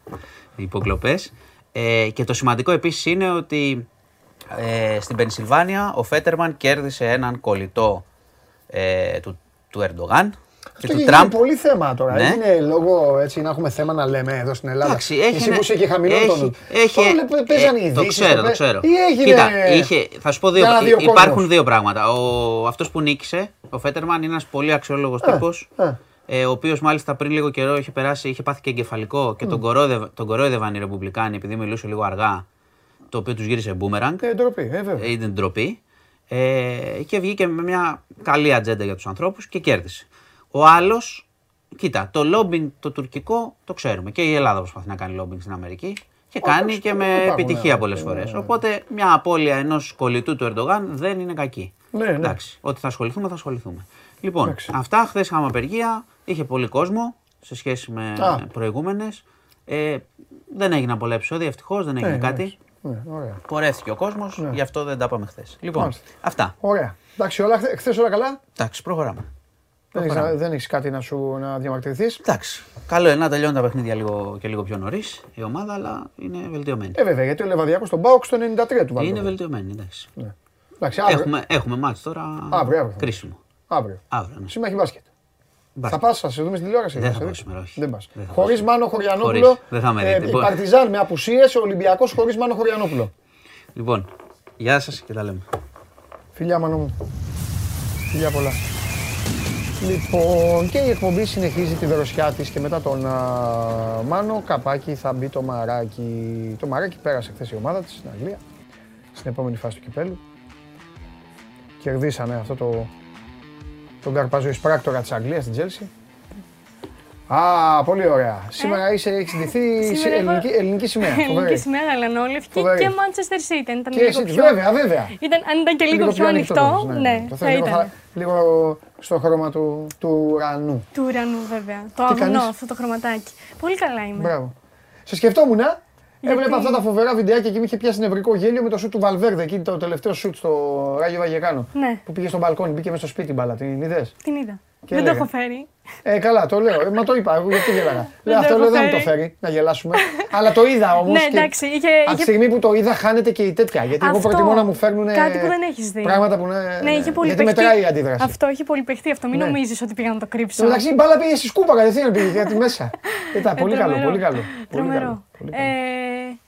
υποκλοπές. Ε, και το σημαντικό επίσης είναι ότι ε, στην Πενσιλβάνια ο Φέτερμαν κέρδισε έναν κολλητό ε, του, του Ερντογάν. Και του Τραμπ. Είναι πολύ θέμα τώρα. Ναι. Είναι λόγο έτσι να έχουμε θέμα να λέμε εδώ στην Ελλάδα. Εντάξει, έχει, Εσύ που είσαι και χαμηλό έχει, τον. Έχει, παίζανε οι Το ξέρω, το ξέρω. Ή έγινε... Κοίτα, είχε, θα σου πω δύο, δύο υπάρχουν κόσμος. δύο πράγματα. Ο, αυτός που νίκησε, ο Φέτερμαν, είναι ένας πολύ αξιόλογος τύπος. ε. Ε, ο οποίος μάλιστα πριν λίγο καιρό είχε περάσει, είχε πάθει και εγκεφαλικό και τον, κορόιδευ, τον κορόιδευαν οι Ρεπουμπλικάνοι επειδή μιλούσε λίγο αργά. Το οποίο τους γύρισε μπούμεραγκ. Ε, ντροπή, ε, βέβαια. Ε, ήταν ντροπή. Ε, και βγήκε με μια καλή ατζέντα για τους ανθρώπους και κέρδισε. Ο άλλος, κοίτα, το lobbying το τουρκικό το ξέρουμε. Και η Ελλάδα προσπαθεί να κάνει lobbying στην Αμερική. Και κάνει και με επιτυχία πολλές φορές. Οπότε μια απώλεια ενός κολλητού του Ερντογάν δεν είναι κακή. Ναι, ναι. Εντάξει, ότι θα ασχοληθούμε, θα ασχοληθούμε. Λοιπόν, αυτά χθες είχαμε απεργία. Είχε πολύ κόσμο σε σχέση με προηγούμενες. Ε, δεν έγιναν πολλά επεισόδια, ευτυχώς δεν έγινε Ναι, κάτι. Ναι, ωραία. Πορεύτηκε ο κόσμος, γι' αυτό δεν τα είπαμε χθες. Λοιπόν, Μάλιστα. αυτά. Ωραία. Εντάξει, όλα, χθες όλα καλά; Εντάξει, προχωράμε. Δεν έχεις κάτι να σου να διαμαρτυρηθείς. Εντάξει. Καλό είναι να τελειώνει τα παιχνίδια λίγο, και λίγο πιο νωρίς η ομάδα, αλλά είναι βελτιωμένη. Ε, βέβαια, γιατί ο Λεβαδιακός στον Πάοξ το 93 του Είναι βελτιωμένη, εντάξει. Ναι. εντάξει έχουμε, έχουμε μάτς τώρα αύριο, αύριο. κρίσιμο. Αύριο. αύριο ναι. Σήμερα έχει μπάσκετ. Θα πας, θα σε δούμε στην τηλεόραση; Δεν θα πάω σήμερα, όχι. Δεν πας. Χωρίς Μάνο Χωριανόπουλο. Δεν θα με δείτε. Ε, Παρτιζάν με απουσίες, ο Ολυμπιακός χωρίς Μάνο Χωριανόπουλο. Λοιπόν, γεια σας και τα λέμε. Φιλιά, Μάνο μου. Φιλιά πολλά. Λοιπόν, και η εκπομπή συνεχίζει τη δροσιά της και μετά τον α, Μάνο καπάκι θα μπει το μαράκι. Το μαράκι πέρασε χθες η ομάδα της στην Αγγλία, στην επόμενη φάση του κυπέλου. Κερδίσανε αυτό το, τον καρπάζο εισπράκτορα της Αγγλίας στην Τζέλση. Α, πολύ ωραία. Σήμερα ε, είσαι, έχεις ντυθεί ελληνική, ελληνική σημαία. Ελληνική σημαία γαλανόλευκη και Manchester City. Ήταν και λίγο πιο... Βέβαια, βέβαια. Ήταν, αν ήταν και λίγο, λίγο πιο ανοιχτό, ναι, ναι, το θα ήταν. Λίγο, λίγο στο χρώμα του, του ουρανού. Του ουρανού, βέβαια. Το αγνό, αυτό το χρωματάκι. Πολύ καλά είμαι. Μπράβο. Σε σκεφτόμουν, Έβλεπα αυτά τα φοβερά βιντεάκια και μου είχε πιάσει νευρικό γέλιο με το σουτ του Βαλβέρδε, εκεί το τελευταίο σουτ στο Ράγιο Βαγεκάνο. Ναι. Που πήγε στο μπαλκόνι, μπήκε μέσα στο σπίτι μπαλά. Την είδες; Την είδα. Και δεν το έχω φέρει. Ε, καλά, το λέω. Ε, μα το είπα, εγώ γιατί γέλαγα. λέω αυτό λέω, δεν μου το φέρει να γελάσουμε. Αλλά το είδα όμως. Ναι, εντάξει. Είχε, από τη στιγμή που το είδα, χάνεται και η τέτοια. Γιατί αυτό, εγώ προτιμώ να μου φέρνουν. Κάτι που δεν έχεις δει. Πράγματα που ναι, ναι, είχε πολύ γιατί μετράει η αντίδραση. Αυτό έχει πολύ παιχτεί αυτό. Μην ναι. νομίζεις ότι πήγα να το κρύψω. Εντάξει, η μπάλα πήγε στη σκούπα κατευθείαν πήγε γιατί μέσα. Ήταν πολύ καλό, πολύ καλό. Τρομερό. Ε,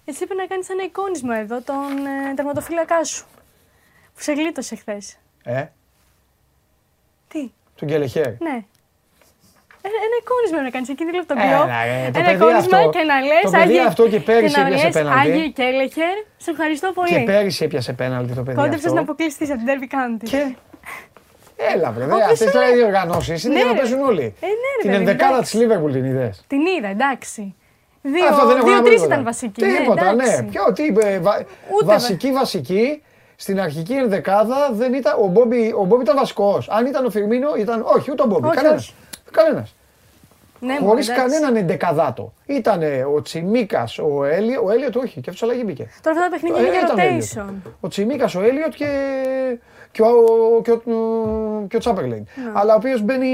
εσύ πρέπει να κάνεις ένα εικόνισμα εδώ τον ε, τερματοφύλακά σου. Που σε γλίτωσε χθες. Ε. Τι; Τον Κελεχέρ. Ναι. Ένα εικόνισμα να κάνεις εκεί δίπλα από τον κλειό. Ένα εικόνισμα και να λες. Το παιδί αυτό και πέρυσι έπιασε πέναλτι. Άγιο Κέλεχερ, σε ευχαριστώ πολύ. Και πέρυσι έπιασε πέναλτι το παιδί. Κόντεψες να αποκλειστεί από την Derby County. Και... Έλα, βέβαια. Αυτές τώρα οι διοργανώσει είναι για να παίζουν όλοι. Ε, ναι, την ενδεκάδα της Λίβερπουλ την είδες. Την είδα, εντάξει. Δύο-τρεις ήταν βασικοί. Τίποτα, ναι. Ποιο, τι, βασική, βασική. Στην αρχική ενδεκάδα δεν ήταν. Ο Μπόμπι, ο Μπόμπι ήταν βασικός. Αν ήταν ο Φιρμίνο, ήταν. Όχι, ούτε ο Μπόμπι. Κανένας. Κανένας. Ναι, Χωρίς κανέναν εντεκαδάτο. Ήταν ο Τσιμίκας, ο Έλιο. Ο Έλιο το όχι, και αυτός αλλαγή μπήκε. Τώρα αυτά τα παιχνίδια είναι για rotation. Ο Τσιμίκας, ο Έλιοτ και. Και ο, και ο, και ο Τσάπερλιν. Ναι. Αλλά ο οποίος μπαίνει.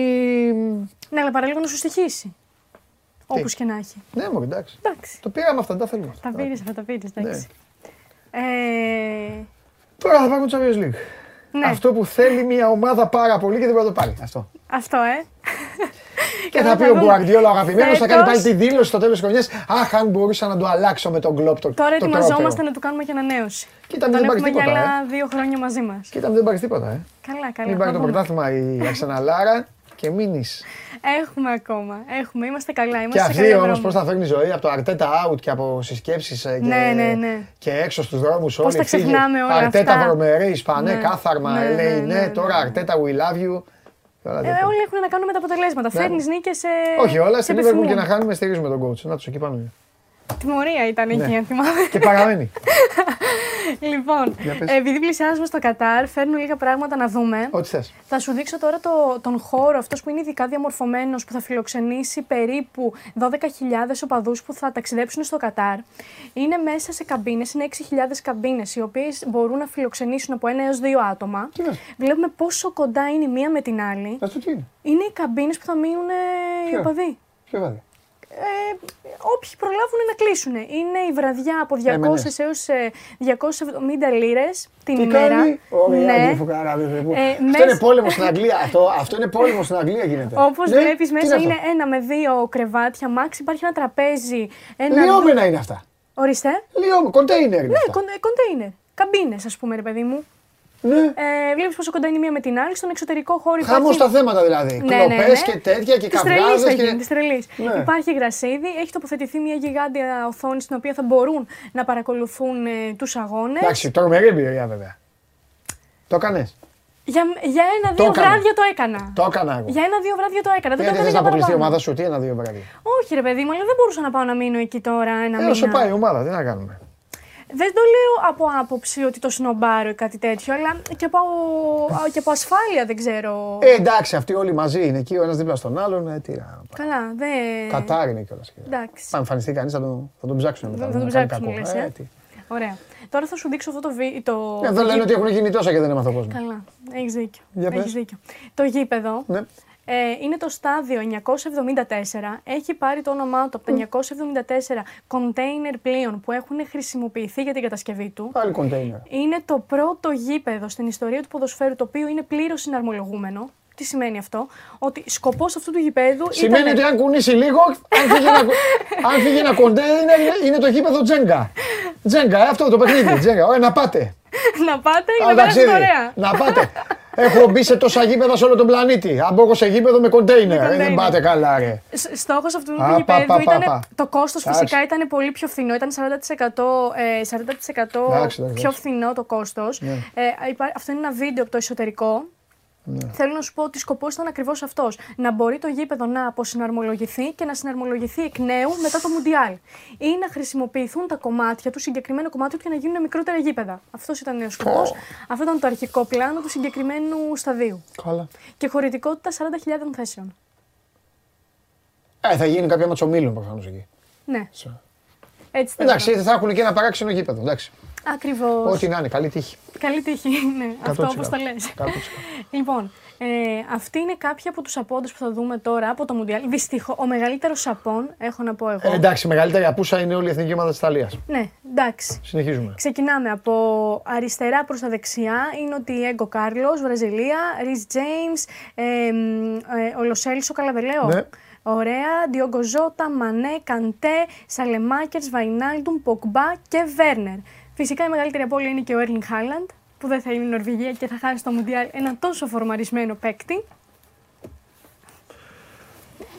Ναι, αλλά παραλίγο να σου στοιχήσει. Όπως και να έχει. Ναι, μου εντάξει. εντάξει. Το πήραμε αυτά, τα θέλουμε. Τα πήρες αυτά, τα πήρες. Εντάξει. Ναι. Ε... Τώρα θα πάμε το Champions League. Ναι. Αυτό που θέλει μια ομάδα πάρα πολύ και δεν μπορεί να το πάρει. Αυτό. Αυτό, ε. Και θα πει ο Γκουαρντιόλα, ο αγαπημένος, θα κάνει πάλι τη δήλωση στο τέλος της χρονιάς. Αχ, αν μπορούσα να το αλλάξω με τον κλοπ. Τώρα ετοιμαζόμαστε να του κάνουμε και ανανέωση. Κοίτα, δεν έχουμε για άλλα ε. δύο χρόνια μαζί μας. Κοίτα, δεν πάρεις τίποτα, ε. Καλά, καλά. Μην πάρει το πρωτάθλημα η Αξαναλάρα και μείνεις. Έχουμε ακόμα. Έχουμε. Είμαστε καλά. Είμαστε και αυτή όμως πώς θα φέρνει ζωή από το αρτέτα out και από συσκέψεις ε, και, ναι, ναι, ναι. και έξω στους δρόμους όλοι. Πώ τα ξεχνάμε όλα Αρτέτα βρωμερή, Ισπανέ, ναι. κάθαρμα, ναι, λέει ναι, ναι, τώρα αρτέτα we love you. Ε, όλοι έχουν να κάνουν με τα αποτελέσματα. Ναι. Φέρνεις νίκες σε. Όχι, όλα στην Liverpool και να χάνουμε στηρίζουμε τον coach. Να τους εκεί πάνω. Τιμωρία ήταν εκεί, αν θυμάμαι. Και παραμένει. λοιπόν, επειδή πλησιάζουμε στο Κατάρ, φέρνουν λίγα πράγματα να δούμε. Ό,τι θες. Θα σου δείξω τώρα το, τον χώρο, αυτός που είναι ειδικά διαμορφωμένος, που θα φιλοξενήσει περίπου 12.000 οπαδούς που θα ταξιδέψουν στο Κατάρ. Είναι μέσα σε καμπίνες, είναι 6.000 καμπίνες, οι οποίες μπορούν να φιλοξενήσουν από ένα έως δύο άτομα. Τι Βλέπουμε πόσο κοντά είναι η μία με την άλλη. είναι. Είναι οι καμπίνες που θα μείνουν οι οπαδοί. Ποιο βάδι ε, όποιοι προλάβουν να κλείσουν. Είναι η βραδιά από 200 ε, έως 270 ε, λίρες την Τι ημέρα. Κάνει; Ωραία, ναι. ε, αυτό είναι πόλεμο στην Αγγλία. Αυτό, αυτό είναι πόλεμο στην Αγγλία γίνεται. Όπως ναι, βλέπεις μέσα είναι, ένα με δύο κρεβάτια. Μάξι υπάρχει ένα τραπέζι. Ένα... Λιώμενα είναι αυτά. Ορίστε. Λιώμενα, κοντέινερ. Ναι, κοντέινερ. Καμπίνες, ας πούμε, ρε παιδί μου. Ναι. Ε, Βλέπεις πόσο κοντά είναι η μία με την άλλη. Στον εξωτερικό χώρο υπάρχει. Χάμω στα θέματα δηλαδή. Ναι, Κλοπές ναι, ναι. και τέτοια και καυγάδες. Και... Της τρελής. Ναι. Υπάρχει γρασίδι. Έχει τοποθετηθεί μια γιγάντια οθόνη στην οποία θα μπορούν να παρακολουθούν ε, τους αγώνες. Εντάξει, τρομερή εμπειρία βέβαια. Το έκανες. Για, για ένα-δύο βράδια το έκανα. Το έκανα εγώ. Για ένα-δύο βράδια το έκανα. Γιατί δεν να αποκλειστεί η ομάδα σου, τι ένα-δύο βράδια. Όχι, ρε παιδί μου, αλλά δεν μπορούσα να πάω να μείνω εκεί τώρα ένα ε, μήνα. Όσο πάει η ομάδα, τι να κάνουμε. Δεν το λέω από άποψη ότι το σνομπάρω ή κάτι τέτοιο, αλλά και από, και από ασφάλεια δεν ξέρω. Ε, εντάξει, αυτοί όλοι μαζί είναι εκεί, ο ένας δίπλα στον άλλον. Ε, τι Καλά, δεν. Κατάρ είναι κιόλας. Εντάξει. Αν εμφανιστεί κανείς θα, τον, θα τον ψάξουν μετά. Θα τον ψάξουν, λες, ε. ε Ωραία. Τώρα θα σου δείξω αυτό το βίντεο. Εδώ λένε ότι έχουν γίνει τόσα και δεν έμαθα κόσμο. Καλά. Έχεις δίκιο. Έχεις δίκιο. Το γήπεδο ναι. Ε, είναι το στάδιο 974. Έχει πάρει το όνομά του από τα 974 κοντέινερ πλοίων που έχουν χρησιμοποιηθεί για την κατασκευή του. Πάλι κοντέινερ. Είναι το πρώτο γήπεδο στην ιστορία του ποδοσφαίρου το οποίο είναι πλήρως συναρμολογούμενο. Τι σημαίνει αυτό, ότι σκοπός αυτού του γηπέδου. Σημαίνει ότι αν κουνήσει λίγο, αν φύγει ένα, κοντέινερ, είναι, το γήπεδο Τζέγκα. Τζέγκα, αυτό το παιχνίδι. Τζέγκα. Ωραία, να πάτε. να πάτε ή να περάσετε ωραία. Να πάτε. Έχω μπει σε τόσα γήπεδα σε όλο τον πλανήτη. Αν μπω σε γήπεδο με κοντέινερ. Δεν πάτε καλά, ρε. Στόχος αυτού του γηπέδου ήταν. Το κόστος φυσικά ήταν πολύ πιο φθηνό. Ήταν 40%, 40% πιο φθηνό το κόστος. Ναι. Ε, αυτό είναι ένα βίντεο από το εσωτερικό ναι. Θέλω να σου πω ότι σκοπός ήταν ακριβώς αυτός. Να μπορεί το γήπεδο να αποσυναρμολογηθεί και να συναρμολογηθεί εκ νέου μετά το Μουντιάλ. Ή να χρησιμοποιηθούν τα κομμάτια του, συγκεκριμένα κομμάτια του, και να γίνουν μικρότερα γήπεδα. Αυτός ήταν ο σκοπός. Αυτό ήταν το αρχικό πλάνο του συγκεκριμένου σταδίου. Καλά. Και χωρητικότητα 40.000 θέσεων. Ε, θα γίνει κάποια ματσομίλων προφανώς εκεί. Ναι. Έτσι Εντάξει, θα έχουν και ένα παράξενο γήπεδο. Εντάξει. Ακριβώς. Ό,τι να είναι, καλή τύχη. Καλή τύχη, ναι. Αυτό όπως το λες. λοιπόν, ε, αυτή είναι κάποια από τους απόντες που θα δούμε τώρα από το Μουντιάλ. Δυστυχώς, ο μεγαλύτερος απόν, έχω να πω εγώ. Ε, εντάξει, η μεγαλύτερη απούσα είναι όλη η εθνική ομάδα της Ιταλίας. Ναι, εντάξει. Συνεχίζουμε. Ξεκινάμε από αριστερά προς τα δεξιά. Είναι ότι Έγκο Κάρλος, Βραζιλία, Ρις Τζέιμς, ε, ε, ο Λοσέλσο Καλαβελέο. Ναι. Ωραία. Διογκοζότα, Μανέ, Καντέ, Σαλεμάκερς, Βαϊνάλντουμ, Ποκμπά και Βέρνερ. Φυσικά η μεγαλύτερη απώλεια είναι και ο Έρλινγκ Χάλαντ, που δεν θα είναι η Νορβηγία και θα χάσει στο Μουντιάλ ένα τόσο φορμαρισμένο παίκτη.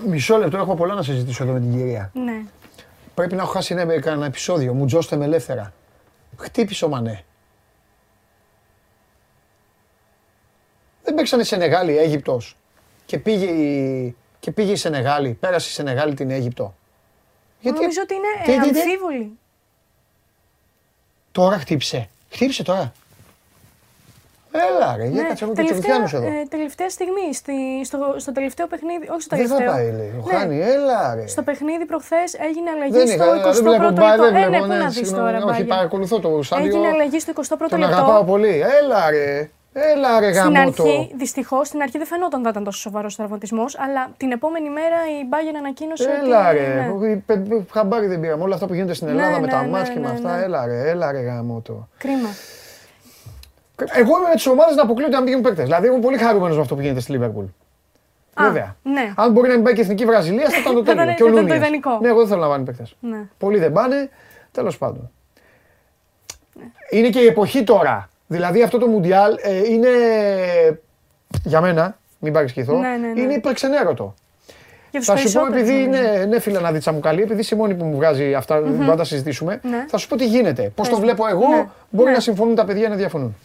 Μισό λεπτό, έχουμε πολλά να συζητήσω εδώ με την κυρία. Ναι. Πρέπει να έχω χάσει ένα, ένα επεισόδιο. Μου τζώστε με ελεύθερα. Χτύπησε ο Μανέ. Δεν παίξανε Σενεγάλη, Αίγυπτος και πήγε η, και πήγε η Σενεγάλη, πέρασε η Σενεγάλη την Αίγυπτο. Γιατί... Νομίζω ότι είναι αμφίβολη. Τώρα χτύπησε. Χτύπησε τώρα. Έλα ρε, για ναι, κάτσε και εδώ. Ε, τελευταία στιγμή, στη, στο, στο τελευταίο παιχνίδι, όχι στο τελευταίο. Δεν θα πάει, λέει. Ναι. Χάνει, έλα ρε. Στο παιχνίδι προχθές έγινε αλλαγή στο 21ο λεπτό. Δεν βλέπω, ναι, ναι, τώρα. Όχι, παρακολουθώ το Σάντιο. Έγινε αλλαγή στο 21ο λεπτό. Τον αγαπάω πολύ. Έλα ρε. Έλα ρε Στην αρχή, δυστυχώς, στην αρχή δεν φαινόταν ότι ήταν τόσο σοβαρός ο τραυματισμός, αλλά την επόμενη μέρα η Bayern ανακοίνωσε έλα, ότι. Έλα ρε. Ναι. Χαμπάρι δεν πήραμε. Όλα αυτά που γίνονται στην ναι, Ελλάδα με ναι, τα μάτια και με αυτά. Έλα ρε, έλα ρε γαμότο. Κρίμα. Εγώ είμαι με τις ομάδες να αποκλείονται να μην παίκτες. Δηλαδή, είμαι πολύ χαρούμενος με αυτό που γίνεται στη Λίβερπουλ. Βέβαια. Ναι. Αν μπορεί να μην πάει και η εθνική Βραζιλία, θα ήταν το τέλειο. και ο το ιδανικό. Ναι, εγώ δεν θέλω να βάλει παίκτες. Ναι. Πολλοί δεν πάνε. Τέλος πάντων. Είναι και η εποχή τώρα. Δηλαδή αυτό το Μουντιάλ ε, είναι για μένα, μην παρεξηγηθώ, ναι, ναι, ναι. είναι υπερξενέρωτο. Θα σου πω, επειδή είναι ναι, φίλα να δεις τσαμουκαλί, επειδή η μόνη που μου βγάζει αυτά, mm-hmm. να τα συζητήσουμε, ναι. θα σου πω τι γίνεται. Πώς το βλέπω εγώ, ναι. μπορεί να συμφωνούν τα παιδιά να διαφωνούν.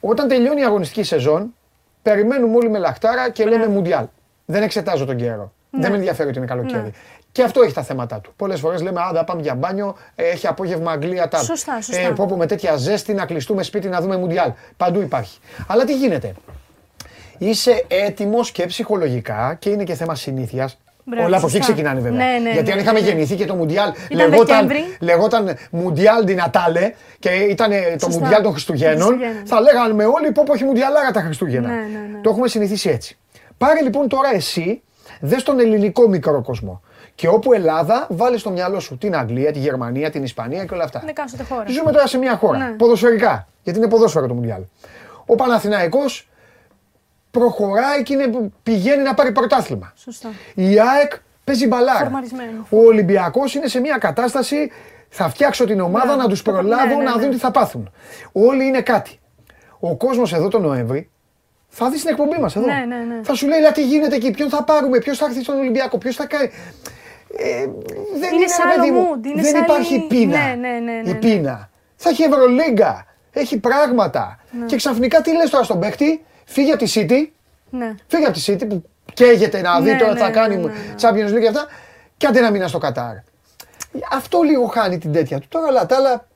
Όταν τελειώνει η αγωνιστική σεζόν, περιμένουμε όλοι με λαχτάρα και λέμε Μουντιάλ. Δεν εξετάζω τον καιρό. Δεν με ενδιαφέρει ότι είναι καλοκαίρι. Και αυτό έχει τα θέματα του. Πολλές φορές λέμε: Άντα, πάμε για μπάνιο, έχει απόγευμα Αγγλία τάδε. Σωστά, σωστά. Ε, πω, με τέτοια ζέστη να κλειστούμε σπίτι να δούμε Μουντιάλ. Παντού υπάρχει. Αλλά τι γίνεται; Είσαι έτοιμος και ψυχολογικά και είναι και θέμα συνήθειας. Όλα από εκεί ξεκινάνε βέβαια. Ναι, ναι, Γιατί αν ναι, είχαμε ναι. γεννηθεί και το Μουντιάλ λεγόταν, λεγόταν Μουντιάλ Ντινατάλε και ήταν το Μουντιάλ των Χριστουγέννων, θα λέγαμε όλοι πω έχει Μουντιάλάρα τα Χριστούγεννα. Ναι, ναι, ναι. Το έχουμε συνηθίσει έτσι. Πάρε λοιπόν τώρα εσύ, δες τον ελληνικό μικρό κόσμο. Και όπου Ελλάδα, βάλει στο μυαλό σου την Αγγλία, τη Γερμανία, την Ισπανία και όλα αυτά. Είναι κάστοτε χώρα. Ζούμε τώρα σε μια χώρα. Ναι. Ποδοσφαιρικά. Γιατί είναι ποδόσφαιρο το Μουντιάλ. Ο Παναθηναϊκός προχωράει και είναι, πηγαίνει να πάρει πρωτάθλημα. Σωστά. Η ΑΕΚ παίζει μπαλάρα. Ο Ολυμπιακός είναι σε μια κατάσταση. Θα φτιάξω την ομάδα ναι. να τους προλάβω ναι, ναι, να δουν τι θα πάθουν. Όλοι είναι κάτι. Ο κόσμος εδώ τον Νοέμβρη θα δει την εκπομπή μας εδώ. Ναι, ναι, ναι. Θα σου λέει τι γίνεται εκεί, ποιον θα πάρουμε, ποιος θα έρθει στον Ολυμπιακό, ποιος θα κάνει. Ε, δεν είναι, είναι παιδί μου. Είναι δεν υπάρχει πείνα. Ναι, ναι, ναι, ναι, Η πείνα. Θα έχει Ευρωλίγκα. Έχει πράγματα. Ναι. Και ξαφνικά τι λες τώρα στον παίχτη, φύγει από τη City. Ναι. Φύγει από τη City που καίγεται να δει τώρα τι θα κάνει ναι, Champions League και αυτά. Και άντε να μείνει στο Κατάρ. Αυτό λίγο χάνει την τέτοια του. Τώρα όλα τα άλλα.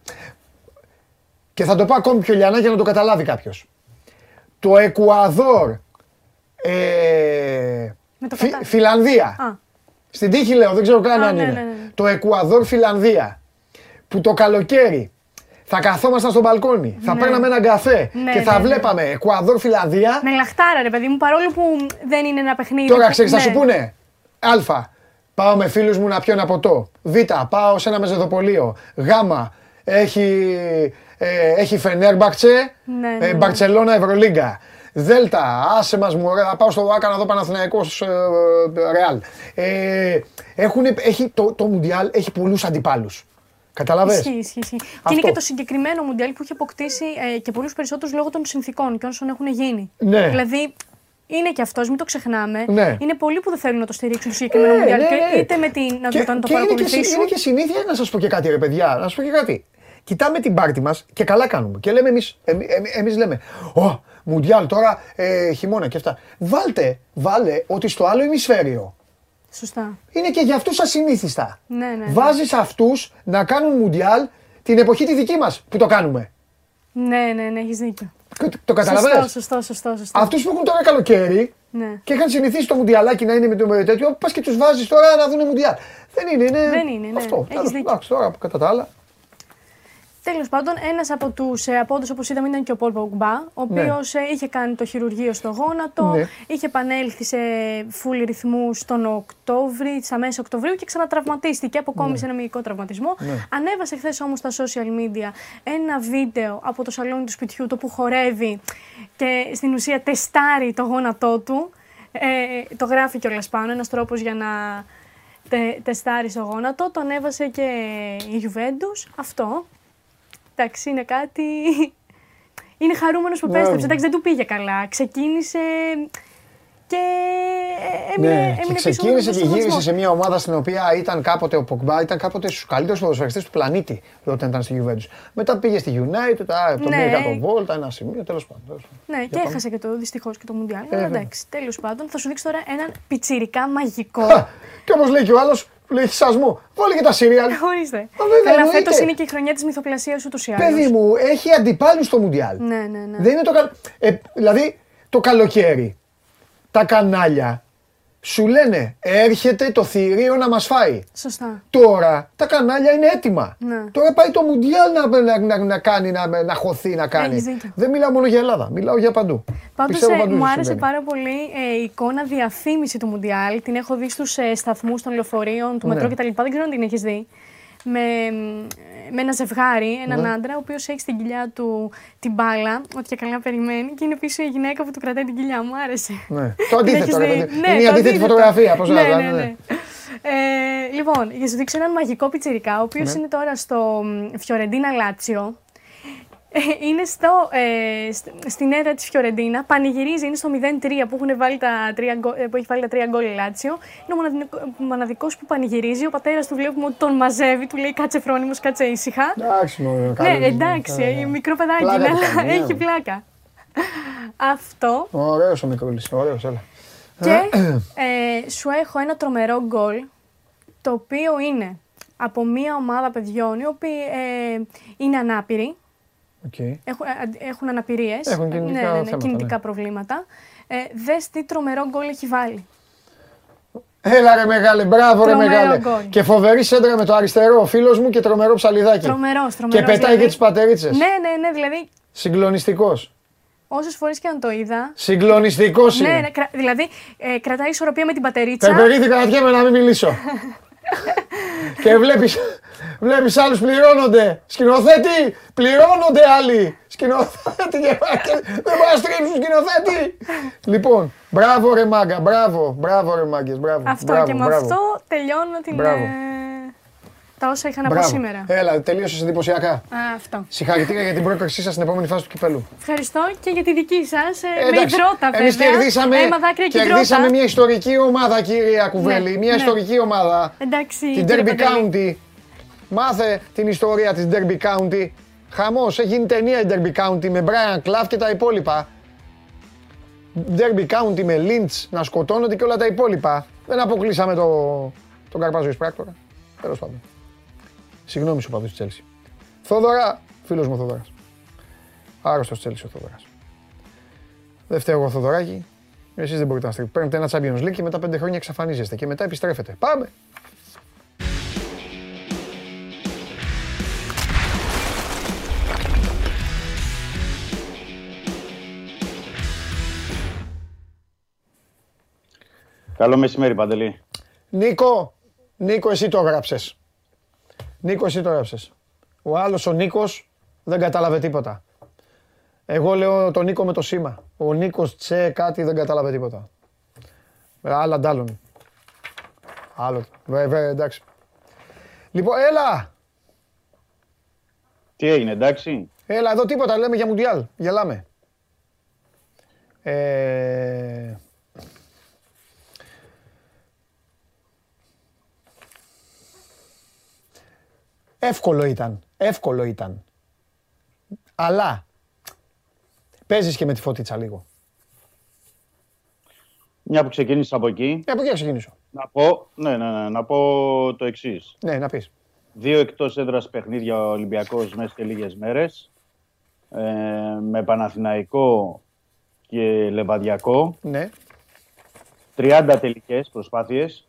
Και θα το πω ακόμη πιο λιανά για να το καταλάβει κάποιος. Το Εκουαδόρ. Ε, Φιλανδία. Α. Στην τύχη λέω, δεν ξέρω καν αν είναι. Το Εκουαδόρ Φιλανδία. Που το καλοκαίρι θα καθόμασταν στο μπαλκόνι, θα ναι. παίρναμε έναν καφέ ναι, και θα ναι, βλέπαμε Εκουαδόρ Φιλανδία. Με λαχτάρα, ρε παιδί μου, παρόλο που δεν είναι ένα παιχνίδι. Τώρα ξέρεις, θα σου πούνε. Α. Πάω με φίλους μου να πιω ένα ποτό. Β. Πάω σε ένα μεζεδοπολείο. Γ. Έχει, ε, έχει Φενέρμπαξε, ναι, ε, Μπαρσελόνα, Ευρωλίγκα. Δέλτα, άσε μας μου, θα πάω στο Άκα να δω Παναθηναϊκός ε, Ρεάλ. Ε, έχει, το, το Μουντιάλ έχει πολλούς αντιπάλους. Καταλαβες. Ισχύει, ισχύει. ισχύει. Και είναι και το συγκεκριμένο Μουντιάλ που έχει αποκτήσει ε, και πολλούς περισσότερους λόγω των συνθήκων και όσων έχουν γίνει. Ναι. Δηλαδή, είναι και αυτός, μην το ξεχνάμε. Ναι. Είναι πολλοί που δεν θέλουν να το στηρίξουν το συγκεκριμένο ναι, Μουντιάλ. Ναι, ναι. Είτε με την, να, και, το, να το και παρακολουθήσουν. Είναι και, είναι και συνήθεια να σας πω και κάτι, ρε παιδιά. Να σας πω και κάτι. Κοιτάμε την πάρτη μας και καλά κάνουμε. Και λέμε εμείς, εμείς λέμε, Ω, Μουντιάλ τώρα, ε, χειμώνα και αυτά. Βάλτε, βάλε ότι στο άλλο ημισφαίριο. Σωστά. Είναι και για αυτούς ασυνήθιστα. Ναι, ναι, ναι. Βάζεις αυτούς να κάνουν Μουντιάλ την εποχή τη δική μας που το κάνουμε. Ναι, ναι, ναι, έχεις δίκιο. Το καταλαβαίνω. Σωστό, σωστό, σωστό. σωστό. Αυτούς που έχουν τώρα καλοκαίρι ναι. και είχαν συνηθίσει το Μουντιαλάκι να είναι με το τέτοιο, πας και τους βάζεις τώρα να δουν Μουντιάλ. Δεν είναι, είναι. Δεν είναι, ναι. Αυτό. Έχεις δίκιο. τώρα κατά τα άλλα. Τέλος πάντων, ένας από τους ε, απόντες, όπως είδαμε, ήταν και ο Πολ Πογκμπά, ο οποίος ναι. ε, είχε κάνει το χειρουργείο στο γόνατο, ναι. είχε επανέλθει σε φουλ ρυθμούς τον Οκτώβρη, στα μέσα Οκτωβρίου και ξανατραυματίστηκε, αποκόμισε ναι. ένα μυϊκό τραυματισμό. Ναι. Ανέβασε χθες όμως στα social media ένα βίντεο από το σαλόνι του σπιτιού, το που χορεύει και στην ουσία τεστάρει το γόνατό του. Ε, το γράφει κιόλας πάνω, ένας τρόπος για να τε, τεστάρει στο γόνατο. Το ανέβασε και η Juventus. Αυτό εντάξει, είναι κάτι. Είναι χαρούμενος που επέστρεψε. Εντάξει, δεν του πήγε καλά. Ξεκίνησε και έμεινε, ναι, έμεινε και ξεκίνησε και γύρισε σε μια ομάδα στην οποία ήταν κάποτε ο Ποκμπά, ήταν κάποτε στους καλύτερους ποδοσφαιριστές του πλανήτη όταν ήταν στη Juventus. Μετά πήγε στη United, το ναι. πήγε κάτω βόλτα, ένα σημείο, τέλος πάντων. Ναι, και έχασε και το δυστυχώς και το Μουντιάλ. Ε, εντάξει, τέλος πάντων θα σου δείξω τώρα έναν πιτσιρικά μαγικό. και όπως λέει και ο άλλος, Λέει μου, βάλε και τα σύριαλ. Ορίστε. Καλά, φέτος είναι και η χρονιά της μυθοπλασίας ούτως ή άλλως. Παιδί μου, έχει αντιπάλους στο Μουντιάλ. Ναι, ναι, ναι. Δεν είναι το καλ... ε, δηλαδή, το καλοκαίρι, τα κανάλια σου λένε έρχεται το θηρίο να μας φάει. Σωστά. Τώρα τα κανάλια είναι έτοιμα. Ναι. Τώρα πάει το Μουντιάλ να, να, να, να κάνει, να, να χωθεί, να κάνει. Δεν μιλάω μόνο για Ελλάδα, μιλάω για παντού. Πάντως ε, μου άρεσε πάρα πολύ ε, η εικόνα διαφήμιση του Μουντιάλ. Την έχω δει στους ε, σταθμούς των λεωφορείων, του ναι. μετρό κτλ. Δεν ξέρω αν την έχεις δει με, με ένα ζευγάρι, έναν ναι. άντρα, ο οποίος έχει στην κοιλιά του την μπάλα, ότι και καλά περιμένει, και είναι πίσω η γυναίκα που του κρατάει την κοιλιά. Μου άρεσε. Ναι. το αντίθετο. ναι, είναι η αντίθετη φωτογραφία. Πώς ναι, ναι, ναι, ναι. Ε, λοιπόν, για σου δείξω έναν μαγικό πιτσιρικά, ο οποίος ναι. είναι τώρα στο Φιωρεντίνα Λάτσιο ε, είναι στο, ε, στην έδρα της Φιωρεντίνα. Πανηγυρίζει, είναι στο 0-3 που, έχουν βάλει τα 3, ε, που έχει βάλει τα τρία γκολ η Λάτσιο. Είναι ο μοναδικός που πανηγυρίζει. Ο πατέρας του βλέπουμε ότι τον μαζεύει, του λέει κάτσε φρόνιμος, κάτσε ήσυχα. Εντάξει, μόνο. Ναι, εντάξει, ε, μικρό παιδάκι είναι, αλλά ναι. έχει πλάκα. Αυτό. Ωραίος ο μικρό ωραίος, έλα. Και ε, σου έχω ένα τρομερό γκολ το οποίο είναι από μια ομάδα παιδιών οι οποίοι ε, είναι ανάπηροι Okay. Έχουν, ε, έχουν αναπηρίες. Έχουν κινητικά, ναι, ναι, ναι, κινητικά ναι. προβλήματα. Ε, Δες τι τρομερό γκολ έχει βάλει. Έλα ρε μεγάλε, μπράβο ρε μεγάλε. Γκολ. Και φοβερή σέντρα με το αριστερό, φίλος μου και τρομερό ψαλιδάκι. Τρομερός, τρομερός. Και πετάει δηλαδή. και τις πατερίτσες. Ναι, ναι, ναι, δηλαδή. Συγκλονιστικός. Όσες φορές και αν το είδα. Συγκλονιστικός είναι. Ναι, ναι, δηλαδή ε, κρατάει ισορροπία με την πατερίτσα. Πεπερήθηκα να να μην μιλήσω. και βλέπεις, βλέπεις άλλους πληρώνονται. Σκηνοθέτη, πληρώνονται άλλοι. Σκηνοθέτη και δεν μπορεί να στρίψουν σκηνοθέτη. λοιπόν, μπράβο ρε μάγκα, μπράβο, μπράβο ρε μάγκες, μπράβο. Αυτό μπράβο, και με αυτό τελειώνω την... Μπράβο. Ε, τα όσα είχα να πω σήμερα. Έλα, τελείωσες εντυπωσιακά. Α, αυτό. Συγχαρητήρια για την πρόκρισή σας στην επόμενη φάση του κυπέλου. Ευχαριστώ και για τη δική σας. Ε, με υδρότα, βέβαια. Εμεί κερδίσαμε, κερδίσαμε μια ιστορική ομάδα, κυρία Κουβέλη. Ναι, μια ναι. ιστορική ομάδα. Εντάξει. Την Derby County. Μάθε την ιστορία της Derby County. Χαμός, έχει γίνει ταινία η Derby County με Brian Clough και τα υπόλοιπα. Derby County με Lynch να σκοτώνονται και όλα τα υπόλοιπα. Δεν αποκλείσαμε το, τον Καρπάζο Εισπράκτορα. Τέλος πάντων. Συγγνώμη σου παδού της Τσέλσης. Θόδωρα, φίλος μου Θόδωρα. Άρρωστος Τσέλσης ο Θόδωρα. Δεν φταίω εγώ Θοδωράκη. Εσείς δεν μπορείτε να στείλετε. Παίρνετε ένα Champions League και μετά πέντε χρόνια εξαφανίζεστε και μετά επιστρέφετε. Πάμε! Καλό μεσημέρι, Παντελή. Νίκο, Νίκο, εσύ το έγραψες. Νίκος, εσύ το έγραψες. Ο άλλος ο Νίκος δεν κατάλαβε τίποτα. Εγώ λέω τον Νίκο με το σήμα. Ο Νίκος Τσε κάτι δεν κατάλαβε τίποτα. Άλλα ντάλλον. Άλλο. Βέβαια, εντάξει. Λοιπόν, έλα! Τι έγινε, εντάξει; Έλα, εδώ τίποτα, λέμε για Μουντιάλ. Γελάμε. Ε... Εύκολο ήταν. Εύκολο ήταν. Αλλά παίζεις και με τη φωτίτσα λίγο. Μια που ξεκίνησα από εκεί. Ε, από εκεί ξεκινήσω. Να πω, ναι, ναι, ναι, να πω το εξής. Ναι, να πεις. Δύο εκτός έδρας παιχνίδια ο Ολυμπιακός μέσα σε λίγες μέρες. Ε, με Παναθηναϊκό και Λεβαδιακό. Ναι. 30 τελικές προσπάθειες.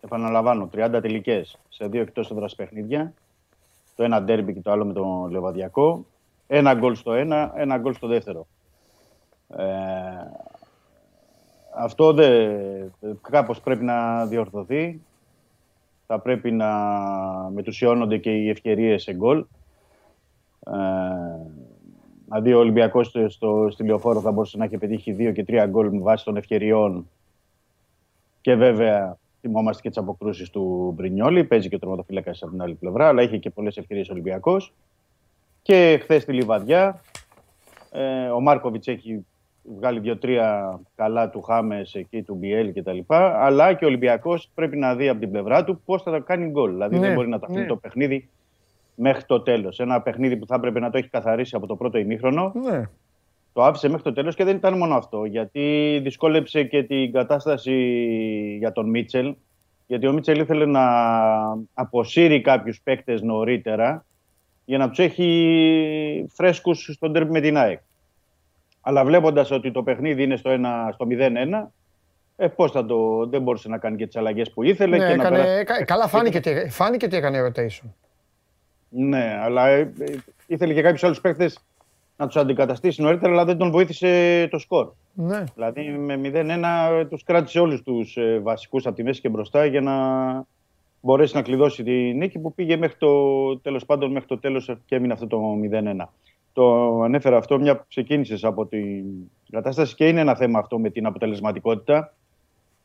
Επαναλαμβάνω, 30 τελικές σε δύο εκτός έδρας παιχνίδια. Το ένα ντέρμπι και το άλλο με τον Λεβαδιακό. Ένα γκολ στο ένα, ένα γκολ στο δεύτερο. Ε, αυτό δε, κάπως πρέπει να διορθωθεί. Θα πρέπει να μετουσιώνονται και οι ευκαιρίες σε γκολ. Ε, δηλαδή ο Ολυμπιακός στο, στο, στη Λεωφόρο θα μπορούσε να έχει πετύχει δύο και τρία γκολ με βάση των ευκαιριών. Και βέβαια θυμόμαστε και τις αποκρούσεις του Μπρινιόλη. Παίζει και ο τροματοφύλακα από την άλλη πλευρά, αλλά είχε και πολλές ευκαιρίες Ολυμπιακός. Και χθες στη Λιβαδιά ε, ο Μάρκοβιτς έχει βγάλει δύο-τρία καλά του Χάμες εκεί, του Μπιέλ κτλ. Αλλά και ο Ολυμπιακός πρέπει να δει από την πλευρά του πώς θα κάνει γκολ. Δηλαδή Ναι, δεν μπορεί να τα αφήνει ναι. το παιχνίδι μέχρι το τέλος. Ένα παιχνίδι που θα έπρεπε να το έχει καθαρίσει από το πρώτο ημίχρονο. Ναι. Το άφησε μέχρι το τέλος και δεν ήταν μόνο αυτό. Γιατί δυσκόλεψε και την κατάσταση για τον Μίτσελ. Γιατί ο Μίτσελ ήθελε να αποσύρει κάποιους παίκτες νωρίτερα για να τους έχει φρέσκους στον τέρμι με την ΑΕΚ. Αλλά βλέποντας ότι το παιχνίδι είναι στο, 1, στο 0-1, ε, πώς θα το, δεν μπορούσε να κάνει και τις αλλαγές που ήθελε. Ναι, και να έκανε, περάσει- έκα- καλά φάνηκε τι, φάνηκε τι έκανε rotation. Ναι, αλλά ε, ε, ήθελε και κάποιους άλλους παίκτες να τους αντικαταστήσει νωρίτερα, αλλά δεν τον βοήθησε το σκορ. Ναι. Δηλαδή με 0-1 τους κράτησε όλους τους ε, βασικούς από τη μέση και μπροστά για να μπορέσει να κλειδώσει τη νίκη που πήγε μέχρι το τέλος πάντων μέχρι το τέλος και έμεινε αυτό το 0-1. Το ανέφερα αυτό μια που ξεκίνησες από την κατάσταση και είναι ένα θέμα αυτό με την αποτελεσματικότητα.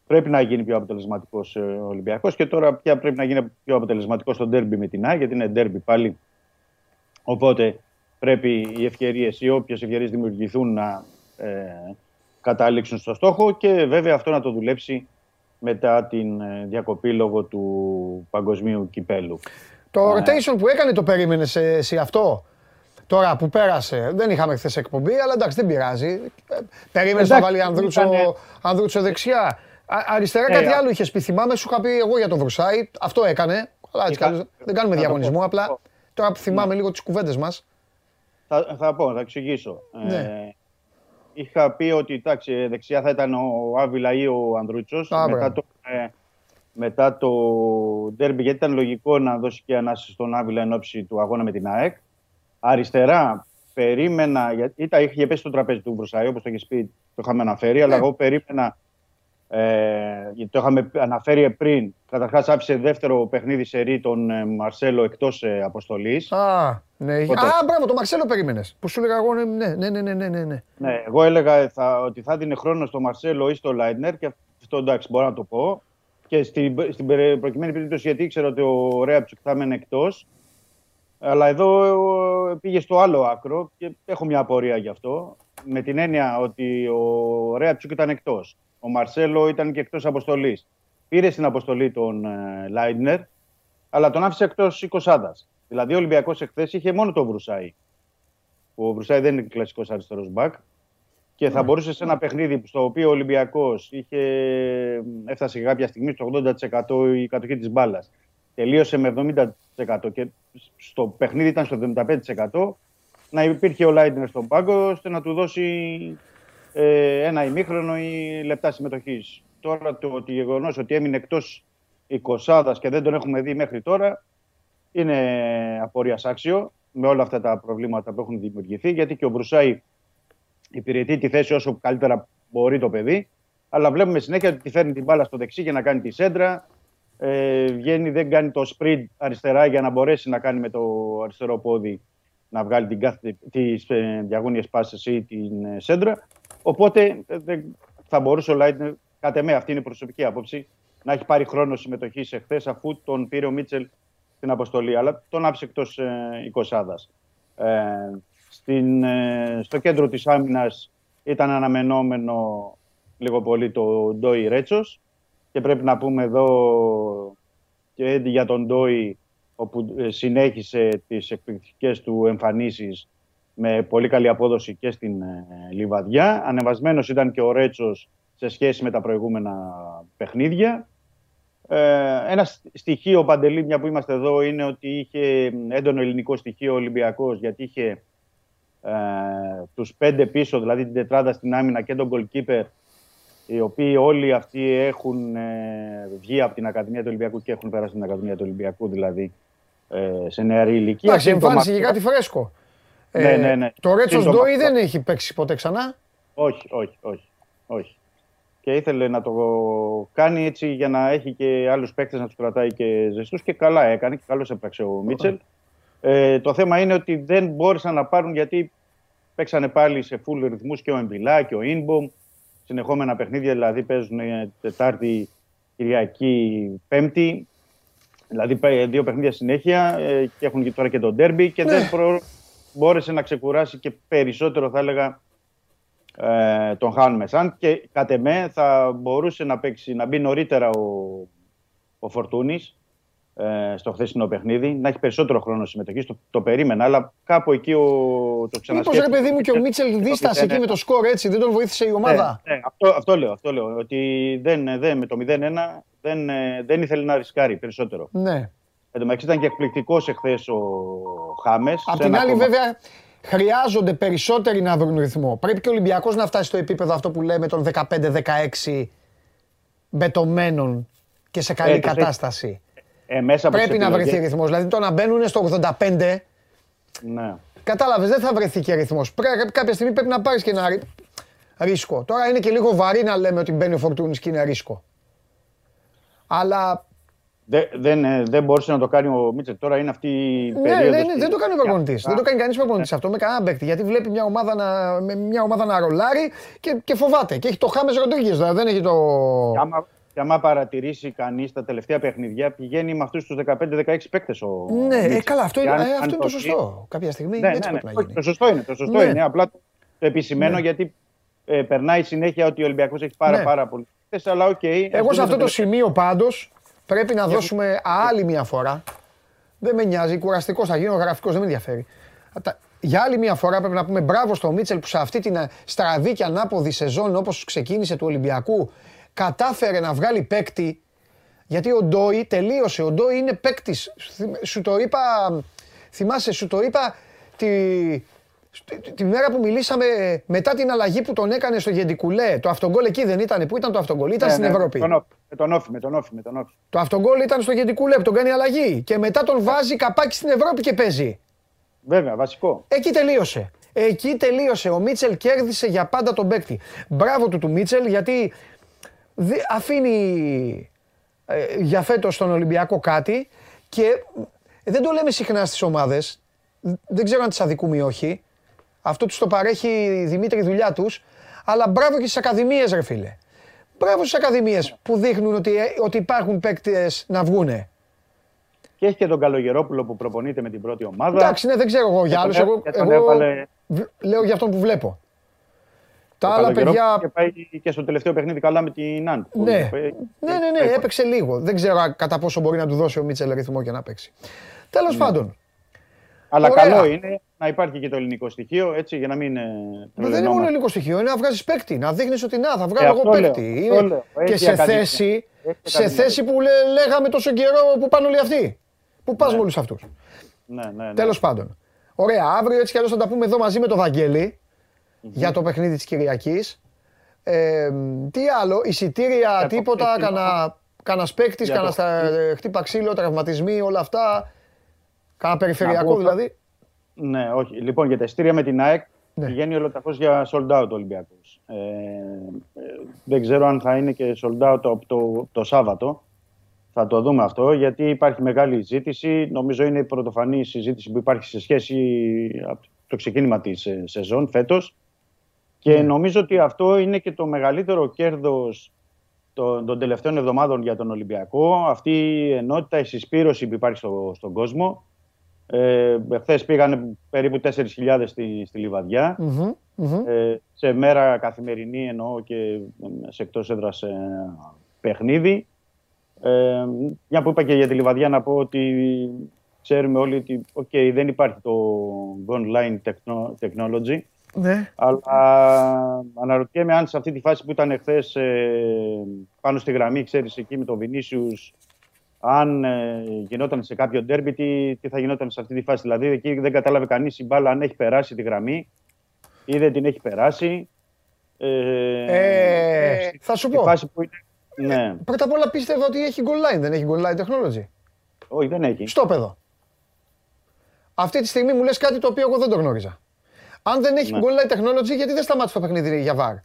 Πρέπει να γίνει πιο αποτελεσματικός ο Ολυμπιακός και τώρα πια πρέπει να γίνει πιο αποτελεσματικός στο ντέρμπι με την ΑΕΚ, γιατί είναι ντέρμπι πάλι. Οπότε πρέπει οι ευκαιρίες ή όποιες ευκαιρίες δημιουργηθούν να ε, καταλήξουν στο στόχο και βέβαια αυτό να το δουλέψει μετά την ε, διακοπή λόγω του παγκοσμίου κυπέλου. Το rotation που έκανε το περίμενες εσύ αυτό; Τώρα που πέρασε, δεν είχαμε χθες εκπομπή, αλλά εντάξει δεν πειράζει. Περίμενες να Εντάξει, βάλει Ανδρούτσο, ήτανε- Ανδρούτσο δεξιά. Α, αριστερά Ε, κάτι α- άλλο είχες πει. Θυμάμαι, σου είχα πει εγώ για τον Βρουσάη. Αυτό έκανε. Αλλά έτσι Είχα- κι αλλιώς δεν κάνουμε θα το διαγωνισμό. πω. Απλά τώρα που θυμάμαι λίγο τις κουβέντες μας. Θα, θα πω, θα εξηγήσω. Ναι. Ε, είχα πει ότι εντάξει, δεξιά θα ήταν ο Άβυλα ή ο Ανδρούτσος. Α, μετά, μπράβο. το, ε, μετά το ντέρμπι, γιατί ήταν λογικό να δώσει και ανάση στον Άβυλα εν ώψη του αγώνα με την ΑΕΚ. Αριστερά, περίμενα, γιατί ήταν, είχε πέσει στο τραπέζι του Βρουσάη, όπως το έχεις πει, το είχαμε αναφέρει, αλλά εγώ περίμενα, ε, γιατί το είχαμε αναφέρει πριν, καταρχάς άφησε δεύτερο παιχνίδι σε ρί τον ε, Μαρσέλο εκτός ε, αποστολής. Α, ναι. είχε- Οπότε- Α, μπράβο, το Μαρσέλο περίμενες. Που σου έλεγα εγώ, ναι, ναι, ναι, ναι, ναι, ναι, ναι. Ναι, εγώ έλεγα θα, ότι θα δίνει χρόνο στο Μαρσέλο ή στο Λάιντνερ και αυτό εντάξει μπορώ να το πω. Και στην, στην περι- προκειμένη περίπτωση γιατί ήξερα ότι ο Ρέαψουκ θα έμενε εκτός. Αλλά εδώ ε, πήγε στο άλλο άκρο και έχω μια απορία γι' αυτό. Με την έννοια ότι ο Ρέαψουκ ήταν εκτός. Ο Μαρσέλο ήταν και εκτός αποστολής. Πήρε στην αποστολή τον ε, Λάιντνερ, αλλά τον άφησε εκτός 20 Δηλαδή ο Ολυμπιακός εχθές είχε μόνο τον Βρουσάη. Ο Βρουσάη δεν είναι κλασικός αριστερός μπακ. Και θα μπορούσε σε ένα παιχνίδι στο οποίο ο Ολυμπιακός έφτασε κάποια στιγμή στο 80% η κατοχή της μπάλας. Τελείωσε με 70% και στο παιχνίδι ήταν στο 75%. Να υπήρχε ο Λάιντνερ στον πάγκο ώστε να του δώσει ε, ένα ημίχρονο ή λεπτά συμμετοχής. Τώρα το ότι γεγονός ότι έμεινε εκτός 20 και δεν τον έχουμε δει μέχρι τώρα είναι απορία άξιο με όλα αυτά τα προβλήματα που έχουν δημιουργηθεί γιατί και ο Βρουσάη υπηρετεί τη θέση όσο καλύτερα μπορεί το παιδί. Αλλά βλέπουμε συνέχεια ότι φέρνει την μπάλα στο δεξί για να κάνει τη σέντρα. Ε, βγαίνει, δεν κάνει το sprint αριστερά για να μπορέσει να κάνει με το αριστερό πόδι να βγάλει την κάθε, τις ε, διαγώνιες πάσες ή την ε, σέντρα. Οπότε ε, θα μπορούσε ο Λάιτνερ, κατά εμέ αυτή είναι η προσωπική άποψη, να έχει πάρει χρόνο συμμετοχής εχθές αφού τον πήρε ο Μίτσελ στην αποστολή. Αλλά τον άφησε εκτός ε, Ε, στο κέντρο της άμυνας ήταν αναμενόμενο λίγο πολύ το Ντόι Ρέτσος και πρέπει να πούμε εδώ και για τον Ντόι όπου ε, συνέχισε τις εκπληκτικές του εμφανίσεις με πολύ καλή απόδοση και στην ε, Λιβαδιά. Ανεβασμένος ήταν και ο Ρέτσος σε σχέση με τα προηγούμενα παιχνίδια. Ε, ένα στοιχείο, Παντελή, μια που είμαστε εδώ, είναι ότι είχε έντονο ελληνικό στοιχείο ο Ολυμπιακός, γιατί είχε ε, τους πέντε πίσω, δηλαδή την τετράδα στην άμυνα και τον goalkeeper, οι οποίοι όλοι αυτοί έχουν ε, βγει από την Ακαδημία του Ολυμπιακού και έχουν περάσει την Ακαδημία του Ολυμπιακού, δηλαδή ε, σε νεαρή ηλικία. Εντάξει, εμφάνισε και κάτι φρέσκο. Ναι, ε, ναι, ναι. Το Ρέτσο Ντόι δεν έχει παίξει ποτέ ξανά; Όχι, όχι, όχι. όχι. Και ήθελε να το κάνει έτσι για να έχει και άλλους παίκτες να τους κρατάει και ζεστούς και καλά έκανε και καλώς έπραξε ο Μίτσελ. Ε, το θέμα είναι ότι δεν μπόρεσαν να πάρουν γιατί παίξανε πάλι σε full ρυθμούς και ο Εμπιλά και ο Ινμπομ. Συνεχόμενα παιχνίδια, δηλαδή παίζουν Τετάρτη, Κυριακή, Πέμπτη. Δηλαδή δύο παιχνίδια συνέχεια ε, και έχουν τώρα και το ντέρμπι και δεν ναι. προ... μπόρεσε να ξεκουράσει και περισσότερο θα έλεγα ε, τον Χάν Μεσάν και κατ' εμέ θα μπορούσε να παίξει, να μπει νωρίτερα ο, ο Φορτούνης ε, στο χθεσινό παιχνίδι, να έχει περισσότερο χρόνο συμμετοχή. Το, το περίμενα, αλλά κάπου εκεί ο, το ξανασκέφτηκα. Μήπως ρε παιδί μου και ο Μίτσελ δίστασε εκεί με το σκορ έτσι, δεν τον βοήθησε η ομάδα; Ναι, ναι, αυτό, αυτό, λέω, αυτό λέω. Ότι δεν, δεν, με το 0-1 δεν, δεν ήθελε να ρισκάρει περισσότερο. Ναι. Εν τω μεταξύ ήταν και εκπληκτικός εχθές ο Χάμες. Απ' την άλλη, βέβαια, χρειάζονται περισσότεροι να βρουν ρυθμό. Πρέπει και ο Ολυμπιακός να φτάσει στο επίπεδο αυτό που λέμε των 15-16 μπετωμένων και σε καλή ε, κατάσταση. Ε, μέσα Πρέπει να βρεθεί ρυθμός. Δηλαδή το να μπαίνουν στο 85. Ναι. Κατάλαβες, δεν θα βρεθεί και ρυθμός. Κάποια στιγμή πρέπει να πάρεις και ένα ρίσκο. Τώρα είναι και λίγο βαρύ να λέμε ότι μπαίνει ο Φορτούνης και είναι ρίσκο. Αλλά. Δεν, δεν, ε, δεν μπορούσε να το κάνει ο Μίτσελ. Τώρα είναι αυτή η ναι, περίοδος. Ναι, ναι, δεν το κάνει ο προπονητής. Δεν το κάνει κανείς προπονητής αυτό με κανένα παίκτη. Γιατί βλέπει μια ομάδα να, μια ομάδα να ρολάρει και, και φοβάται. Και έχει το Χάμες Ροντρίγκες. Δηλαδή δεν έχει το. Και άμα παρατηρήσει κανείς τα τελευταία παιχνιδιά, πηγαίνει με αυτούς τους 15-16 παίκτες ο. Ναι, ε, καλά, αυτό, είναι, ε, αυτό είναι το σωστό. Κάποια στιγμή ναι, έτσι ναι, ναι, να Το σωστό είναι. Το σωστό ναι. είναι. Απλά το επισημαίνω ναι. γιατί ε, περνάει συνέχεια ότι ο Ολυμπιακός έχει πάρα, ναι. πάρα πολύ. Αλλά okay, Εγώ σε αυτό το σημείο πάντως πρέπει να δώσουμε άλλη μια φορά. Δεν με νοιάζει, κουραστικός θα γίνω, γραφικός δεν με ενδιαφέρει. Για άλλη μια φορά πρέπει να πούμε μπράβο στο Μίτσελ που σε αυτή την στραβή και ανάποδη σεζόν όπως ξεκίνησε του Ολυμπιακού κατάφερε να βγάλει παίκτη. Γιατί ο Ντόι τελείωσε. Ο Ντόι είναι παίκτης. Σου το είπα, θυμάσαι, σου το είπα τη, τη μέρα που μιλήσαμε μετά την αλλαγή που τον έκανε στο Γεντικουλέ. Το αυτογκόλ εκεί δεν ήταν. Πού ήταν το αυτογκόλ, ήταν ναι, στην ναι, Ευρώπη. Με τον όφη, με τον όφη, με τον όφη. Το αυτογκόλ ήταν στο Γεντικουλέ που τον κάνει αλλαγή. Και μετά τον βάζει καπάκι στην Ευρώπη και παίζει. Βέβαια, βασικό. Εκεί τελείωσε. Εκεί τελείωσε. Ο Μίτσελ κέρδισε για πάντα τον παίκτη. Μπράβο του του Μίτσελ γιατί αφήνει ε, για φέτος στον Ολυμπιακό κάτι και δεν το λέμε συχνά στις ομάδες, δεν ξέρω αν τις αδικούμε ή όχι, αυτό τους το παρέχει η Δημήτρη δουλειά τους, αλλά μπράβο και στις ακαδημίες ρε φίλε. Μπράβο στις ακαδημίες που δείχνουν ότι, ε, ότι υπάρχουν παίκτες να βγούνε. Και έχει και τον Καλογερόπουλο που προπονείται με την πρώτη ομάδα. Εντάξει, ναι, δεν ξέρω εγώ για άλλους. Εγώ, εγώ λέω για αυτόν που βλέπω. Τα άλλα παιδιά. Και πάει και στο τελευταίο παιχνίδι καλά με την Νάντ. Ναι. ναι, ναι, ναι, έπαιξε λίγο. Δεν ξέρω κατά πόσο μπορεί να του δώσει ο Μίτσελ ρυθμό και να παίξει. Τέλος ναι. πάντων. Αλλά καλό είναι να υπάρχει και το ελληνικό στοιχείο, έτσι, για να μην. Μα δεν είναι μόνο ελληνικό στοιχείο, είναι να βγάζεις παίκτη. Να δείχνεις ότι να, θα βγάλω ε, εγώ παίκτη. Και σε θέση, σε θέση που λέγαμε τόσο καιρό που πάνε όλοι αυτοί. Πού πας με όλου αυτούς. Ναι, ναι, Τέλος πάντων. Ωραία, αύριο έτσι κι αλλιώς θα τα πούμε εδώ μαζί με το Βαγγέλη για το παιχνίδι της Κυριακής. Ε, τι άλλο, εισιτήρια, τίποτα, κανένα κανένα παίκτης, κανένα ε, χτύπα ξύλο, τραυματισμοί, όλα αυτά. Κάνα περιφερειακό δηλαδή. Ναι, όχι. Λοιπόν, για τα εισιτήρια με την ΑΕΚ ναι. πηγαίνει ολοταχώς για sold out ο Ολυμπιακός. Ε, δεν ξέρω αν θα είναι και sold out το, το, το Σάββατο. Θα το δούμε αυτό, γιατί υπάρχει μεγάλη ζήτηση. Νομίζω είναι η πρωτοφανή συζήτηση που υπάρχει σε σχέση από το ξεκίνημα της σεζόν φέτος. Και mm. νομίζω ότι αυτό είναι και το μεγαλύτερο κέρδος των, των τελευταίων εβδομάδων για τον Ολυμπιακό. Αυτή η ενότητα, η συσπήρωση που υπάρχει στο, στον κόσμο. Ε, Χθες πήγαν περίπου 4.000 στη, στη λιβαδια Ε, σε μέρα καθημερινή εννοώ και σε εκτός έδρας ε, παιχνίδι. Ε, μια που είπα και για τη Λιβαδιά να πω ότι ξέρουμε όλοι ότι okay, δεν υπάρχει το online technology ναι. Αλλά αναρωτιέμαι αν σε αυτή τη φάση που ήταν εχθέ ε, πάνω στη γραμμή, ξέρεις εκεί με τον Βινίσιου, αν ε, γινόταν σε κάποιο ντέρμπι, τι, τι θα γινόταν σε αυτή τη φάση. Δηλαδή εκεί δεν κατάλαβε κανείς η μπάλα αν έχει περάσει τη γραμμή ή δεν την έχει περάσει. Ε, ε, θα σου πω. Φάση που είναι, ναι. Πρώτα απ' όλα πίστευα ότι έχει goal line, δεν έχει goal line technology. Όχι, δεν έχει. Στο παιδό. Αυτή τη στιγμή μου λες κάτι το οποίο εγώ δεν το γνώριζα. Αν δεν έχει ναι. goal line technology, γιατί δεν σταμάτησε το παιχνίδι για βάρ;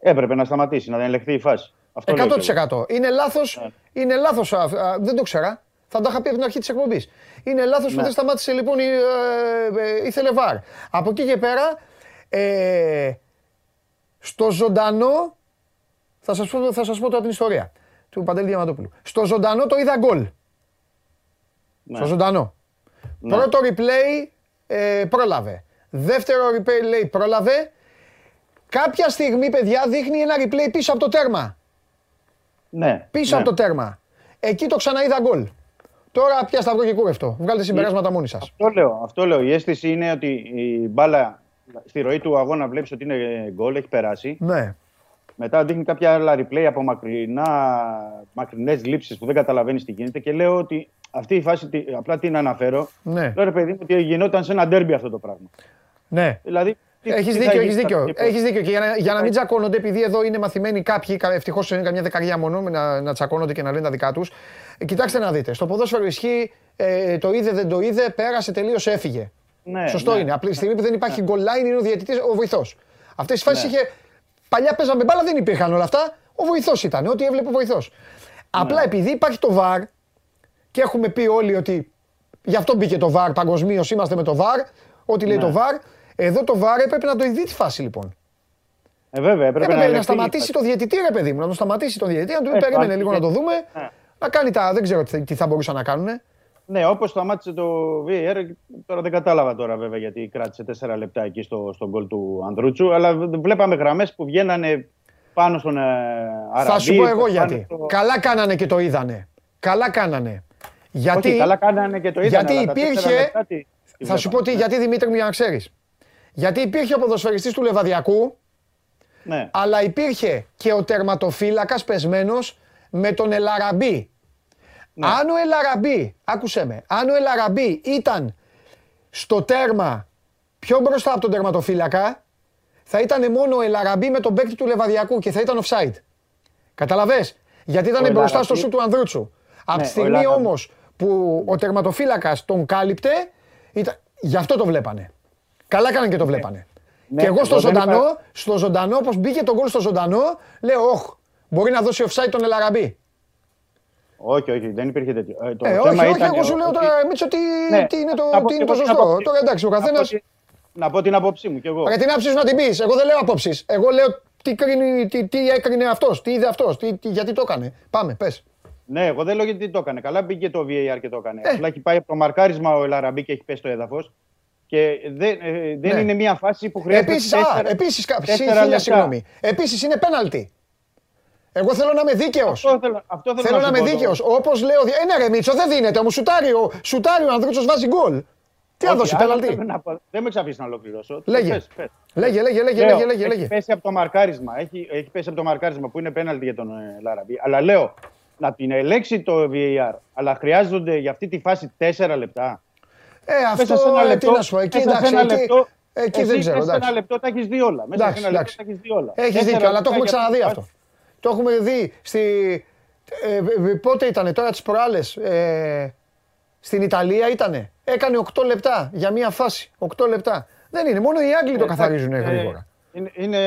Έπρεπε να σταματήσει, να δεν ελεγχθεί η φάση. Αυτό 100%. Είναι λάθος. Ναι. Είναι λάθος, δεν το ξέρα. Θα το είχα πει από την αρχή της εκπομπής. Είναι λάθος που ναι. δεν σταμάτησε λοιπόν η, ε, ήθελε βάρ. Από εκεί και πέρα, ε, στο ζωντανό, θα σας, πω, θα σας πω τώρα την ιστορία του Παντελή Διαμαντόπουλου. Στο ζωντανό το είδα γκολ. Ναι. Στο ζωντανό. Ναι. Πρώτο replay ε, πρόλαβε. Δεύτερο replay λέει πρόλαβε. Κάποια στιγμή, παιδιά, δείχνει ένα replay πίσω από το τέρμα. Ναι. Πίσω ναι. από το τέρμα. Εκεί το ξαναείδα γκολ. Τώρα πια σταυρό και κούρευτο. Βγάλετε συμπεράσματα μόνοι σας. Αυτό λέω. Αυτό λέω. Η αίσθηση είναι ότι η μπάλα στη ροή του αγώνα βλέπεις ότι είναι γκολ, έχει περάσει. Ναι. Μετά δείχνει κάποια άλλα replay από μακρινά, μακρινές λήψεις που δεν καταλαβαίνεις τι γίνεται και λέω ότι αυτή η φάση, απλά την αναφέρω. Ναι. Λέω ρε παιδί μου ότι γινόταν σε ένα ντέρμπι αυτό το πράγμα. Ναι. Δηλαδή, έχεις δίκιο, έχεις δίκιο. Έχεις δίκιο. Και για να, για να μην τσακώνονται, επειδή εδώ είναι μαθημένοι κάποιοι, ευτυχώς είναι καμιά δεκαριά μόνο, να, να τσακώνονται και να λένε τα δικά τους. Ε, κοιτάξτε να δείτε. Στο ποδόσφαιρο ισχύει ε, το είδε, δεν το είδε, πέρασε, τελείω, έφυγε. Ναι, Σωστό ναι. είναι. Απλή στιγμή που δεν υπάρχει ναι. goal line είναι ο διαιτητής, ο βοηθός. Αυτές τις φάσεις ναι. είχε. Παλιά παίζαμε μπάλα, δεν υπήρχαν όλα αυτά. Ο βοηθός ήταν, ό,τι έβλεπε ο βοηθός. Απλά ναι. επειδή υπάρχει το VAR, και έχουμε πει όλοι ότι γι' αυτό μπήκε το VAR παγκοσμίως, είμαστε με το VAR. Ό,τι λέει ναι. το VAR. Εδώ το VAR έπρεπε να το ειδεί τη φάση λοιπόν. Ε, βέβαια, έπρεπε, έπρεπε να, να σταματήσει το διαιτητή, ρε παιδί μου. Να το σταματήσει το διαιτητή, να του πει: ε, Περίμενε λίγο να το δούμε. Ναι. Να κάνει τα. Δεν ξέρω τι θα μπορούσαν να κάνουν. Ναι, όπως σταμάτησε το VAR, τώρα δεν κατάλαβα τώρα βέβαια γιατί κράτησε 4 λεπτά εκεί στο, στον γκολ του Ανδρούτσου. Αλλά βλέπαμε γραμμές που βγαίνανε πάνω στον ε, Αραμπί. Θα σου πω εγώ γιατί. Καλά κάνανε και το είδανε. Καλά κάνανε. Γιατί, Όχι, καλά κάνανε και το είδανε, γιατί υπήρχε. θα σου πω τι, γιατί Δημήτρη μου για να ξέρεις. Γιατί υπήρχε ο ποδοσφαιριστής του Λεβαδιακού, ναι. αλλά υπήρχε και ο τερματοφύλακας πεσμένος με τον Ελαραμπή. Ναι. Αν ο Ελαραμπή, άκουσέ με, αν ο Ελαραμπή ήταν στο τέρμα πιο μπροστά από τον τερματοφύλακα, θα ήταν μόνο ο Ελαραμπή με τον παίκτη του Λεβαδιακού και θα ήταν offside. Καταλαβες, γιατί ήταν μπροστά στο σου του Ανδρούτσου. Από τη ναι, στιγμή όμως που ο τερματοφύλακας τον κάλυπτε, ήταν... γι' αυτό το βλέπανε. Καλά έκαναν και το βλέπανε. Ναι, και εγώ στο ζωντανό, είπα... στο ζωντανό, όπως μπήκε το γκολ στο ζωντανό, λέω, όχ, μπορεί να δώσει offside τον Ελαραμπή. Όχι, όχι, δεν υπήρχε τέτοιο. Ε, το ε, όχι, όχι, ήταν... εγώ σου λέω τώρα, Μίτσο, τι, ναι, τι είναι το, τι είναι το σωστό. Τώρα εντάξει, ο καθένας... Να πω την άποψή μου κι εγώ. Για την άποψή σου να την πεις. Εγώ δεν λέω απόψεις. Εγώ λέω τι, κρίνει, τι, τι έκρινε αυτός, τι είδε αυτός, τι, τι, γιατί το έκανε. Πάμε, πες. Ναι, εγώ δεν λέω γιατί το έκανε. Καλά μπήκε το VAR και το έκανε. Ε. Απλά έχει πάει από το μαρκάρισμα ο Ελαραμπή και έχει πέσει το έδαφος. Και δεν, ε, δεν ναι. είναι μια φάση που χρειάζεται. Επίσης, επίσης, συγγνώμη. Επίσης είναι πέναλτι. Εγώ θέλω να είμαι δίκαιος. Αυτό θέλω, αυτό θέλω, θέλω να, είμαι δίκαιος. Όπως λέω. Ε, ναι, ρε Μίτσο, δεν δίνεται. Όμως σουτάρει ο, σουτάρει ο Ανδρούτσος βάζει γκολ. Τι θα δώσει πέναλτι; Δεν με ξαφνεί να ολοκληρώσω. Λέγε. Πες, πες. Λέγε, λέγε, λέγε, λέγε, λέγε, λέγε. Έχει πέσει από το μαρκάρισμα. Έχει, έχει πέσει από το μαρκάρισμα που είναι πέναλτι για τον ε, Λαραμπή. Αλλά λέω να την ελέξει το VAR. Αλλά χρειάζονται για αυτή τη φάση τέσσερα λεπτά. Ε, αυτό σε ένα λεπτό, τι να σου πω. Εκεί, εντάξει, ένα λεπτό, εκεί δεν ξέρω. Μέσα σε ένα λεπτό τα έχεις δει όλα. Μέσα σε ένα λεπτό τα έχεις δει όλα. Έχεις δίκιο, αλλά το έχουμε ξαναδεί αυτό. Το έχουμε δει στη. Ε, ε, πότε ήταν τώρα τις προάλλες. Ε, στην Ιταλία ήτανε. Έκανε 8 λεπτά για μία φάση. 8 λεπτά. Δεν είναι. Μόνο οι Άγγλοι το καθαρίζουν γρήγορα. Είναι, είναι,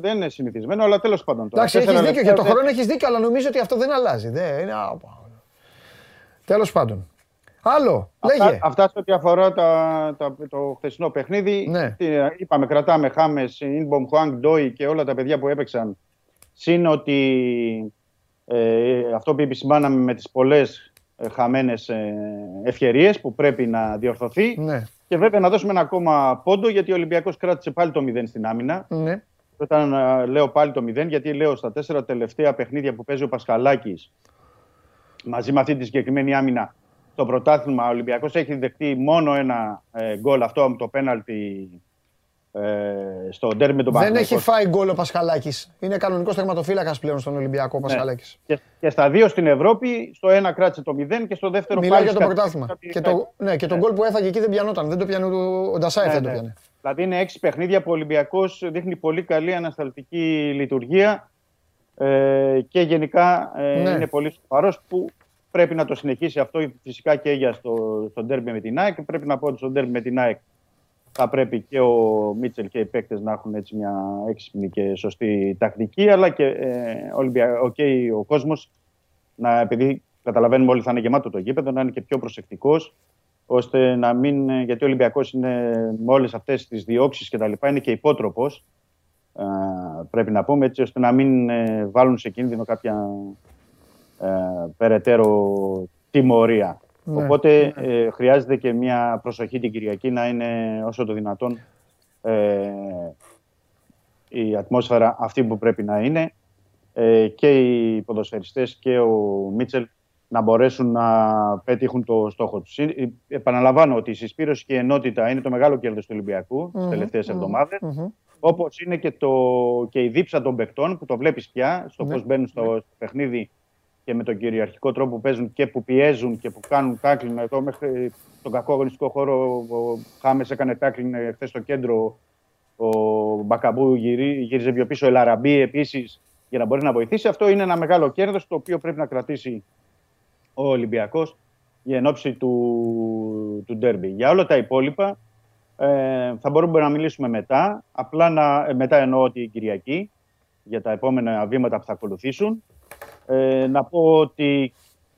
δεν είναι συνηθισμένο, αλλά τέλος πάντων. Εντάξει, έχεις δίκιο. Για το χρόνο έχεις δίκιο, αλλά νομίζω ότι αυτό δεν αλλάζει. Δεν είναι... Τέλος πάντων. Άλλο, αυτά, λέγε. Αυτά σε ό,τι αφορά τα, τα, το χθεσινό παιχνίδι. Ναι. είπαμε, κρατάμε Χάμες, Ινμπομ, Χουάνγκ, Ντόι και όλα τα παιδιά που έπαιξαν. Συν ότι ε, αυτό που επισημάναμε με τις πολλές ε, χαμένες ε, ευκαιρίες που πρέπει να διορθωθεί. Ναι. Και βέβαια να δώσουμε ένα ακόμα πόντο γιατί ο Ολυμπιακός κράτησε πάλι το 0 στην άμυνα. Ναι. Όταν ε, λέω πάλι το 0 γιατί λέω στα τέσσερα τελευταία παιχνίδια που παίζει ο Πασχαλάκης μαζί με αυτή τη συγκεκριμένη άμυνα στο πρωτάθλημα ο Ολυμπιακός έχει δεχτεί μόνο ένα ε, γκολ αυτό με το πέναλτι ε, στο ντέρμι με τον Δεν έχει φάει γκολ ο Πασχαλάκης. Είναι κανονικός τερματοφύλακα πλέον στον Ολυμπιακό ο ναι. Πασχαλάκης. Και, και, στα δύο στην Ευρώπη, στο ένα κράτησε το 0 και στο δεύτερο Μιλάει για το πρωτάθλημα. Και, το, ναι, και τον ναι. γκολ που έφαγε εκεί δεν πιανόταν. Δεν το πιανε ο Ντασάιφ, ναι, δεν το ναι. πιανε. Δηλαδή είναι έξι παιχνίδια που ο Ολυμπιακός δείχνει πολύ καλή ανασταλτική λειτουργία ε, και γενικά ε, ναι. είναι πολύ σοβαρός που πρέπει να το συνεχίσει αυτό φυσικά και για στο, στο ντέρμπι με την ΑΕΚ. Πρέπει να πω ότι στο ντέρμπι με την ΑΕΚ θα πρέπει και ο Μίτσελ και οι παίκτες να έχουν έτσι μια έξυπνη και σωστή τακτική, αλλά και ε, okay, ο κόσμος, να, επειδή καταλαβαίνουμε όλοι θα είναι γεμάτο το γήπεδο, να είναι και πιο προσεκτικός, ώστε να μην, γιατί ο Ολυμπιακός είναι με όλες αυτές τις διώξεις και τα λοιπά, είναι και υπότροπος, ε, πρέπει να πούμε, έτσι ώστε να μην ε, βάλουν σε κίνδυνο κάποια ε, περαιτέρω τιμωρία. Ναι, Οπότε ναι. Ε, χρειάζεται και μια προσοχή την Κυριακή να είναι όσο το δυνατόν ε, η ατμόσφαιρα αυτή που πρέπει να είναι ε, και οι ποδοσφαιριστές και ο Μίτσελ να μπορέσουν να πετύχουν το στόχο τους. Ε, επαναλαμβάνω ότι η συσπήρωση και η ενότητα είναι το μεγάλο κέρδος του Ολυμπιακού mm-hmm, τις τελευταίες εβδομάδες, mm-hmm. όπως είναι και, το, και η δίψα των παικτών που το βλέπεις πια στο ναι. πώς μπαίνουν στο, στο παιχνίδι και με τον κυριαρχικό τρόπο που παίζουν και που πιέζουν και που κάνουν τάκλινγκ. Εδώ μέχρι τον κακό αγωνιστικό χώρο ο Χάμες έκανε τάκλινγκ χθες στο κέντρο. Ο Μπακαμπού γύριζε πιο πίσω, ο Ελαραμπή επίσης για να μπορείς να βοηθήσει. Αυτό είναι ένα μεγάλο κέρδος το οποίο πρέπει να κρατήσει ο Ολυμπιακός για ενόψη του, του ντέρμπι. Για όλα τα υπόλοιπα ε, θα μπορούμε να μιλήσουμε μετά. Απλά να, ε, μετά εννοώ την Κυριακή για τα επόμενα βήματα που θα ακολουθήσουν. Ε, να πω ότι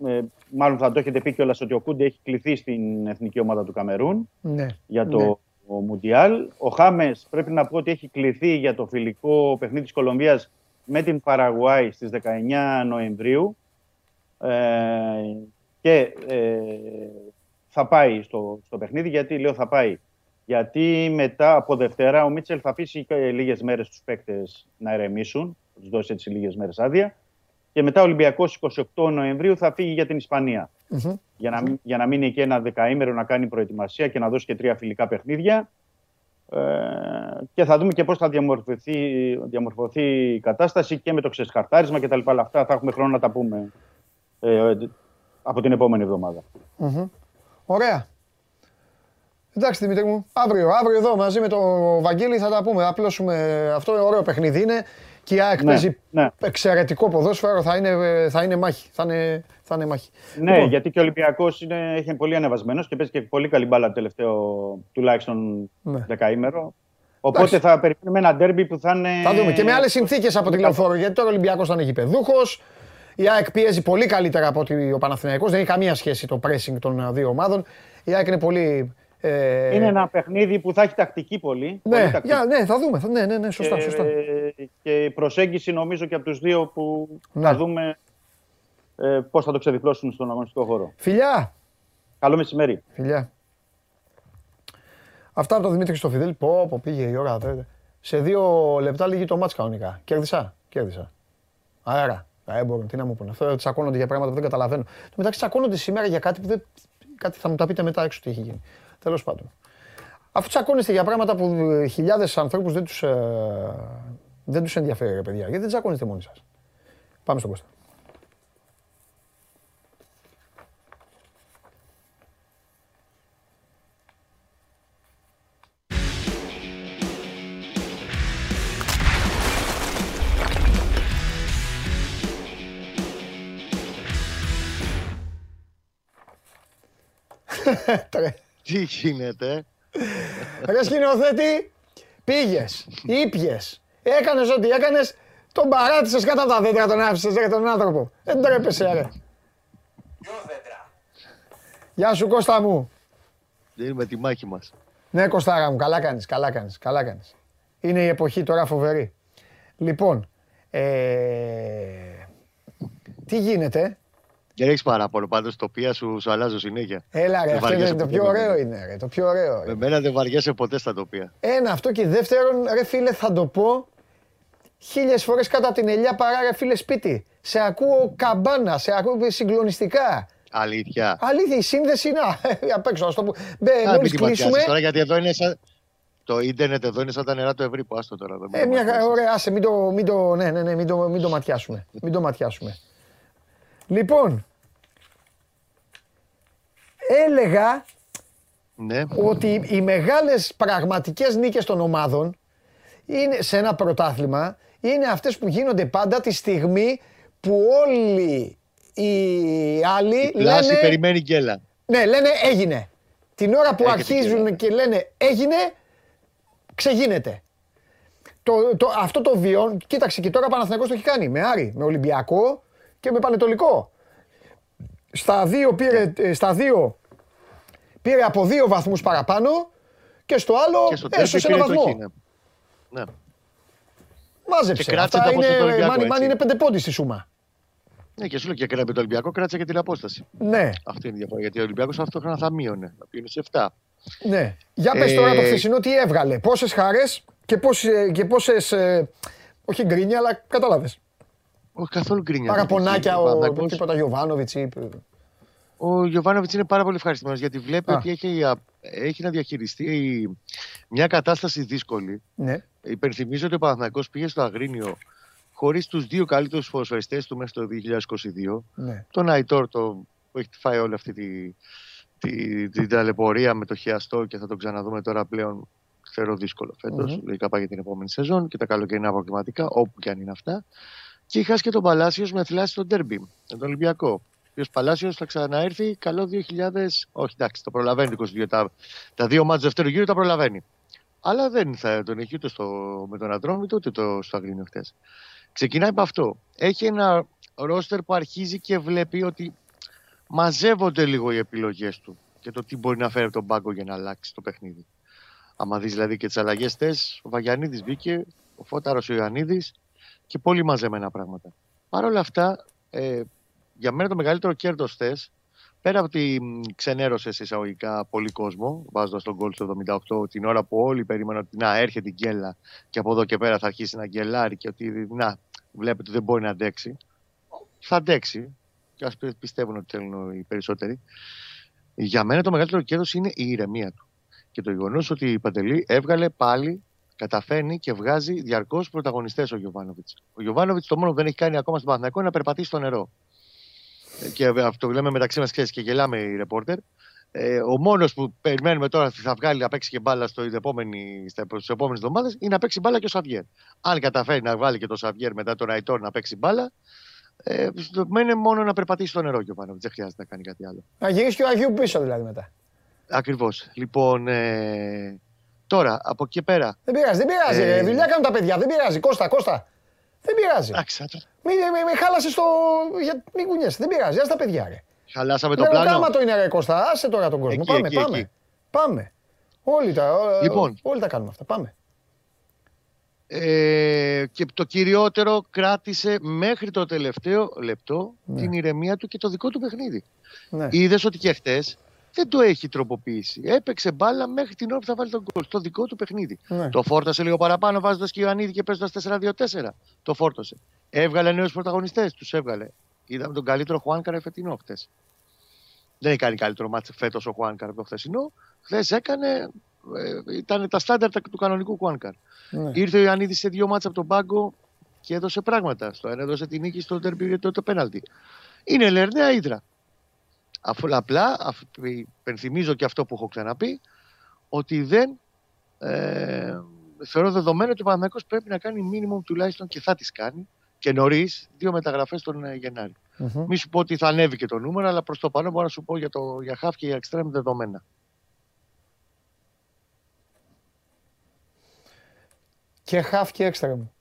ε, μάλλον θα το έχετε πει κιόλας ότι ο Κούντε έχει κληθεί στην εθνική ομάδα του Καμερούν ναι, για το ναι. Μουντιάλ. Ο Χάμες πρέπει να πω ότι έχει κληθεί για το φιλικό παιχνίδι της Κολομβίας με την Παραγουάη στις 19 Νοεμβρίου ε, και ε, θα πάει στο, στο παιχνίδι. Γιατί λέω θα πάει. Γιατί μετά από Δευτέρα ο Μίτσελ θα αφήσει λίγες μέρες τους παίκτες να ερεμήσουν, θα τους δώσει έτσι λίγες μέρες άδεια και μετά ο Ολυμπιακός 28 Νοεμβρίου θα φύγει για την ισπανια Για, να, για να μείνει εκεί ένα δεκαήμερο να κάνει προετοιμασία και να δώσει και τρία φιλικά παιχνίδια. Ε, και θα δούμε και πώς θα διαμορφωθεί, διαμορφωθεί η κατάσταση και με το ξεσχαρτάρισμα και τα λοιπά. Αυτά θα έχουμε χρόνο να τα πούμε ε, από την επόμενη Ωραία. Εντάξει Δημήτρη μου, αύριο, αύριο εδώ μαζί με τον Βαγγέλη θα τα πούμε. Απλώσουμε αυτό, ωραίο παιχνίδι είναι. Και η ΑΕΚ ναι, παίζει ναι. εξαιρετικό ποδόσφαιρο, θα είναι, θα είναι μάχη. Θα είναι, θα είναι μάχη. Ναι, λοιπόν. γιατί και ο Ολυμπιακός έχει πολύ ανεβασμένος και παίζει και πολύ καλή μπάλα το τελευταίο τουλάχιστον ναι. δεκαήμερο. Οπότε Εντάξει. θα περιμένουμε ένα ντέρμπι που θα είναι. Θα δούμε. Και με άλλες συνθήκες από τη λεωφόρο. Γιατί τώρα ο Ολυμπιακός θα είναι γηπεδούχος. Η ΑΕΚ πιέζει πολύ καλύτερα από ότι ο Παναθηναϊκός. Δεν έχει καμία σχέση το pressing των δύο ομάδων. Η ΑΕΚ είναι πολύ ε... Είναι ένα παιχνίδι που θα έχει τακτική πολύ. Ναι, πολύ τακτική. ναι θα δούμε. Ναι, ναι, ναι, σωστά, και, σωστά. Και η προσέγγιση νομίζω και από τους δύο που ναι. θα δούμε ε, πώς θα το ξεδιπλώσουν στον αγωνιστικό χώρο. Φιλιά! Καλό μεσημέρι. Φιλιά. Αυτά από τον Δημήτρη Στοφιδέλη. Πω, πω, πήγε η ώρα. Σε δύο λεπτά λύγει το μάτς κανονικά. Κέρδισα, κέρδισα. Αέρα. Έμπορον, τι να μου πούνε. Αυτό τσακώνονται για πράγματα που δεν καταλαβαίνω. Το μεταξύ τσακώνονται σήμερα για κάτι που δεν. Κάτι θα μου τα πείτε μετά έξω τι έχει γίνει. Τέλος πάντων. Αφού τσακώνεστε για πράγματα που χιλιάδες ανθρώπους δεν τους ε, δεν τους ενδιαφέρει, ρε παιδιά, γιατί δεν τσακώνεστε μόνοι σας. Πάμε στον Κώστα. Τι γίνεται; Ρε σκηνοθέτη, Πήγες, ήπιες, έκανες ό,τι έκανες, τον παράτησες κάτω από τα δέντρα, τον άφησες για τον άνθρωπο. Δεν τρέπεσαι, ρε. Γεια σου Κώστα μου. Δίνουμε τη μάχη μας. Ναι Κωστάρα μου, καλά κάνεις, καλά κάνεις, καλά κάνεις. Είναι η εποχή τώρα φοβερή. Λοιπόν, ε... τι γίνεται; Δεν έχεις παράπονο πάντως το οποία σου, σου αλλάζω συνέχεια. Έλα, ρε, αυτό είναι το πιο ωραίο είναι. Ρε, το πιο ωραίο. Με μένα δεν βαριέσαι ποτέ στα τοπία. Ένα αυτό και δεύτερον, ρε φίλε, θα το πω χίλιες φορές κάτω από την ελιά παρά ρε φίλε σπίτι. Σε ακούω καμπάνα, σε ακούω συγκλονιστικά. Αλήθεια. Αλήθεια, η σύνδεση είναι απ' έξω. Α το πούμε. Μόλις κλείσουμε. Τώρα γιατί εδώ είναι σαν. Το ίντερνετ εδώ είναι σαν τα νερά του Ευρύπου. Άστο τώρα. Ε, μια, ωραία, άσε, μην το, μην το, ναι, ναι, ναι, μην το, μην το ματιάσουμε. Μην το ματιάσουμε. Λοιπόν, έλεγα ναι. ότι οι μεγάλες πραγματικές νίκες των ομάδων είναι, σε ένα πρωτάθλημα είναι αυτές που γίνονται πάντα τη στιγμή που όλοι οι άλλοι η λένε... περιμένει γκέλα. Ναι, λένε έγινε. Την ώρα που αρχίζουν και λένε έγινε, ξεγίνεται. Το, το, αυτό το βιών, κοίταξε και τώρα Παναθηναϊκός το έχει κάνει με Άρη, με Ολυμπιακό και με Πανετολικό. Στα δύο πήρε, ε, στα δύο, πήρε από δύο βαθμούς παραπάνω και στο άλλο και έσωσε ένα βαθμό. Ναι. ναι. Μάζεψε. Αυτά είναι, μάνι, μάνι είναι πέντε πόντι στη σούμα. Ναι, και σου λέω και έκανε το Ολυμπιακό, κράτησε και την απόσταση. Ναι. Αυτή είναι η διαφορά. Γιατί ο Ολυμπιακός αυτό θα μείωνε. Θα πήγαινε σε 7. Ναι. Για πες ε... τώρα το χθεσινό τι έβγαλε. Πόσες χαρέ και πόσες. Και πόσες, ε, όχι γκρίνια, αλλά κατάλαβες. Όχι καθόλου γκρίνια. Παραπονάκια ο, ο τίποτα Γιωβάνοβιτς ή. Ο Γιωβάνοβιτς είναι πάρα πολύ ευχαριστημένος γιατί βλέπει Α. ότι έχει, έχει να διαχειριστεί μια κατάσταση δύσκολη. Ναι. Υπενθυμίζω ότι ο Παναθηναϊκός πήγε στο Αγρίνιο χωρίς τους δύο καλύτερους ποδοσφαιριστέ του μέχρι το 2022. Ναι. Τον Αϊτόρ το, που έχει φάει όλη αυτή τη, τη, την ταλαιπωρία με το χιαστό και θα τον ξαναδούμε τώρα πλέον θεωρώ δύσκολο φέτος. Mm-hmm. Λογικά πάει για την επόμενη σεζόν και τα καλοκαιρινά προβληματικά, όπου και αν είναι αυτά. Και είχα και τον Παλάσιος με θλάση στο Ντέρμπι, με τον Ολυμπιακό. Ο οποίος Παλάσιος θα ξαναέρθει καλό 2000. Όχι, εντάξει, το προλαβαίνει το 22. Τα, τα δύο μάτια δεύτερου γύρου τα προλαβαίνει. Αλλά δεν θα τον έχει ούτε στο, με τον Αντρόμητο ούτε το, στο Αγρίνιο χτε. Ξεκινάει από αυτό. Έχει ένα ρόστερ που αρχίζει και βλέπει ότι μαζεύονται λίγο οι επιλογές του και το τι μπορεί να φέρει από τον πάγκο για να αλλάξει το παιχνίδι. Άμα δεις δηλαδή και τις αλλαγές θε, ο Βαγιανίδης μπήκε, ο Φώταρος ο Ιωαννίδης και πολύ μαζεμένα πράγματα. Παρ' όλα αυτά, ε, για μένα το μεγαλύτερο κέρδος θες, πέρα από ότι ξενέρωσες εισαγωγικά πολύ κόσμο, βάζοντας τον γκολ στο 78, την ώρα που όλοι περίμεναν ότι να έρχεται η γκέλα και από εδώ και πέρα θα αρχίσει να γκελάρει και ότι να, βλέπετε ότι δεν μπορεί να αντέξει. Θα αντέξει. Και ας πιστεύουν ότι θέλουν οι περισσότεροι. Για μένα το μεγαλύτερο κέρδος είναι η ηρεμία του. Και το γεγονός ότι η Παντελή έβγαλε πάλι, καταφέρνει και βγάζει διαρκώς πρωταγωνιστές ο Γιωβάνοβιτς. Ο Γιωβάνοβιτς το μόνο που δεν έχει κάνει ακόμα στο Παναθηναϊκό είναι να περπατήσει στο νερό. Και αυτό λέμε μεταξύ μας και γελάμε οι ρεπόρτερ. Ε, ο μόνος που περιμένουμε τώρα ότι θα βγάλει να παίξει και μπάλα στις επόμενες εβδομάδες είναι να παίξει μπάλα και ο Σαβιέρ. Αν καταφέρει να βάλει και το Σαβιέρ μετά τον Αϊτόρ να παίξει μπάλα, ε, μένει μόνο να περπατήσει στο νερό και ο Πανόβιτ. Δεν χρειάζεται να κάνει κάτι άλλο. Να γυρίσει και ο Αγίου πίσω δηλαδή μετά. Ακριβώς. Λοιπόν, ε, τώρα από εκεί πέρα. Δεν πειράζει, δεν πειράζει. Ε, δουλειά κάνουν τα παιδιά. Δεν πειράζει. Κώστα, Κώστα. Δεν πειράζει. Μην, μην, μην χάλασες το. Μην κουνιέσαι. Δεν πειράζει. Α τα παιδιά. Ρε. Χαλάσαμε το πλάνο. Κάμα το είναι ρε Κώστα. Άσε τώρα τον κόσμο. Εκεί, πάμε, εκεί, πάμε. Εκεί. Πάμε. Όλοι τα, λοιπόν, όλοι τα κάνουμε αυτά. Πάμε. Ε, και το κυριότερο κράτησε μέχρι το τελευταίο λεπτό ναι. την ηρεμία του και το δικό του παιχνίδι. Ναι. Είδες ότι και χτες δεν το έχει τροποποιήσει. Έπαιξε μπάλα μέχρι την ώρα που θα βάλει τον κόλ. Το δικό του παιχνίδι. Ναι. Το φόρτωσε λίγο παραπάνω βάζοντας και Ιωαννίδη και παίζοντας 4-2-4. Το φόρτωσε. Έβγαλε νέους πρωταγωνιστές. Τους έβγαλε. Είδαμε τον καλύτερο Χουάνκαρ φετινό χτε. Δεν έχει κάνει καλύτερο μάτσο φέτος ο Χουάνκαρ από το χθεσινό. Χθες έκανε. Ε, ήταν τα στάνταρ του κανονικού Χουάνκαρ. Ναι. Ήρθε ο Ιωαννίδης σε δύο μάτσα από τον πάγκο και έδωσε πράγματα. Στο ένα έδωσε την νίκη στο τερμπι για το, το πέναλτι. Είναι λερναία ύδρα. Αφού απλά, υπενθυμίζω και αυτό που έχω ξαναπεί, ότι δεν ε, θεωρώ δεδομένο ότι ο Παναγιώτο πρέπει να κάνει μήνυμο τουλάχιστον και θα τις κάνει και νωρίς δύο μεταγραφές τον ε, Γενάρη. Mm-hmm. Μη σου πω ότι θα ανέβει και το νούμερο, αλλά προς το παρόν μπορώ να σου πω για, το, για Χαφ και για Extreme δεδομένα. Και χαφ και έξτρα μου.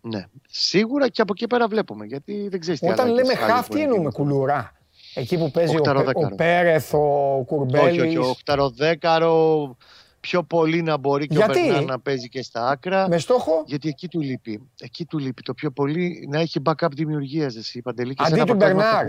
Ναι. Σίγουρα και από εκεί πέρα βλέπουμε. Γιατί δεν ξέρεις τι Όταν λέμε χαφ, τι εννοούμε κουλουρά. Εκεί που παίζει ο, ο Πέρεθ, ο Κουρμπέλης. Όχι, όχι, ο οχταροδέκαρο πιο πολύ να μπορεί και Γιατί; ο Μπερνάρ να παίζει και στα άκρα. Με στόχο; Γιατί εκεί του λείπει. Εκεί του λείπει το πιο πολύ να έχει backup δημιουργίας. Αντί του Μπερνάρ.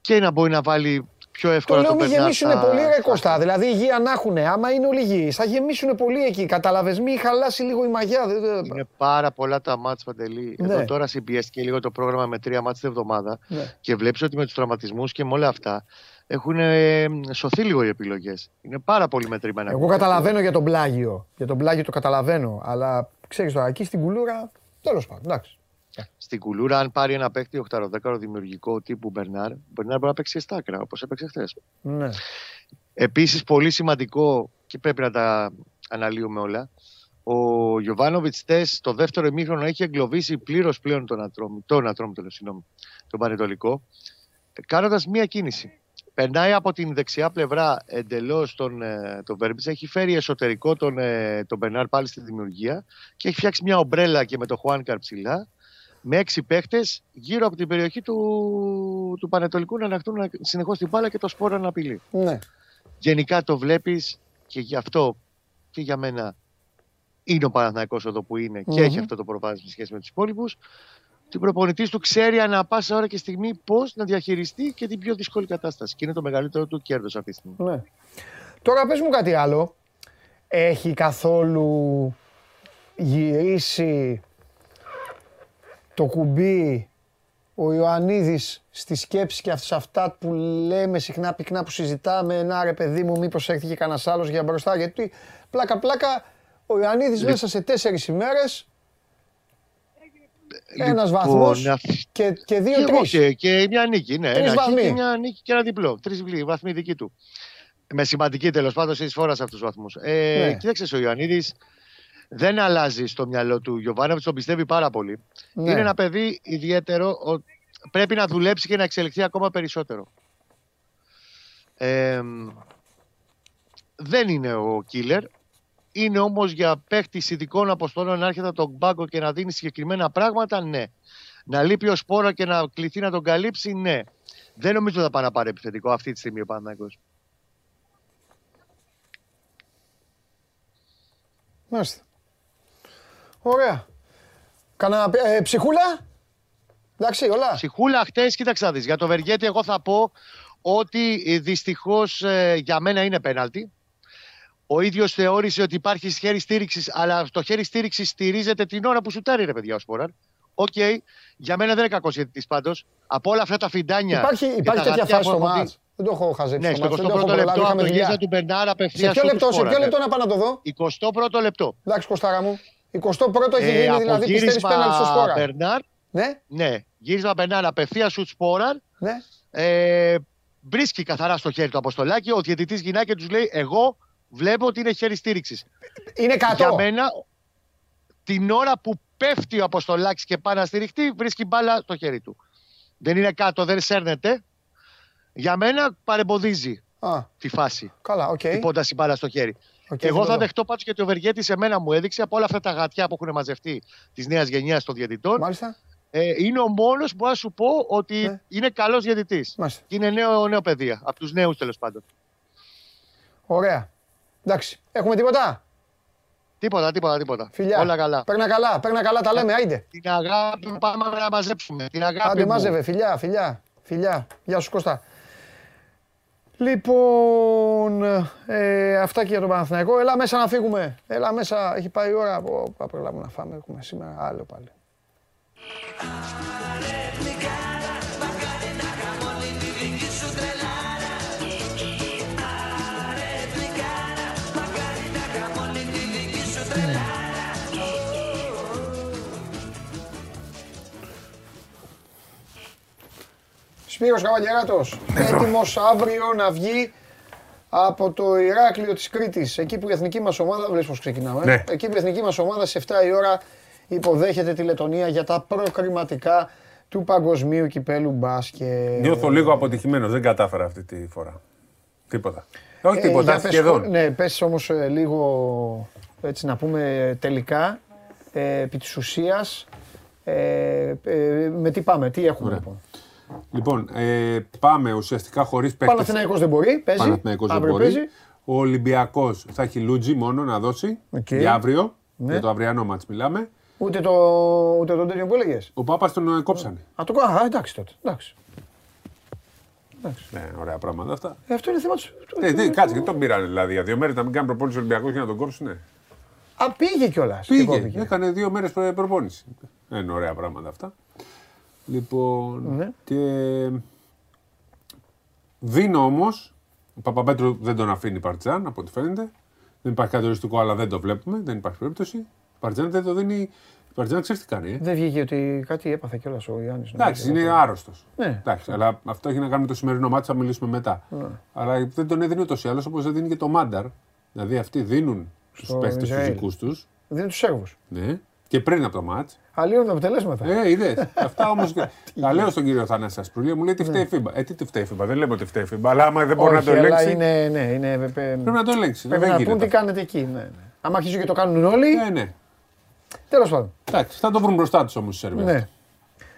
Και να μπορεί να βάλει πιο εύκολα το λέω μην γεμίσουν πολύ ρε Κώστα. Δηλαδή υγεία να έχουν. Άμα είναι όλοι υγιεί, θα γεμίσουν πολύ εκεί. Κατάλαβε, μην χαλάσει λίγο η μαγιά. Είναι πάρα πολλά τα μάτς παντελή. Ναι. Εδώ τώρα συμπιέστηκε λίγο το πρόγραμμα με τρία μάτς την εβδομάδα ναι. και βλέπεις ότι με τους τραυματισμούς και με όλα αυτά έχουν ε, σωθεί λίγο οι επιλογές. Είναι πάρα πολύ μετρημένα. Εγώ καταλαβαίνω για τον πλάγιο. Για τον πλάγιο το καταλαβαίνω. Αλλά ξέρεις τώρα, εκεί στην κουλούρα τέλος πάντων. Εντάξει. Στην κουλούρα, αν πάρει ένα παίκτη 8-10 δημιουργικό τύπου Μπερνάρ, ο Μπερνάρ μπορεί να παίξει στα άκρα όπως έπαιξε χθες. Ναι. Επίσης, πολύ σημαντικό και πρέπει να τα αναλύουμε όλα. Ο Γιωβάνοβιτς Τε το δεύτερο ημίχρονο έχει εγκλωβίσει πλήρως πλέον τον Ατρόμ, τον Ατρόμ, τον, τον Πανετολικό, κάνοντας μία κίνηση. Περνάει από την δεξιά πλευρά εντελώς τον, ε, τον Βέρμπιτς. Έχει φέρει εσωτερικό τον, ε, τον Μπερνάρ πάλι στη δημιουργία και έχει φτιάξει μια ομπρέλα και με το Χουάνκαρ ψηλά με έξι παίχτες γύρω από την περιοχή του, του Πανετολικού να ανακτούν συνεχώς την μπάλα και το σπόρο να απειλεί. Ναι. Γενικά το βλέπεις και γι' αυτό και για μένα είναι ο Παναθηναϊκός εδώ που είναι και έχει αυτό το προβάδισμα σχέση με τους υπόλοιπους. Την προπονητής του ξέρει ανά πάσα ώρα και στιγμή πώς να διαχειριστεί και την πιο δύσκολη κατάσταση. Και είναι το μεγαλύτερο του κέρδος αυτή τη στιγμή. Ναι. Τώρα πες μου κάτι άλλο. Έχει καθόλου γυρίσει το κουμπί ο Ιωαννίδης στη σκέψη και σε αυτά που λέμε συχνά πυκνά που συζητάμε, να ρε παιδί μου μήπως έρθει και κανένας άλλος για μπροστά, γιατί πλάκα πλάκα ο Ιωαννίδης Λε... μέσα σε τέσσερις ημέρες λοιπόν, ένας βαθμός και, και δύο τρεις. Και, και μια νίκη, ναι. Τρεις βαθμοί. Και μια νίκη και ένα διπλό. Τρεις βαθμοί δική του. Με σημαντική τέλος πάντων σε εισφόρα σε αυτούς τους βαθμούς. Ε, ναι. Κοίταξες ο Ιωαννίδης δεν αλλάζει στο μυαλό του. Γιωβάνοβιτς τον πιστεύει πάρα πολύ. Ναι. Είναι ένα παιδί ιδιαίτερο. Πρέπει να δουλέψει και να εξελιχθεί ακόμα περισσότερο. Ε, δεν είναι ο killer. Είναι όμως για παίχτης ειδικών αποστολών να έρχεται τον πάγκο και να δίνει συγκεκριμένα πράγματα, ναι. Να λείπει ο σπόρο και να κληθεί να τον καλύψει, ναι. Δεν νομίζω ότι θα πάει να πάρει επιθετικό αυτή τη στιγμή ο Παναγιώτης. Μάλιστα. Ωραία. Κανένα ε, ψυχούλα; Εντάξει, όλα. Ψυχούλα, χτες, κοίταξα δεις. Για το Βεργέτη, εγώ θα πω ότι ε, δυστυχώς ε, για μένα είναι πέναλτι. Ο ίδιος θεώρησε ότι υπάρχει χέρι στήριξης, αλλά το χέρι στήριξης στηρίζεται την ώρα που σουτάρει, ρε παιδιά, ο Σπόραρ. OK, okay. για μένα δεν είναι κακός διαιτητής πάντως. Από όλα αυτά τα φιντάνια. Υπάρχει, υπάρχει τέτοια φάση στο ματς. Δεν το έχω χαζέψει. Ναι, στο 21ο λεπτό από το του Μπερνάρα απευθείας. Σε ποιο λεπτό, σε ποιο λεπτό να πάω να το δω; 21ο λεπτό. Εντάξει, Κωστάρα μου. 21ο έχει ε, γίνει δηλαδή πιστεύεις πέναλτι στο Σπόραρ; Μπερνάρ, ναι. ναι. Γύρισμα Μπερνάρ απευθείας σουτ Σπόραρ. Ναι. Ε, βρίσκει καθαρά στο χέρι του Αποστολάκη. Ο διαιτητής γυρνάει και τους λέει: Εγώ βλέπω ότι είναι χέρι στήριξης. Είναι κάτω. Για μένα, την ώρα που πέφτει ο Αποστολάκης και πάει να στηριχτεί, βρίσκει μπάλα στο χέρι του. Δεν είναι κάτω, δεν σέρνεται. Για μένα παρεμποδίζει Α. τη φάση. Καλά, OK. Okay. η μπάλα στο χέρι. Okay, Εγώ θα δεχτώ πάντως γιατί ο Βεργέτης σε μένα μου έδειξε από όλα αυτά τα γατιά που έχουν μαζευτεί της νέας γενιάς των διαιτητών. Μάλιστα. Ε, είναι ο μόνος που θα σου πω ότι ναι. είναι καλός διαιτητής. Και είναι νέο, νέο παιδεία. Από τους νέους τέλος πάντων. Ωραία. Εντάξει. Έχουμε τίποτα; Τίποτα, τίποτα, τίποτα. Φιλιά. Όλα καλά. Παίρνα καλά, παίρνα καλά, τα λέμε, άιντε. Την αγάπη πάμε να μαζέψουμε. Την αγάπη Άντε, μάζευε, φιλιά, φιλιά, φιλιά. Γεια σου Κώστα. Λοιπόν, ε, αυτά και για τον Παναθηναϊκό. Έλα μέσα να φύγουμε. Έλα μέσα, έχει πάει η ώρα. Πάμε προλάβουμε να φάμε. Έχουμε σήμερα άλλο πάλι. Σπύρος Καβαλιαράτος, έτοιμος αύριο να βγει από το Ηράκλειο της Κρήτης, εκεί που η εθνική μας ομάδα, βλέπεις πώς ξεκινάμε, ε; ναι. εκεί που η εθνική μας ομάδα σε 7 η ώρα υποδέχεται τη Λετωνία για τα προκριματικά του παγκοσμίου κυπέλου μπάσκετ. Νιώθω λίγο αποτυχημένος, δεν κατάφερα αυτή τη φορά. Τίποτα. Όχι ε, τίποτα, σχεδόν. Ναι, πες όμως ε, λίγο έτσι να πούμε τελικά, ε, επί της ουσίας, ε, ε, με τι πάμε, τι έχουμε Ωραία. λοιπόν; Λοιπόν, ε, πάμε ουσιαστικά χωρίς παίκτες. Παναθηναϊκός δεν μπορεί, παίζει. Παναθηναϊκός δεν Αύριο μπορεί. παίζει. Ο Ολυμπιακός θα έχει Λούντζη μόνο να δώσει Οκ. για αύριο. Ναι. Για το αυριανό ματς μιλάμε. Ούτε το, ούτε τον τέτοιο που έλεγες. Ο Πάπας τον ε, κόψανε. Α, το κο- α, εντάξει τότε. Εντάξει. Ναι, ωραία πράγματα αυτά. Ε, αυτό είναι θέμα τους. Ε, τι, κάτσε, γιατί τον πήρανε δηλαδή για δύο μέρες να μην κάνει προπόνηση Ολυμπιακός για να τον κόψουν. Ναι. Α, πήγε κιόλας. Πήγε, έκανε δύο μέρες προπόνηση. Ε, Είναι ωραία πράγματα αυτά. Λοιπόν. Ναι. Και. Δίνω όμως. Ο Παπαπέτρου δεν τον αφήνει η Παρτιζάν από ό,τι φαίνεται. Δεν υπάρχει κάτι οριστικό, αλλά δεν το βλέπουμε. Δεν υπάρχει περίπτωση. Η Παρτιζάν δεν το δίνει. Η Παρτιζάν ξέρει τι κάνει. Ε. Δεν βγήκε ότι κάτι έπαθε κιόλας ο Γιάννη. Εντάξει, είναι άρρωστος. Ναι. Εντάξει, αλλά αυτό έχει να κάνει με το σημερινό μάτι, θα μιλήσουμε μετά. Ναι. Αλλά δεν τον έδινε ούτως ή άλλως όπως δεν δίνει και το Μάνταρ. Δηλαδή αυτοί δίνουν στους Στο παίχτε τους Ισραήλ. δικούς τους. Δεν του Σέρβους. Ναι. Και πριν από το μάτς. Αλλίων τα αποτελέσματα. Ε, είδες. Αυτά όμως. Τα λέω στον κύριο Θανάση Ασπρούλια, μου λέει τι φταίει η FIBA. Ε, τι τι φταίει η FIBA. Δεν λέμε ότι φταίει η FIBA, αλλά άμα δεν μπορεί να Όχι, το αλλά ελέγξει. Είναι, ναι, είναι, πε- Πρέπει να το ελέγξει. Πρέπει δεν να γίνεται πούν τι αυτό. κάνετε εκεί. Ναι, ναι. Άμα αρχίζουν και το κάνουν όλοι. Ναι, ναι. Τέλος πάντων. Εντάξει, θα το βρουν μπροστά τους όμως οι Σέρβοι. Ναι.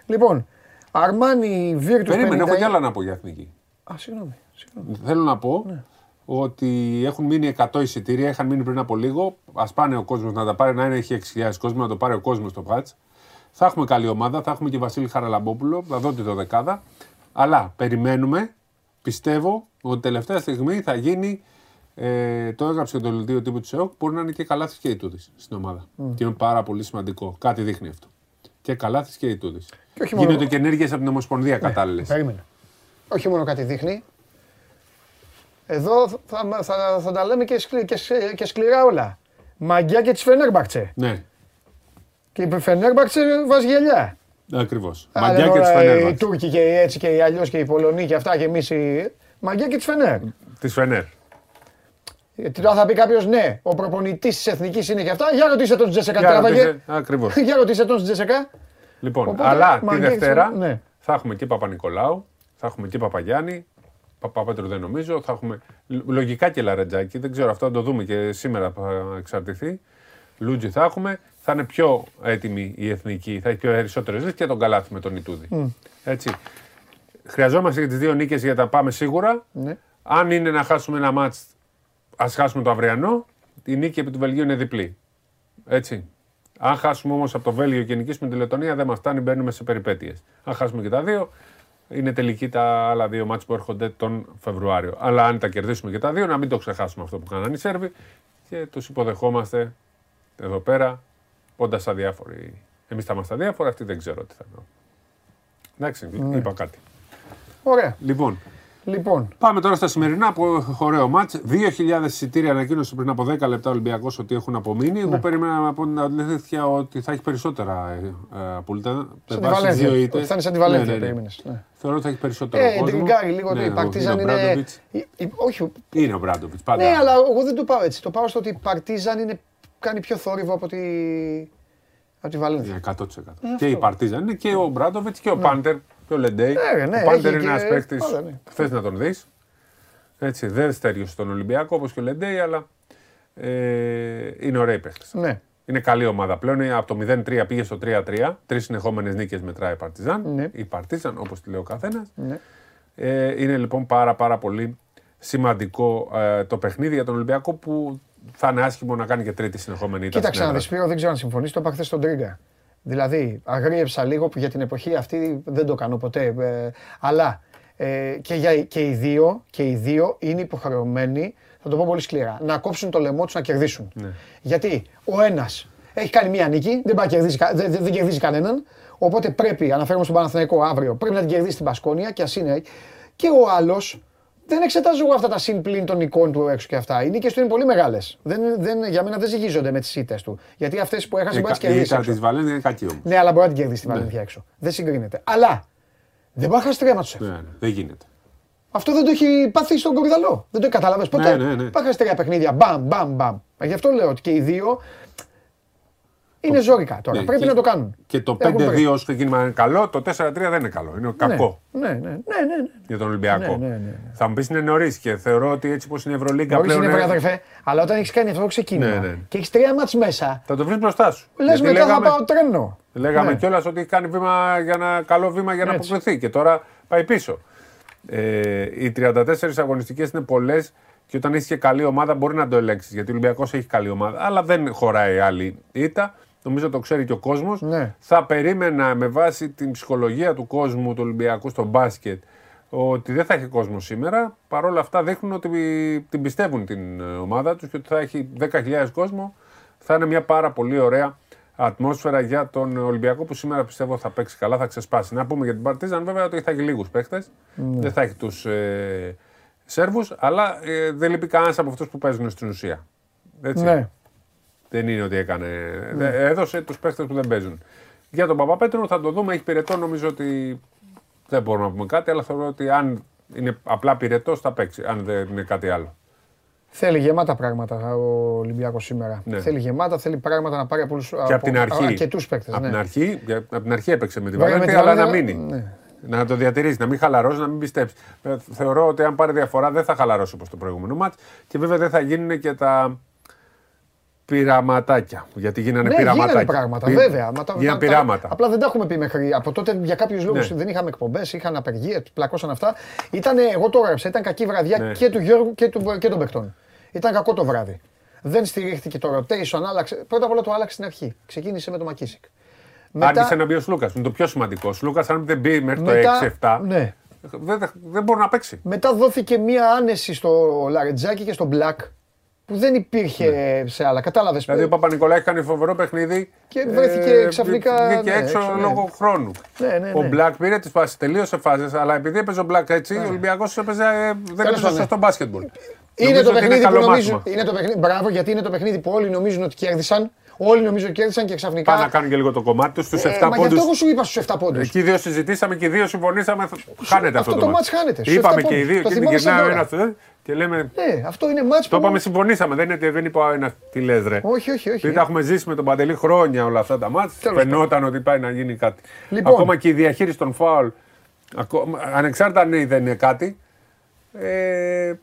Λοιπόν, Αρμάνι Virtus Περίμενε, 50. έχω κι άλλα να πω για εθνική. Α, συγγνώμη. συγγνώμη. Θέλω να πω Ναι. Ότι έχουν μείνει 100 εισιτήρια, είχαν μείνει πριν από λίγο. Α πάνε ο κόσμος να τα πάρει, να είναι έχει 6.000 κόσμο, να το πάρει ο κόσμος το πάτς. Θα έχουμε καλή ομάδα, θα έχουμε και Βασίλη Χαραλαμπόπουλο, θα δω τη δωδεκάδα. Αλλά περιμένουμε, πιστεύω ότι τελευταία στιγμή θα γίνει. Ε, το έγραψε και το δελτίο τύπου του ΕΟΚ. Μπορεί να είναι και καλά και η Τούδη στην ομάδα. Μμ. Και είναι πάρα πολύ σημαντικό. Κάτι δείχνει αυτό. Και καλά και η Τούδη. Και όχι μόνο- Γίνονται και ενέργειες από την Ομοσπονδία κατάλληλες. Περίμενε. Όχι μόνο κάτι δείχνει. Εδώ θα, θα, θα τα λέμε και, σκλη- και, σ- και σκληρά όλα. Μαγκιά και τη Φενέρμπαχτσε. Ναι, Και η Φενέρμπαχτσε βάζει γυαλιά. ακριβώς. Άλλα Μαγκιά και τη τώρα Οι Φενέρ. Τούρκοι και οι έτσι και οι αλλιώς και οι Πολωνοί και αυτά και εμείς. Οι... Μαγκιά και τη Φενέρ. Τη Φενέρ. Γιατί τώρα θα πει κάποιος ναι, ο προπονητής της εθνικής είναι και αυτά. Για ρωτήστε τον Τζεσεκά. Για Τράβαγε. ρωτήστε, ακριβώς. Για ρωτήστε τον Τζεσεκά. Λοιπόν, Οπότε, αλλά τη Μαγκιά και Δευτέρα της- ναι. θα έχουμε και Παπα-Νικολάου, θα έχουμε και Παπαγιάννη, Παπαπέτρου δεν νομίζω, θα έχουμε λ- λογικά και Λαρετζάκη, δεν ξέρω, αυτό θα το δούμε και σήμερα που θα εξαρτηθεί. Λούτζι θα έχουμε, θα είναι πιο έτοιμη η εθνική, θα έχει πιο περισσότερες λύσει και τον Καλάθι με τον Ιτούδη. Μμ. Έτσι. Χρειαζόμαστε και τις δύο νίκες για να τα πάμε σίγουρα. Ναι. Αν είναι να χάσουμε ένα μάτς, ας χάσουμε το αυριανό. Η νίκη επί του Βελγίου είναι διπλή. Έτσι. Αν χάσουμε όμως από το Βέλγιο και νικήσουμε τη Λετωνία, δεν μας φτάνει, μπαίνουμε σε περιπέτειες. Αν χάσουμε και τα δύο, είναι τελική τα άλλα δύο μάτς που έρχονται τον Φεβρουάριο. Αλλά αν τα κερδίσουμε και τα δύο, να μην το ξεχάσουμε αυτό που κάνανε οι Σέρβοι και τους υποδεχόμαστε εδώ πέρα, όντα αδιάφοροι. Εμείς θα είμαστε αδιάφοροι, αυτοί δεν ξέρω τι θα εννοώ. Εντάξει, Ναι. είπα κάτι. Ωραία. Λοιπόν, Λοιπόν, Πάμε τώρα στα σημερινά που ωραίο ματς. 2.000 εισιτήρια ανακοίνωσε πριν από 10 λεπτά ο Ολυμπιακός ότι έχουν απομείνει. Εγώ περίμενα από την αλήθεια ότι θα έχει περισσότερα ε, ε, απούλητα. Με Σαν τη βάση τις Βαλένθια. δύο ήττες. Ότι θα είναι σαν τη Βαλένθια, Ναι, ναι, ναι. περίμενες, ναι. Θεωρώ ότι θα έχει περισσότερο ε, κόσμο. τριγκάρει λίγο ότι Ναι, η ο- Παρτίζαν ο είναι. Ομπράντοβιτς. η- η- Όχι, Είναι ο Ομπράντοβιτς, πάντα. ναι, αλλά εγώ δεν το πάω έτσι. Το πάω στο ότι η Παρτίζαν είναι, κάνει πιο θόρυβο από τη, από τη Βαλένθια. Είναι 100%. Ε, και η Παρτίζαν είναι και ο Ομπράντοβιτς και ο Πάντερ και ο Λεντέι. Ναι, ναι, ο Πάντερ έχει είναι και- ένα παίκτης. όλα, ναι. Θε να τον δεις. Έτσι, δεν στέριωσε τον Ολυμπιακό όπως και ο Λεντέι, αλλά ε, είναι ωραίοι παίκτες. Ναι. Είναι καλή ομάδα πλέον. Είναι Από το 0-3 πήγε στο 3-3. Τρεις συνεχόμενες νίκες μετράει η Παρτιζάν. Ναι. Η Παρτίζαν, όπως τη λέει ο καθένας. Ναι. Ε, είναι λοιπόν πάρα, πάρα πολύ σημαντικό ε, το παιχνίδι για τον Ολυμπιακό που θα είναι άσχημο να κάνει και τρίτη συνεχόμενη ήττα. Κοίταξε στην να έδρα δεις, Σπύρο, δεν ξέρω αν συμφωνείς. Το είπα χθες στον Τρίγκα. Δηλαδή, αγρίεψα λίγο που για την εποχή αυτή δεν το κάνω ποτέ. ε, αλλά ε, και, για, και, οι δύο, και οι δύο είναι υποχρεωμένοι, θα το πω πολύ σκληρά, να κόψουν το λαιμό τους να κερδίσουν. Ναι. Γιατί ο ένας έχει κάνει μία νίκη, δεν, πάει να κερδίσει, κα- δεν, δεν- δεν κερδίζει κανέναν. Οπότε πρέπει, αναφέρομαι στον Παναθηναϊκό αύριο, πρέπει να την κερδίσει την Πασκόνια και ας είναι. Και ο άλλος δεν εξετάζω εγώ αυτά τα συν πλήν των εικόνων του έξω και αυτά. Οι νίκες του είναι πολύ μεγάλες. Δεν, δεν, για μένα δεν ζυγίζονται με τις ήττε του. Γιατί αυτές που έχασε Η, μπορεί να τι κα- η κερδίσει. ήττα τη έξω. Βαλένθια είναι κακή όμως. Ναι, αλλά μπορεί να την κερδίσει τη Ναι. Βαλένθια έξω. Δεν συγκρίνεται. Αλλά δεν πάει να χάσει τρία μάτσου. Ναι, ναι, δεν γίνεται. Αυτό δεν το έχει πάθει στον κορυδαλό. Δεν το κατάλαβε ποτέ. Ναι, ναι, ναι. Πάει να χάσει τρία παιχνίδια. Μπαμ, μπαμ, μπαμ. Μα Γι' αυτό λέω ότι και οι δύο Είναι ζώρικα τώρα. Ναι, Πρέπει και, να το κάνουν. Και το 5-2 όσο ξεκίνημα είναι καλό, το 4-3 δεν είναι καλό. Είναι κακό. Ναι, ναι, ναι, ναι, Για τον Ολυμπιακό. Ναι, ναι, ναι. Θα μου πεις είναι νωρίς και θεωρώ ότι έτσι όπως είναι η Ευρωλίγκα πλέον. είναι αδερφέ, αλλά όταν έχεις κάνει αυτό το ξεκίνημα ναι, ναι. και έχεις τρία μάτς μέσα. Θα το βρεις μπροστά σου. Λες μετά λέγαμε, θα πάω τρένο. Λέγαμε ναι. κιόλας ότι έχει κάνει βήμα για ένα καλό βήμα για να αποκριθεί και τώρα πάει πίσω. Ε, οι 34 αγωνιστικές είναι πολλές και όταν έχεις και καλή ομάδα μπορεί να το ελέγξεις. Γιατί ο Ολυμπιακός έχει καλή ομάδα, αλλά δεν χωράει άλλη ήττα. Νομίζω το ξέρει και ο κόσμος. Ναι. Θα περίμενα με βάση την ψυχολογία του κόσμου του Ολυμπιακού στο μπάσκετ ότι δεν θα έχει κόσμο σήμερα. Παρ' όλα αυτά δείχνουν ότι την πιστεύουν την ομάδα τους και ότι θα έχει 10.000 κόσμο. Θα είναι μια πάρα πολύ ωραία ατμόσφαιρα για τον Ολυμπιακό που σήμερα πιστεύω θα παίξει καλά, θα ξεσπάσει. Να πούμε για την Παρτίζαν βέβαια ότι θα έχει λίγους παίχτε. Ναι. Δεν θα έχει τους ε, Σέρβους, αλλά ε, δεν λείπει κανένας από αυτούς που παίζουν στην ουσία. Έτσι. Ναι. Δεν είναι ότι έκανε. Ναι. Έδωσε τους παίχτες που δεν παίζουν. Για τον Παπαπέτρου θα το δούμε. Έχει πυρετό. Νομίζω ότι δεν μπορούμε να πούμε κάτι, αλλά θεωρώ ότι αν είναι απλά πυρετός θα παίξει. Αν δεν είναι κάτι άλλο. Θέλει γεμάτα πράγματα ο Ολυμπιακός σήμερα. Ναι. Θέλει γεμάτα, θέλει πράγματα να πάρει από, και από, την αρχή, αρκετού παίκτες. Από, ναι. την αρχή, από την αρχή έπαιξε με την Βαλένθια, αλλά να μείνει. Ναι. Να το διατηρήσει, να μην χαλαρώσει, να μην πιστέψει. Ε, θεωρώ ότι αν πάρει διαφορά δεν θα χαλαρώσει όπως το προηγούμενο μάτς και βέβαια δεν θα γίνουν και τα πειραματάκια. Γιατί γίνανε ναι, πειραματάκια. Γίνανε πράγματα, βέβαια. Γίνανε πειράματα. απλά δεν τα έχουμε πει μέχρι. Από τότε για κάποιους λόγους ναι. δεν είχαμε εκπομπές, είχαν απεργία, πλακώσαν αυτά. Ήτανε, εγώ το έγραψα, ήταν κακή βραδιά ναι. και του Γιώργου και, του, και των παιχτών. Ήταν κακό το βράδυ. Δεν στηρίχθηκε το rotation, άλλαξε. Πρώτα απ' όλα το άλλαξε στην αρχή. Ξεκίνησε με το McKissic. Μετά... Άρχισε να μπει ο Σλούκας. Είναι το πιο σημαντικό. Ο Σλούκας, αν δεν μπει μέχρι το 6-7, ναι. δεν, δεν μπορεί να παίξει. Μετά δόθηκε μία άνεση στο Λαρεντζάκι και στο Black που δεν υπήρχε ναι. σε άλλα. Κατάλαβες. Δηλαδή ο Παπανικολάου έκανε φοβερό παιχνίδι. Και βρέθηκε ε, ξαφνικά. Βγήκε ναι, έξω, ναι. λόγω χρόνου. Ναι, ναι, ο Black πήρε τις φάσεις, τελείωσε φάσεις, αλλά επειδή έπαιζε ο Black έτσι, ο Ολυμπιακός έπαιζε, ε, δεν έπαιζε σωστό μπάσκετμπολ. Είναι το, παιχνίδι που νομίζουν, είναι το παιχνίδι, μπράβο, γιατί είναι το παιχνίδι που όλοι νομίζουν ότι κέρδισαν. Όλοι νομίζω κέρδισαν και ξαφνικά. Πάνε να κάνουν και λίγο το κομμάτι τους στου 7 ε, πόντου. Μα γι' αυτό σου είπα στους 7 πόντους. Εκεί δύο συζητήσαμε και δύο συμφωνήσαμε. Χάνεται αυτό, αυτό το μάτς. χάνεται. Είπαμε και οι δύο και την γυρνάει ο ένας. Ε, και λέμε. Ναι, αυτό είναι μάτς Το είπαμε, συμφωνήσαμε. Δεν είναι δεν είπε ο ένα τι λε, ρε. Όχι, όχι, όχι. τα έχουμε ζήσει με τον Παντελή χρόνια όλα αυτά τα μάτς. Φαινόταν ότι πάει να γίνει κάτι. Λοιπόν. Ακόμα και η διαχείριση των φάουλ. Ανεξάρτητα αν δεν είναι κάτι. Ε,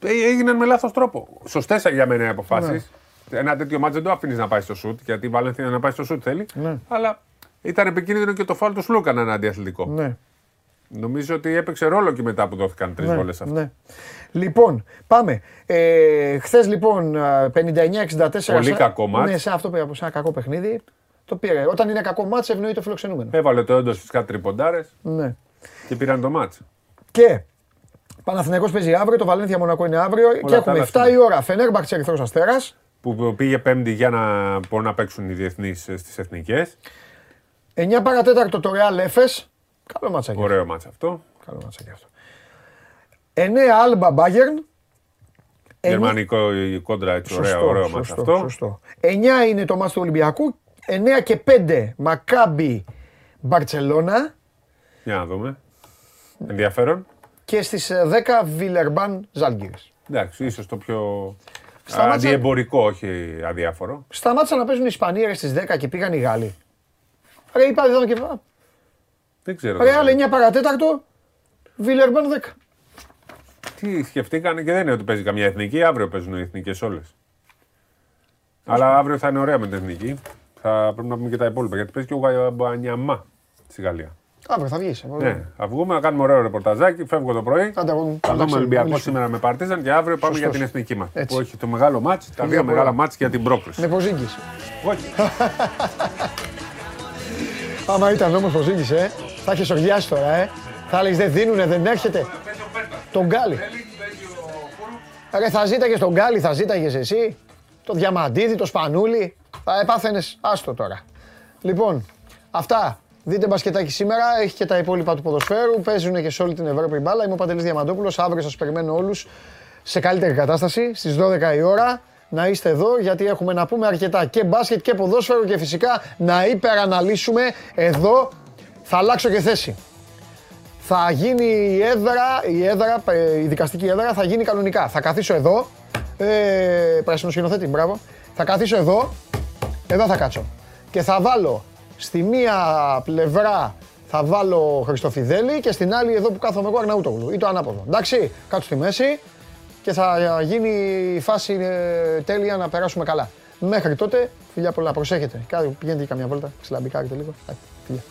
έγιναν με λάθος τρόπο. Σωστές για μένα οι αποφάσεις. Ναι. Ένα τέτοιο μάτσο δεν το αφήνει να πάει στο σουτ, γιατί η Βαλένθια να πάει στο σουτ θέλει. Ναι. Αλλά ήταν επικίνδυνο και το φάουλ του Σλούκαν ένα αντιαθλητικό. Ναι. Νομίζω ότι έπαιξε ρόλο και μετά που δόθηκαν τρεις ναι, βόλες αυτέ. Ναι. Λοιπόν, πάμε. Ε, Χθες λοιπόν 59-64. Πολύ κακό μάτσο. Ναι, σε αυτό πήρα από ένα κακό παιχνίδι. Το πήρε. Όταν είναι κακό μάτσο, ευνοεί το φιλοξενούμενος. Έβαλε το έντο φυσικά τριποντάρες. Ναι. Και πήραν το μάτσο. Και Παναθηναϊκός παίζει αύριο, το Βαλένθια Μονακό είναι αύριο Όλα και έχουμε 7 η ώρα Φενέρμπαχτς Ερυθρός Αστέρας. Που πήγε πέμπτη για να μπορούν να παίξουν οι διεθνείς στις εθνικές. 9 παρατέταρτο το Real Έφες. Καλό μάτσα και Ωραίο μάτσα αυτό. Καλό μάτσα και αυτό. 9 Άλμπα Μπάγερν. Γερμανικό η κόντρα έτσι, ωραίο, ωραίο μάτσα αυτό. Σωστό. 9 είναι το μάτσα του Ολυμπιακού. 9 και 5 Μακάμπι Μπαρτσελώνα. Για να δούμε. Ενδιαφέρον και στις 10 Βιλερμπάν Ζάλγκυρη. Εντάξει, ίσως το πιο Σταμάτησα... αντιεμπορικό, όχι αδιάφορο. Σταμάτησαν να παίζουν οι Ισπανίε στις 10 και πήγαν οι Γάλλοι. Ρε, είπα εδώ και. Δεν ξέρω. Ρε, άλλη 9 παρατέταρτο, Βιλερμπάν 10. Τι σκεφτήκανε και δεν είναι ότι παίζει καμιά εθνική, αύριο παίζουν οι εθνικές όλες. Αλλά αύριο θα είναι ωραία με την εθνική. Θα πρέπει να πούμε και τα υπόλοιπα γιατί παίζει και ο Μπανιαμά στη Γαλλία. Αύριο θα βγεις. Ναι, θα βγούμε να κάνουμε ωραίο ρεπορταζάκι. Φεύγω το πρωί. Θα δούμε Ολυμπιακό σήμερα με Παρτίζαν και αύριο πάμε για την εθνική μας. Που έχει το μεγάλο μάτσο, τα δύο μεγάλα μάτς για την πρόκληση. Με ποζήγκη. Όχι. Άμα ήταν όμως ποζήγκη, ε, θα έχεις οργιάσει τώρα, ε. Θα έλεγες δεν δίνουνε, δεν έρχεται. Τον Γκάλι. Ρε, θα ζήταγες τον Γκάλι, θα ζήταγες εσύ. Το Διαμαντίδη, το Σπανούλι. Θα επάθαινες. Άστο τώρα. Λοιπόν, αυτά. Δείτε μπασκετάκι σήμερα, έχει και τα υπόλοιπα του ποδοσφαίρου. Παίζουν και σε όλη την Ευρώπη μπάλα. Είμαι ο Παντελής Διαμαντόπουλος. Αύριο σας περιμένω όλους σε καλύτερη κατάσταση στις 12 η ώρα. Να είστε εδώ γιατί έχουμε να πούμε αρκετά και μπάσκετ και ποδόσφαιρο και φυσικά να υπεραναλύσουμε εδώ. Θα αλλάξω και θέση. Θα γίνει η έδρα, η έδρα, η δικαστική έδρα θα γίνει κανονικά. Θα καθίσω εδώ. Ε, πράσινο σκηνοθέτη, μπράβο. Θα καθίσω εδώ. Εδώ θα κάτσω και θα βάλω στη μία πλευρά θα βάλω Χριστοφιδέλη και στην άλλη εδώ που κάθομαι εγώ Αρναούτογλου ή το ανάποδο. Εντάξει, κάτω στη μέση και θα γίνει η φάση ε, τέλεια να περάσουμε καλά. Μέχρι τότε, φιλιά πολλά, προσέχετε. Πηγαίνετε καμιά βόλτα, ξυλαμπικάρετε λίγο. Φιλιά.